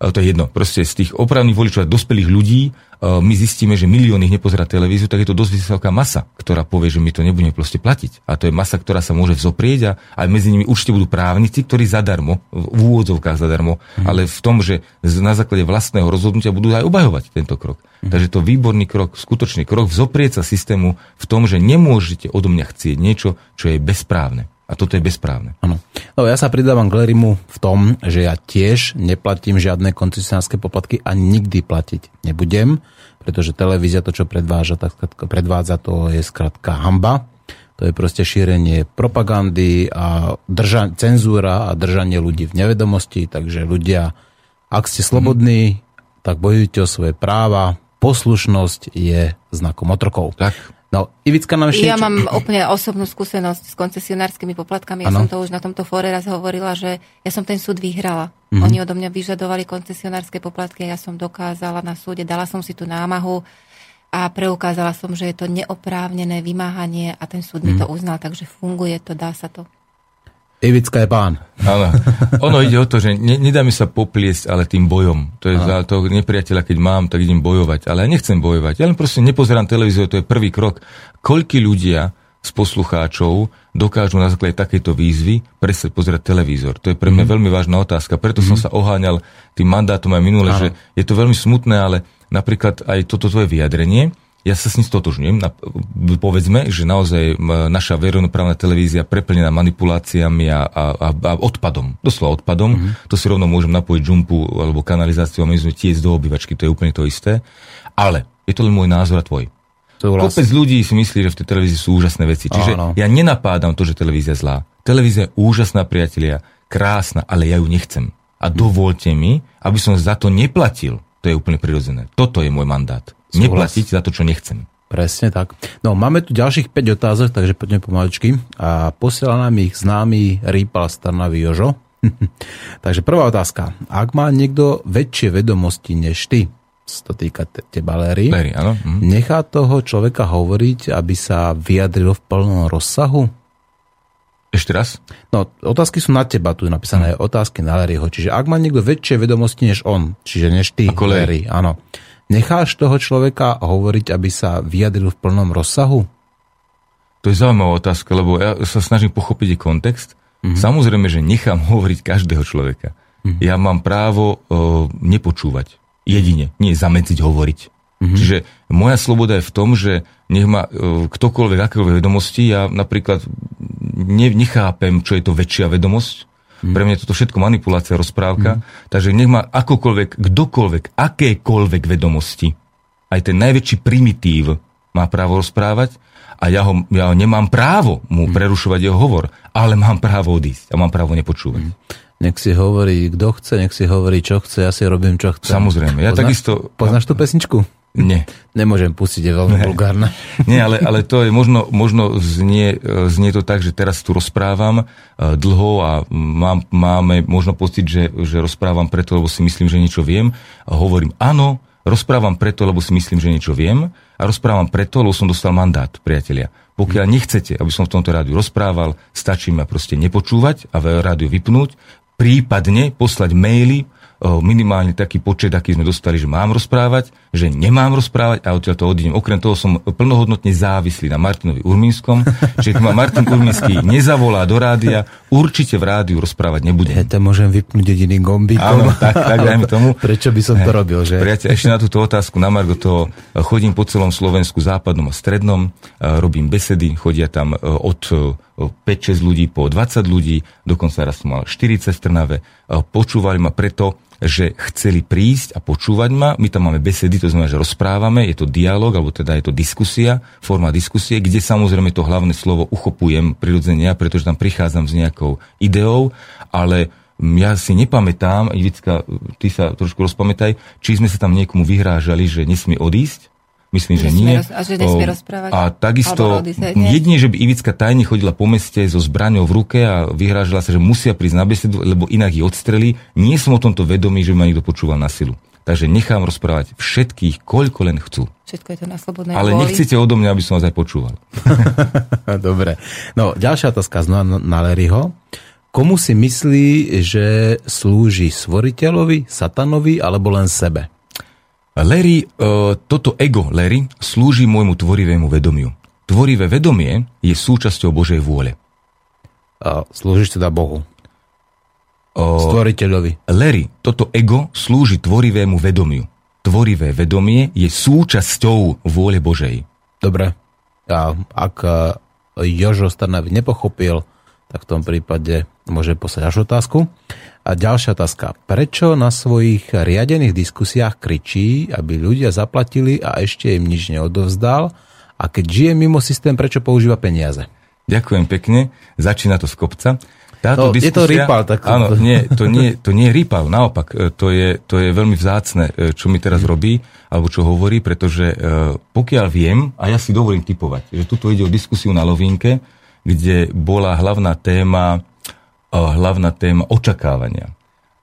to je jedno, proste z tých opravných voličov a dospelých ľudí my zistíme, že milióny nepozerá televíziu, tak je to dosť vysoká masa, ktorá povie, že my to nebudeme proste platiť. A to je masa, ktorá sa môže vzoprieť a aj medzi nimi určite budú právnici, ktorí zadarmo, v úvodzovkách zadarmo, mm. ale v tom, že na základe vlastného rozhodnutia budú aj obhajovať tento krok. Mm. Takže to výborný krok, skutočný krok, vzoprieť sa systému v tom, že nemôžete odo mňa chcieť niečo, čo je bezprávne. A toto je bezprávne. Ano. No, ja sa pridávam k Lerimu v tom, že ja tiež neplatím žiadne koncesionárske poplatky a nikdy platiť nebudem, pretože televízia to, čo predváža, tak predvádza, to je skratka hamba. To je proste šírenie propagandy a drža- cenzúra a držanie ľudí v nevedomosti. Takže ľudia, ak ste slobodní, mm. tak bojujte o svoje práva. Poslušnosť je znakom otrokov. Tak. No, Ivicka nám ešte... Ja mám úplne osobnú skúsenosť s koncesionárskymi poplatkami. Ja ano. som to už na tomto fóre raz hovorila, že ja som ten súd vyhrala. Mm-hmm. Oni odo mňa vyžadovali koncesionárske poplatky a ja som dokázala na súde, dala som si tú námahu a preukázala som, že je to neoprávnené vymáhanie a ten súd mm-hmm. mi to mhm. uznal, takže funguje to, dá sa to. Ivická je pán. Áno. Ono ide o to, že ne, nedá mi sa popliesť, ale tým bojom. To je za toho nepriateľa, keď mám, tak idem bojovať. Ale ja nechcem bojovať. Ja len proste nepozerám televíziu, to je prvý krok. Koľky ľudia z poslucháčov dokážu na základe takejto výzvy prestať pozerať televízor. To je pre mňa mm. veľmi vážna otázka. Preto mm. som mhm. sa oháňal tým mandátom aj minule, Áno. že je to veľmi smutné, ale napríklad aj toto tvoje vyjadrenie, ja sa s ním stotožňujem. Povedzme, že naozaj naša verejnoprávna televízia preplnená manipuláciami a, a, a, odpadom. Doslova odpadom. Mm-hmm. To si rovno môžem napojiť žumpu alebo kanalizáciu a my sme tiež do obývačky. To je úplne to isté. Ale je to len môj názor a tvoj. Kopec ľudí si myslí, že v tej televízii sú úžasné veci. Čiže Áno. ja nenapádam to, že televízia zlá. Televízia je úžasná, priatelia, krásna, ale ja ju nechcem. A dovolte mi, aby som za to neplatil. To je úplne prirodzené. Toto je môj mandát. Súhlas. Neplatiť za to, čo nechcem. Presne tak. No, máme tu ďalších 5 otázok, takže poďme pomaličky. A posiela nám ich známy Rýpal Starnavý Jožo. [laughs] takže prvá otázka. Ak má niekto väčšie vedomosti než ty, to týka teba, Larry, Larry áno. Mhm. nechá toho človeka hovoriť, aby sa vyjadril v plnom rozsahu? Ešte raz? No, otázky sú na teba, tu je napísané hmm. otázky na Larryho. Čiže ak má niekto väčšie vedomosti než on, čiže než ty, Ako Larry, áno, Necháš toho človeka hovoriť, aby sa vyjadril v plnom rozsahu? To je zaujímavá otázka, lebo ja sa snažím pochopiť kontext. Mm-hmm. Samozrejme, že nechám [laughs] hovoriť každého človeka. Mm-hmm. Ja mám právo uh, nepočúvať. Jedine, nie zamedziť hovoriť. Mm-hmm. Čiže moja sloboda je v tom, že nech ma uh, ktokoľvek, akékoľvek vedomosti, ja napríklad ne, nechápem, čo je to väčšia vedomosť, Mm. Pre mňa je toto všetko manipulácia, rozprávka. Mm. Takže nech má akokoľvek, kdokoľvek, akékoľvek vedomosti, aj ten najväčší primitív má právo rozprávať a ja, ho, ja nemám právo mu mm. prerušovať jeho hovor, ale mám právo odísť a mám právo nepočúvať. Mm. Nech si hovorí, kto chce, nech si hovorí, čo chce, ja si robím, čo chce. Samozrejme, ja poznáš, takisto... Poznáš tú pesničku? Nie. [laughs] Nemôžem pustiť, je veľmi vulgárne. [laughs] Nie, ale, ale to je možno, možno znie, znie to tak, že teraz tu rozprávam e, dlho a mám, máme možno pocit, že, že rozprávam preto, lebo si myslím, že niečo viem. A hovorím, áno, rozprávam preto, lebo si myslím, že niečo viem a rozprávam preto, lebo som dostal mandát, priatelia. Pokiaľ nechcete, aby som v tomto rádiu rozprával, stačí ma proste nepočúvať a rádiu vypnúť, prípadne poslať maily minimálne taký počet, aký sme dostali, že mám rozprávať, že nemám rozprávať a odtiaľ to odídem. Okrem toho som plnohodnotne závislý na Martinovi Urmínskom, že keď ma Martin Urmínsky nezavolá do rádia, určite v rádiu rozprávať nebudem. Ja to môžem vypnúť jediným gombíkom. Áno, tak, tak dajme tomu. Prečo by som to robil, že? Priateľ, ešte na túto otázku, na Margo toho, chodím po celom Slovensku, západnom a strednom, robím besedy, chodia tam od 5-6 ľudí po 20 ľudí, dokonca raz som mal 40 v Trnave, počúvali ma preto, že chceli prísť a počúvať ma. My tam máme besedy, to znamená, že rozprávame, je to dialog, alebo teda je to diskusia, forma diskusie, kde samozrejme to hlavné slovo uchopujem prirodzene ja, pretože tam prichádzam s nejakou ideou, ale ja si nepamätám, Ivicka, ty sa trošku rozpamätaj, či sme sa tam niekomu vyhrážali, že nesmie odísť, Myslím, že nie. Roz, a že nesmie rozprávať. A takisto, jedine, že by Ivicka tajne chodila po meste so zbraňou v ruke a vyhrážala sa, že musia prísť na besedu, lebo inak ich odstrelí. Nie som o tomto vedomý, že by ma niekto počúval na silu. Takže nechám rozprávať všetkých, koľko len chcú. Všetko je to na slobodnej Ale vôli. nechcete odo mňa, aby som vás aj počúval. [laughs] [laughs] Dobre. No, ďalšia otázka z na Larryho. Komu si myslí, že slúži stvoriteľovi, satanovi alebo len sebe? Larry, uh, toto ego Larry slúži môjmu tvorivému vedomiu. Tvorivé vedomie je súčasťou Božej vôle. A slúžiš teda Bohu? Stvoriteľovi. Larry, toto ego slúži tvorivému vedomiu. Tvorivé vedomie je súčasťou vôle Božej. Dobre. A ak Jožo Starnavi nepochopil, tak v tom prípade môže poslať až otázku. A ďalšia otázka. Prečo na svojich riadených diskusiách kričí, aby ľudia zaplatili a ešte im nič neodovzdal? A keď žije mimo systém, prečo používa peniaze? Ďakujem pekne. Začína to z kopca. Táto no, diskusia, je to rýpal. Tak... Áno, nie, to nie, to nie je rýpal, naopak. E, to je, to je veľmi vzácne, e, čo mi teraz robí, alebo čo hovorí, pretože e, pokiaľ viem, a ja si dovolím typovať, že tuto ide o diskusiu na Lovinke, kde bola hlavná téma hlavná téma očakávania.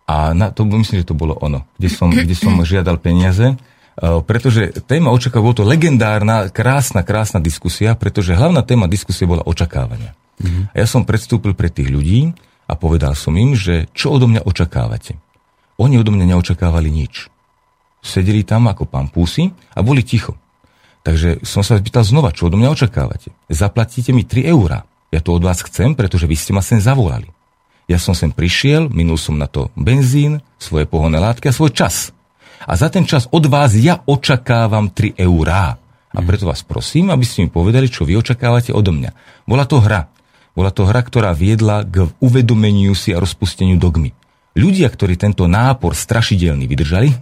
A na to myslím, že to bolo ono, kde som, kde som [clears throat] žiadal peniaze, pretože téma očakávania, bolo to legendárna, krásna, krásna diskusia, pretože hlavná téma diskusie bola očakávania. Mm-hmm. A ja som predstúpil pre tých ľudí a povedal som im, že čo odo mňa očakávate. Oni odo mňa neočakávali nič. Sedeli tam ako pampúsy a boli ticho. Takže som sa pýtal znova, čo odo mňa očakávate. Zaplatíte mi 3 eurá. Ja to od vás chcem, pretože vy ste ma sem zavolali. Ja som sem prišiel, minul som na to benzín, svoje pohonné látky a svoj čas. A za ten čas od vás ja očakávam 3 eurá. A preto vás prosím, aby ste mi povedali, čo vy očakávate odo mňa. Bola to hra. Bola to hra, ktorá viedla k uvedomeniu si a rozpusteniu dogmy. Ľudia, ktorí tento nápor strašidelný vydržali,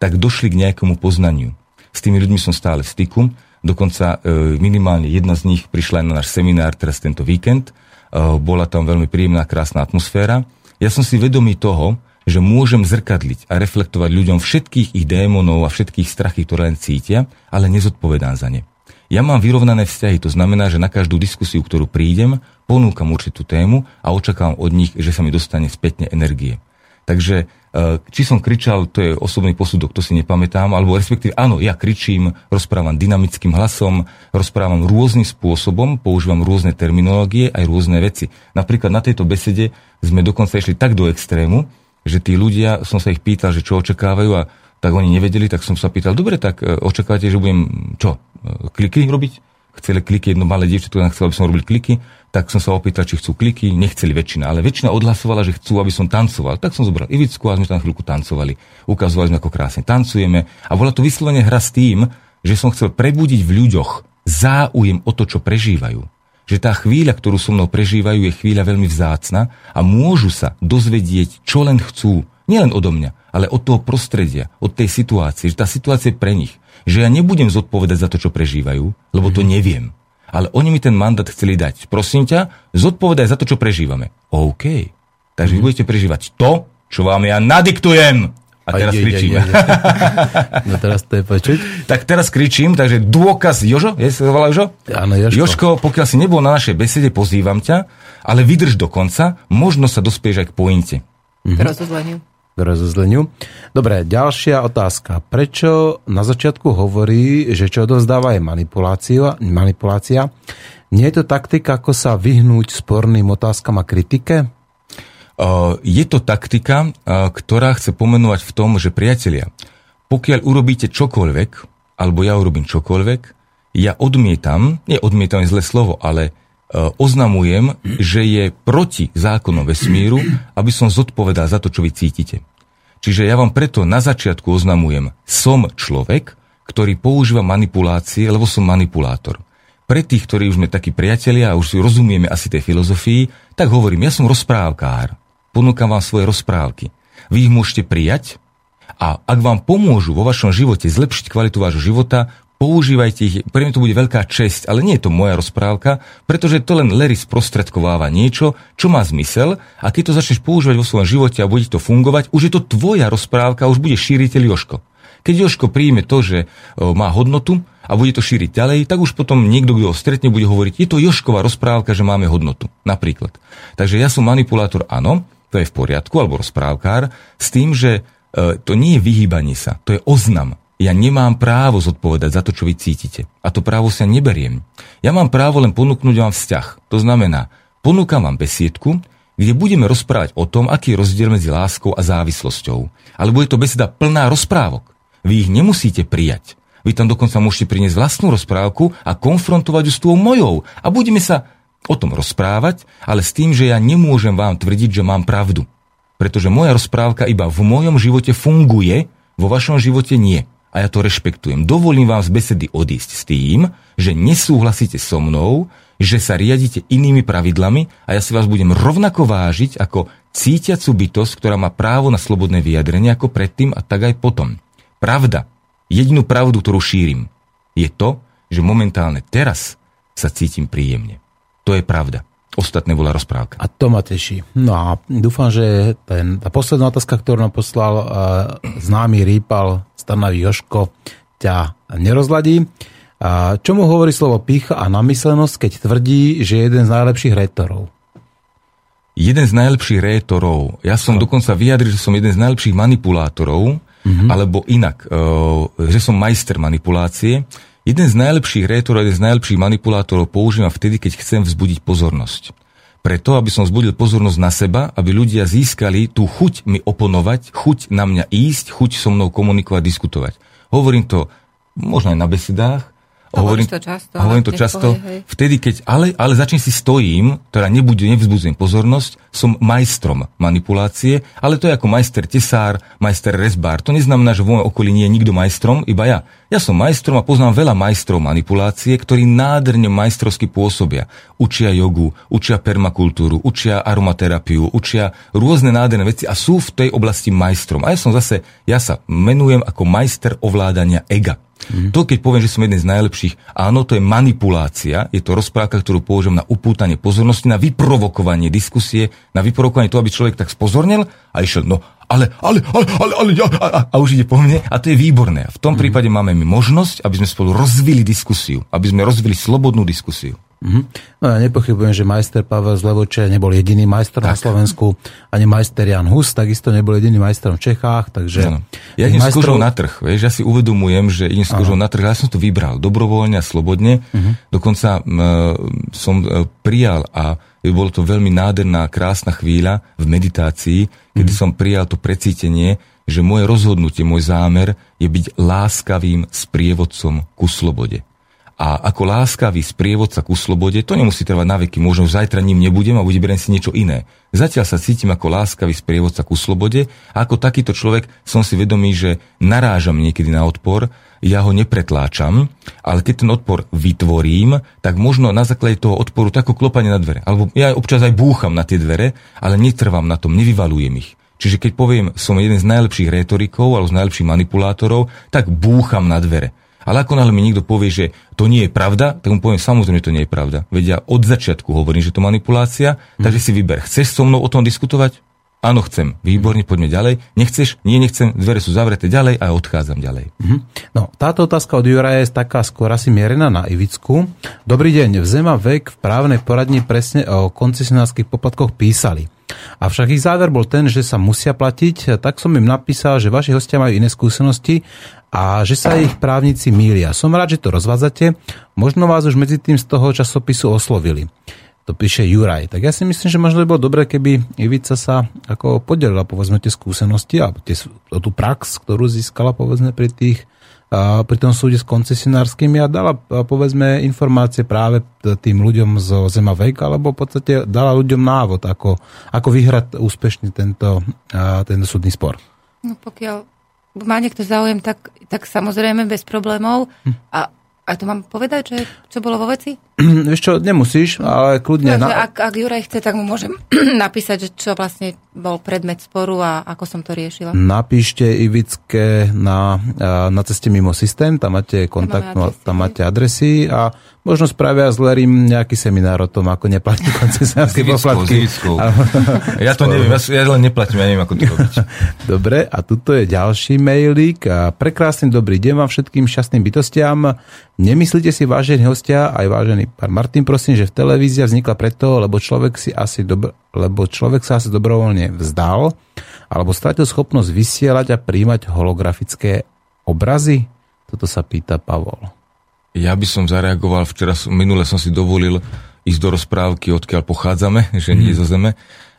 tak došli k nejakému poznaniu. S tými ľuďmi som stále v styku, dokonca e, minimálne jedna z nich prišla aj na náš seminár teraz tento víkend bola tam veľmi príjemná, krásna atmosféra. Ja som si vedomý toho, že môžem zrkadliť a reflektovať ľuďom všetkých ich démonov a všetkých strachy, ktoré len cítia, ale nezodpovedám za ne. Ja mám vyrovnané vzťahy, to znamená, že na každú diskusiu, ktorú prídem, ponúkam určitú tému a očakávam od nich, že sa mi dostane spätne energie. Takže e, či som kričal, to je osobný posudok, to si nepamätám, alebo respektíve áno, ja kričím, rozprávam dynamickým hlasom, rozprávam rôznym spôsobom, používam rôzne terminológie, aj rôzne veci. Napríklad na tejto besede sme dokonca išli tak do extrému, že tí ľudia, som sa ich pýtal, že čo očakávajú a tak oni nevedeli, tak som sa pýtal, dobre, tak e, očakávate, že budem čo, e, kliky robiť? Chceli kliky, jedno malé dievčatko chcelo, aby som robil kliky tak som sa opýtal, či chcú kliky, nechceli väčšina, ale väčšina odhlasovala, že chcú, aby som tancoval. Tak som zobral Ivicku a sme tam chvíľku tancovali. Ukazovali sme, ako krásne tancujeme. A bola to vyslovene hra s tým, že som chcel prebudiť v ľuďoch záujem o to, čo prežívajú. Že tá chvíľa, ktorú so mnou prežívajú, je chvíľa veľmi vzácna a môžu sa dozvedieť, čo len chcú. Nielen odo mňa, ale od toho prostredia, od tej situácie, že tá situácia je pre nich. Že ja nebudem zodpovedať za to, čo prežívajú, lebo to mhm. neviem ale oni mi ten mandát chceli dať. Prosím ťa, zodpovedaj za to, čo prežívame. OK. Takže mm. vy mhm. budete prežívať to, čo vám ja nadiktujem. A teraz aj, kričím. Aj, aj, aj. No teraz to je počuť. [laughs] tak teraz kričím, takže dôkaz, Jožo, je sa volá Jožo? Áno, Jožko. Jožko, pokiaľ si nebol na našej besede, pozývam ťa, ale vydrž do konca, možno sa dospieš aj k pointe. Mm-hmm. Rozhodleniu k rozozleniu. Dobre, ďalšia otázka. Prečo na začiatku hovorí, že čo odovzdáva je manipulácia? manipulácia? Nie je to taktika, ako sa vyhnúť sporným otázkam a kritike? je to taktika, ktorá chce pomenovať v tom, že priatelia, pokiaľ urobíte čokoľvek, alebo ja urobím čokoľvek, ja odmietam, nie odmietam je zlé slovo, ale oznamujem, že je proti zákonom vesmíru, aby som zodpovedal za to, čo vy cítite. Čiže ja vám preto na začiatku oznamujem, som človek, ktorý používa manipulácie, lebo som manipulátor. Pre tých, ktorí už sme takí priatelia a už si rozumieme asi tej filozofii, tak hovorím, ja som rozprávkár ponúkam vám svoje rozprávky. Vy ich môžete prijať a ak vám pomôžu vo vašom živote zlepšiť kvalitu vášho života, používajte ich, pre mňa to bude veľká česť, ale nie je to moja rozprávka, pretože to len Larry sprostredkováva niečo, čo má zmysel a keď to začneš používať vo svojom živote a bude to fungovať, už je to tvoja rozprávka, už bude šíriteľ Joško. Keď Joško príjme to, že má hodnotu a bude to šíriť ďalej, tak už potom niekto, kto ho stretne, bude hovoriť, je to Jošková rozprávka, že máme hodnotu. Napríklad. Takže ja som manipulátor, áno, to je v poriadku, alebo rozprávkár, s tým, že e, to nie je vyhýbanie sa, to je oznam. Ja nemám právo zodpovedať za to, čo vy cítite. A to právo sa neberiem. Ja mám právo len ponúknuť vám vzťah. To znamená, ponúkam vám besiedku, kde budeme rozprávať o tom, aký je rozdiel medzi láskou a závislosťou. Alebo je to beseda plná rozprávok. Vy ich nemusíte prijať. Vy tam dokonca môžete priniesť vlastnú rozprávku a konfrontovať ju s tou mojou. A budeme sa o tom rozprávať, ale s tým, že ja nemôžem vám tvrdiť, že mám pravdu. Pretože moja rozprávka iba v mojom živote funguje, vo vašom živote nie. A ja to rešpektujem. Dovolím vám z besedy odísť s tým, že nesúhlasíte so mnou, že sa riadite inými pravidlami a ja si vás budem rovnako vážiť ako cítiacu bytosť, ktorá má právo na slobodné vyjadrenie ako predtým a tak aj potom. Pravda, jedinú pravdu, ktorú šírim, je to, že momentálne teraz sa cítim príjemne. To je pravda. Ostatné bola rozprávka. A to ma teší. No a dúfam, že ten, tá posledná otázka, ktorú nám poslal uh, známy rýpal Stanavý Joško, ťa nerozladí. A čo mu hovorí slovo pícha a namyslenosť, keď tvrdí, že je jeden z najlepších rétorov? Jeden z najlepších rétorov. Ja som no. dokonca vyjadril, že som jeden z najlepších manipulátorov, mm-hmm. alebo inak, uh, že som majster manipulácie. Jeden z najlepších rétorov, jeden z najlepších manipulátorov používam vtedy, keď chcem vzbudiť pozornosť. Preto, aby som vzbudil pozornosť na seba, aby ľudia získali tú chuť mi oponovať, chuť na mňa ísť, chuť so mnou komunikovať, diskutovať. Hovorím to možno aj na besedách, Hovorím to často. Hovorím to často. Povie, vtedy, keď, ale, ale začne si stojím, teda nebude, nevzbudzujem pozornosť, som majstrom manipulácie, ale to je ako majster tesár, majster rezbár. To neznamená, že v mojom okolí nie je nikto majstrom, iba ja. Ja som majstrom a poznám veľa majstrov manipulácie, ktorí nádherne majstrovsky pôsobia. Učia jogu, učia permakultúru, učia aromaterapiu, učia rôzne nádherné veci a sú v tej oblasti majstrom. A ja som zase, ja sa menujem ako majster ovládania ega. Mm. To, keď poviem, že som jeden z najlepších, áno, to je manipulácia, je to rozprávka, ktorú použijem na upútanie pozornosti, na vyprovokovanie diskusie, na vyprovokovanie toho, aby človek tak spozornil a išiel, no ale, ale, ale, ale, ale ja, a, a, a už ide po mne a to je výborné. V tom mm. prípade máme my možnosť, aby sme spolu rozvili diskusiu, aby sme rozvili slobodnú diskusiu. Mm-hmm. No ja nepochybujem, že majster Pavel Zlevoče nebol jediný majster tak. na Slovensku, ani majster Jan Hus takisto nebol jediný majstrom v Čechách, takže... No. Ja idem majstrov... na trh, vieš, ja si uvedomujem, že idem skúšal na trh, ja som to vybral dobrovoľne a slobodne, mm-hmm. dokonca m, som e, prijal a bolo to veľmi nádherná, krásna chvíľa v meditácii, kedy mm-hmm. som prijal to precítenie, že moje rozhodnutie, môj zámer je byť láskavým sprievodcom ku slobode a ako láskavý sprievodca ku slobode, to nemusí trvať na veky, možno zajtra ním nebudem a vyberiem si niečo iné. Zatiaľ sa cítim ako láskavý sprievodca ku slobode a ako takýto človek som si vedomý, že narážam niekedy na odpor, ja ho nepretláčam, ale keď ten odpor vytvorím, tak možno na základe toho odporu tako klopanie na dvere. Alebo ja občas aj búcham na tie dvere, ale netrvám na tom, nevyvalujem ich. Čiže keď poviem, som jeden z najlepších retorikov alebo z najlepších manipulátorov, tak búcham na dvere. Ale ako náhle mi niekto povie, že to nie je pravda, tak mu poviem, samozrejme, to nie je pravda. Vedia, od začiatku hovorím, že to manipulácia, hmm. takže si vyber. Chceš so mnou o tom diskutovať? Áno, chcem. Výborne, poďme ďalej. Nechceš? Nie, nechcem. Dvere sú zavreté ďalej a odchádzam ďalej. Mm-hmm. No, táto otázka od Jura je taká skôr asi mierená na Ivicku. Dobrý deň. V Zema vek v právnej poradni presne o koncesionárskych poplatkoch písali. Avšak ich záver bol ten, že sa musia platiť, tak som im napísal, že vaši hostia majú iné skúsenosti a že sa ich právnici mília. Som rád, že to rozvádzate. Možno vás už medzi tým z toho časopisu oslovili. To píše Juraj. Tak ja si myslím, že možno by bolo dobré, keby Ivica sa ako podelila, povedzme, tie skúsenosti a tie, o tú prax, ktorú získala, povedzme, pri tých a pri tom súde s koncesionárskymi a dala, povedzme, informácie práve tým ľuďom zo Zema Vejka, alebo v podstate dala ľuďom návod, ako, ako vyhrať úspešne tento, tento súdny spor. No pokiaľ má niekto záujem, tak, tak samozrejme bez problémov. Hm. A a to mám povedať, že čo bolo vo veci? [clears throat] Vieš čo, nemusíš, ale kľudne... Takže na... ak, ak Juraj chce, tak mu môžem [clears throat] napísať, že čo vlastne bol predmet sporu a ako som to riešila. Napíšte Ivické na, na ceste mimo systém, tam máte kontakt, tam, adresy, tam máte adresy a možno spravia s Lerim nejaký seminár o tom, ako neplatí [laughs] koncesionárske poplatky. [laughs] ja to neviem, ja, ja len neplatím, ja neviem, ako to [laughs] robiť. Dobre, a tuto je ďalší mailík. Prekrásny dobrý deň vám všetkým šťastným bytostiam. Nemyslíte si, vážení hostia, aj vážený pán Martin, prosím, že v televízia vznikla preto, lebo človek, si asi dobro, lebo človek sa asi dobrovoľne vzdal, alebo stratil schopnosť vysielať a príjmať holografické obrazy? Toto sa pýta Pavol. Ja by som zareagoval, včera minule som si dovolil ísť do rozprávky, odkiaľ pochádzame, [laughs] že nie mm. zo Zeme.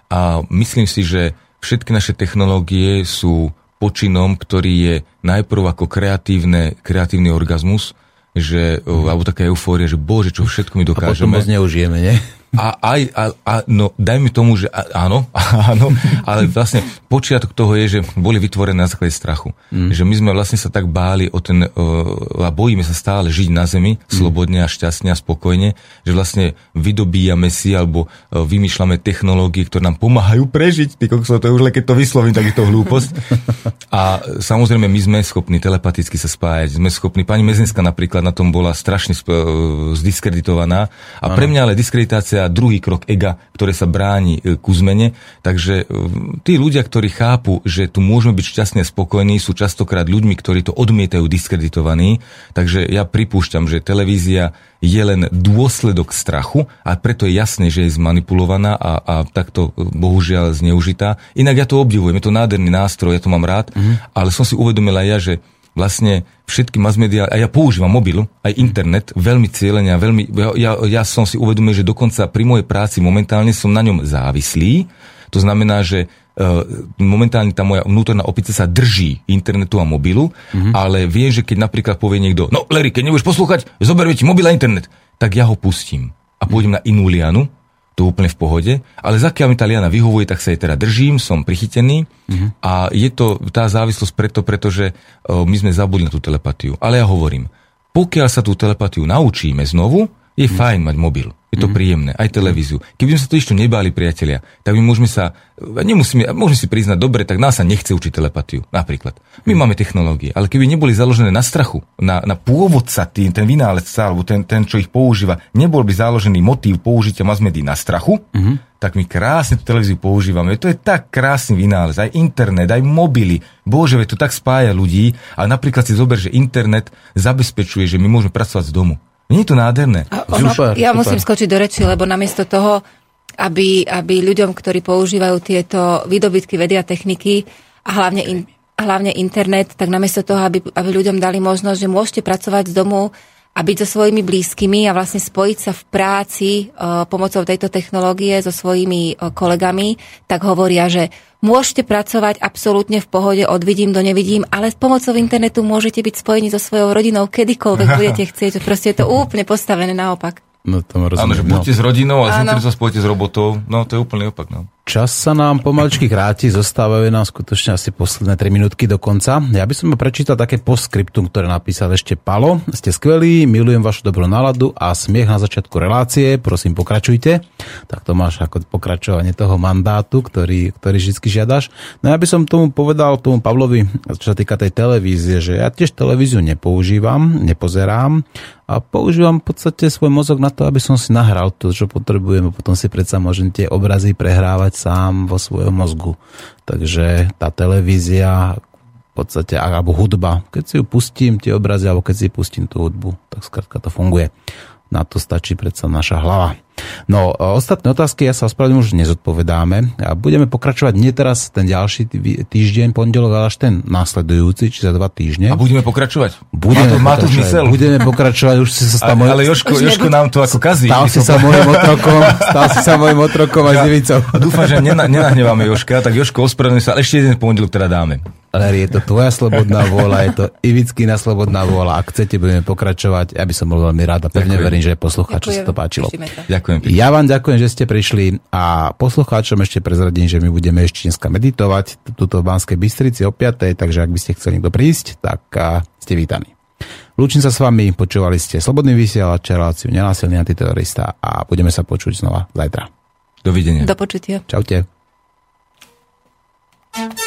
A myslím si, že všetky naše technológie sú počinom, ktorý je najprv ako kreatívne, kreatívny orgazmus, že, mm. alebo taká eufória, že bože, čo všetko my dokážeme. A potom moc neužijeme, nie? A, aj, a, a, no, daj mi tomu, že áno, [laughs] áno, ale vlastne počiatok toho je, že boli vytvorené na základe strachu. Mm. Že my sme vlastne sa tak báli o ten, a bojíme sa stále žiť na zemi, mm. slobodne a šťastne a spokojne, že vlastne vydobíjame si alebo uh, vymýšľame technológie, ktoré nám pomáhajú prežiť. Ty kokso, to je už keď to vyslovím, tak je to hlúposť. [laughs] a samozrejme, my sme schopní telepaticky sa spájať, sme schopní, pani Mezinská napríklad na tom bola strašne uh, zdiskreditovaná a pre mňa ale diskreditácia a druhý krok ega, ktoré sa bráni e, ku zmene. Takže e, tí ľudia, ktorí chápu, že tu môžeme byť šťastní a spokojní, sú častokrát ľuďmi, ktorí to odmietajú diskreditovaní. Takže ja pripúšťam, že televízia je len dôsledok strachu a preto je jasné, že je zmanipulovaná a, a takto e, bohužiaľ zneužitá. Inak ja to obdivujem, je to nádherný nástroj, ja to mám rád, mm-hmm. ale som si uvedomil aj ja, že vlastne všetky mass media, a ja používam mobil, aj internet, veľmi cieľene a veľmi, ja, ja som si uvedomil, že dokonca pri mojej práci momentálne som na ňom závislý, to znamená, že uh, momentálne tá moja vnútorná opica sa drží internetu a mobilu, mm-hmm. ale viem, že keď napríklad povie niekto, no Larry, keď nebudeš poslúchať, zoberme ti mobil a internet, tak ja ho pustím a pôjdem na inú lianu to úplne v pohode, ale zakiaľ mi tá liana vyhovuje, tak sa jej teda držím, som prichytený uh-huh. a je to tá závislosť preto, pretože uh, my sme zabudli na tú telepatiu. Ale ja hovorím, pokiaľ sa tú telepatiu naučíme znovu, je mm. fajn mať mobil. Je to mm. príjemné. Aj televíziu. Keby sme sa to ešte nebáli, priatelia, tak my môžeme sa, nemusíme, môžeme si priznať, dobre, tak nás sa nechce učiť telepatiu. Napríklad. My mm. máme technológie, ale keby neboli založené na strachu, na, na pôvodca, tým, ten vynálezca, alebo ten, ten, čo ich používa, nebol by založený motív použitia mass na strachu, mm-hmm. tak my krásne tú televíziu používame. To je tak krásny vynález. Aj internet, aj mobily. Bože, to tak spája ľudí. A napríklad si zober, že internet zabezpečuje, že my môžeme pracovať z domu. Nie je to nádherné. A ono, super, ja super. musím skočiť do reči, lebo namiesto toho, aby, aby ľuďom, ktorí používajú tieto výdobytky vedy a techniky a hlavne, in, hlavne internet, tak namiesto toho, aby, aby ľuďom dali možnosť, že môžete pracovať z domu a byť so svojimi blízkymi a vlastne spojiť sa v práci uh, pomocou tejto technológie so svojimi uh, kolegami, tak hovoria, že môžete pracovať absolútne v pohode, od vidím do nevidím, ale s pomocou internetu môžete byť spojení so svojou rodinou kedykoľvek [laughs] budete chcieť. Proste je to úplne postavené naopak. No to rozumiem. Áno, že buďte no. s rodinou a s sa spojite s robotou. No to je úplný opak. No. Čas sa nám pomaličky kráti, zostávajú nám skutočne asi posledné 3 minútky do konca. Ja by som prečítal také postscriptum, ktoré napísal ešte Palo. Ste skvelí, milujem vašu dobrú náladu a smiech na začiatku relácie, prosím pokračujte. Tak to máš ako pokračovanie toho mandátu, ktorý, ktorý vždy žiadaš. No ja by som tomu povedal, tomu Pavlovi, čo sa týka tej televízie, že ja tiež televíziu nepoužívam, nepozerám a používam v podstate svoj mozog na to, aby som si nahral to, čo potrebujem a potom si predsa môžem tie obrazy prehrávať sám vo svojom mozgu. Takže tá televízia v podstate, alebo hudba, keď si ju pustím, tie obrazy, alebo keď si pustím tú hudbu, tak skrátka to funguje. Na to stačí predsa naša hlava. No, ostatné otázky, ja sa ospravedlňujem, už nezodpovedáme. A budeme pokračovať nie teraz ten ďalší týždeň, pondelok, ale až ten následujúci, či za dva týždne. A budeme pokračovať? Budeme má to, má to zmysel? Budeme pokračovať, už si sa stal môj... Ale Joško, Joško nám to ako kazí. Stal si sa môjim otrokom, stal si sa môjim otrokom a divicou. Dúfam, že nenahneváme Joška, tak Joško, ospravedlňujem sa, ale ešte jeden pondelok teda dáme. Larry, je to tvoja slobodná vôľa, je to Ivickina slobodná vôľa. Ak chcete, budeme pokračovať. Ja by som bol veľmi rád a pevne ďakujem. verím, že poslucháčom sa to páčilo. Ďakujem. Pekne. Ja vám ďakujem, že ste prišli a poslucháčom ešte prezradím, že my budeme ešte dneska meditovať tuto v Banskej Bystrici o 5. Takže ak by ste chceli niekto prísť, tak ste vítaní. Lúčim sa s vami, počúvali ste Slobodný vysielač, reláciu Nenásilný antiterorista a budeme sa počuť znova zajtra. Dovidenia. Do počutia. Čaute. peces hediondos,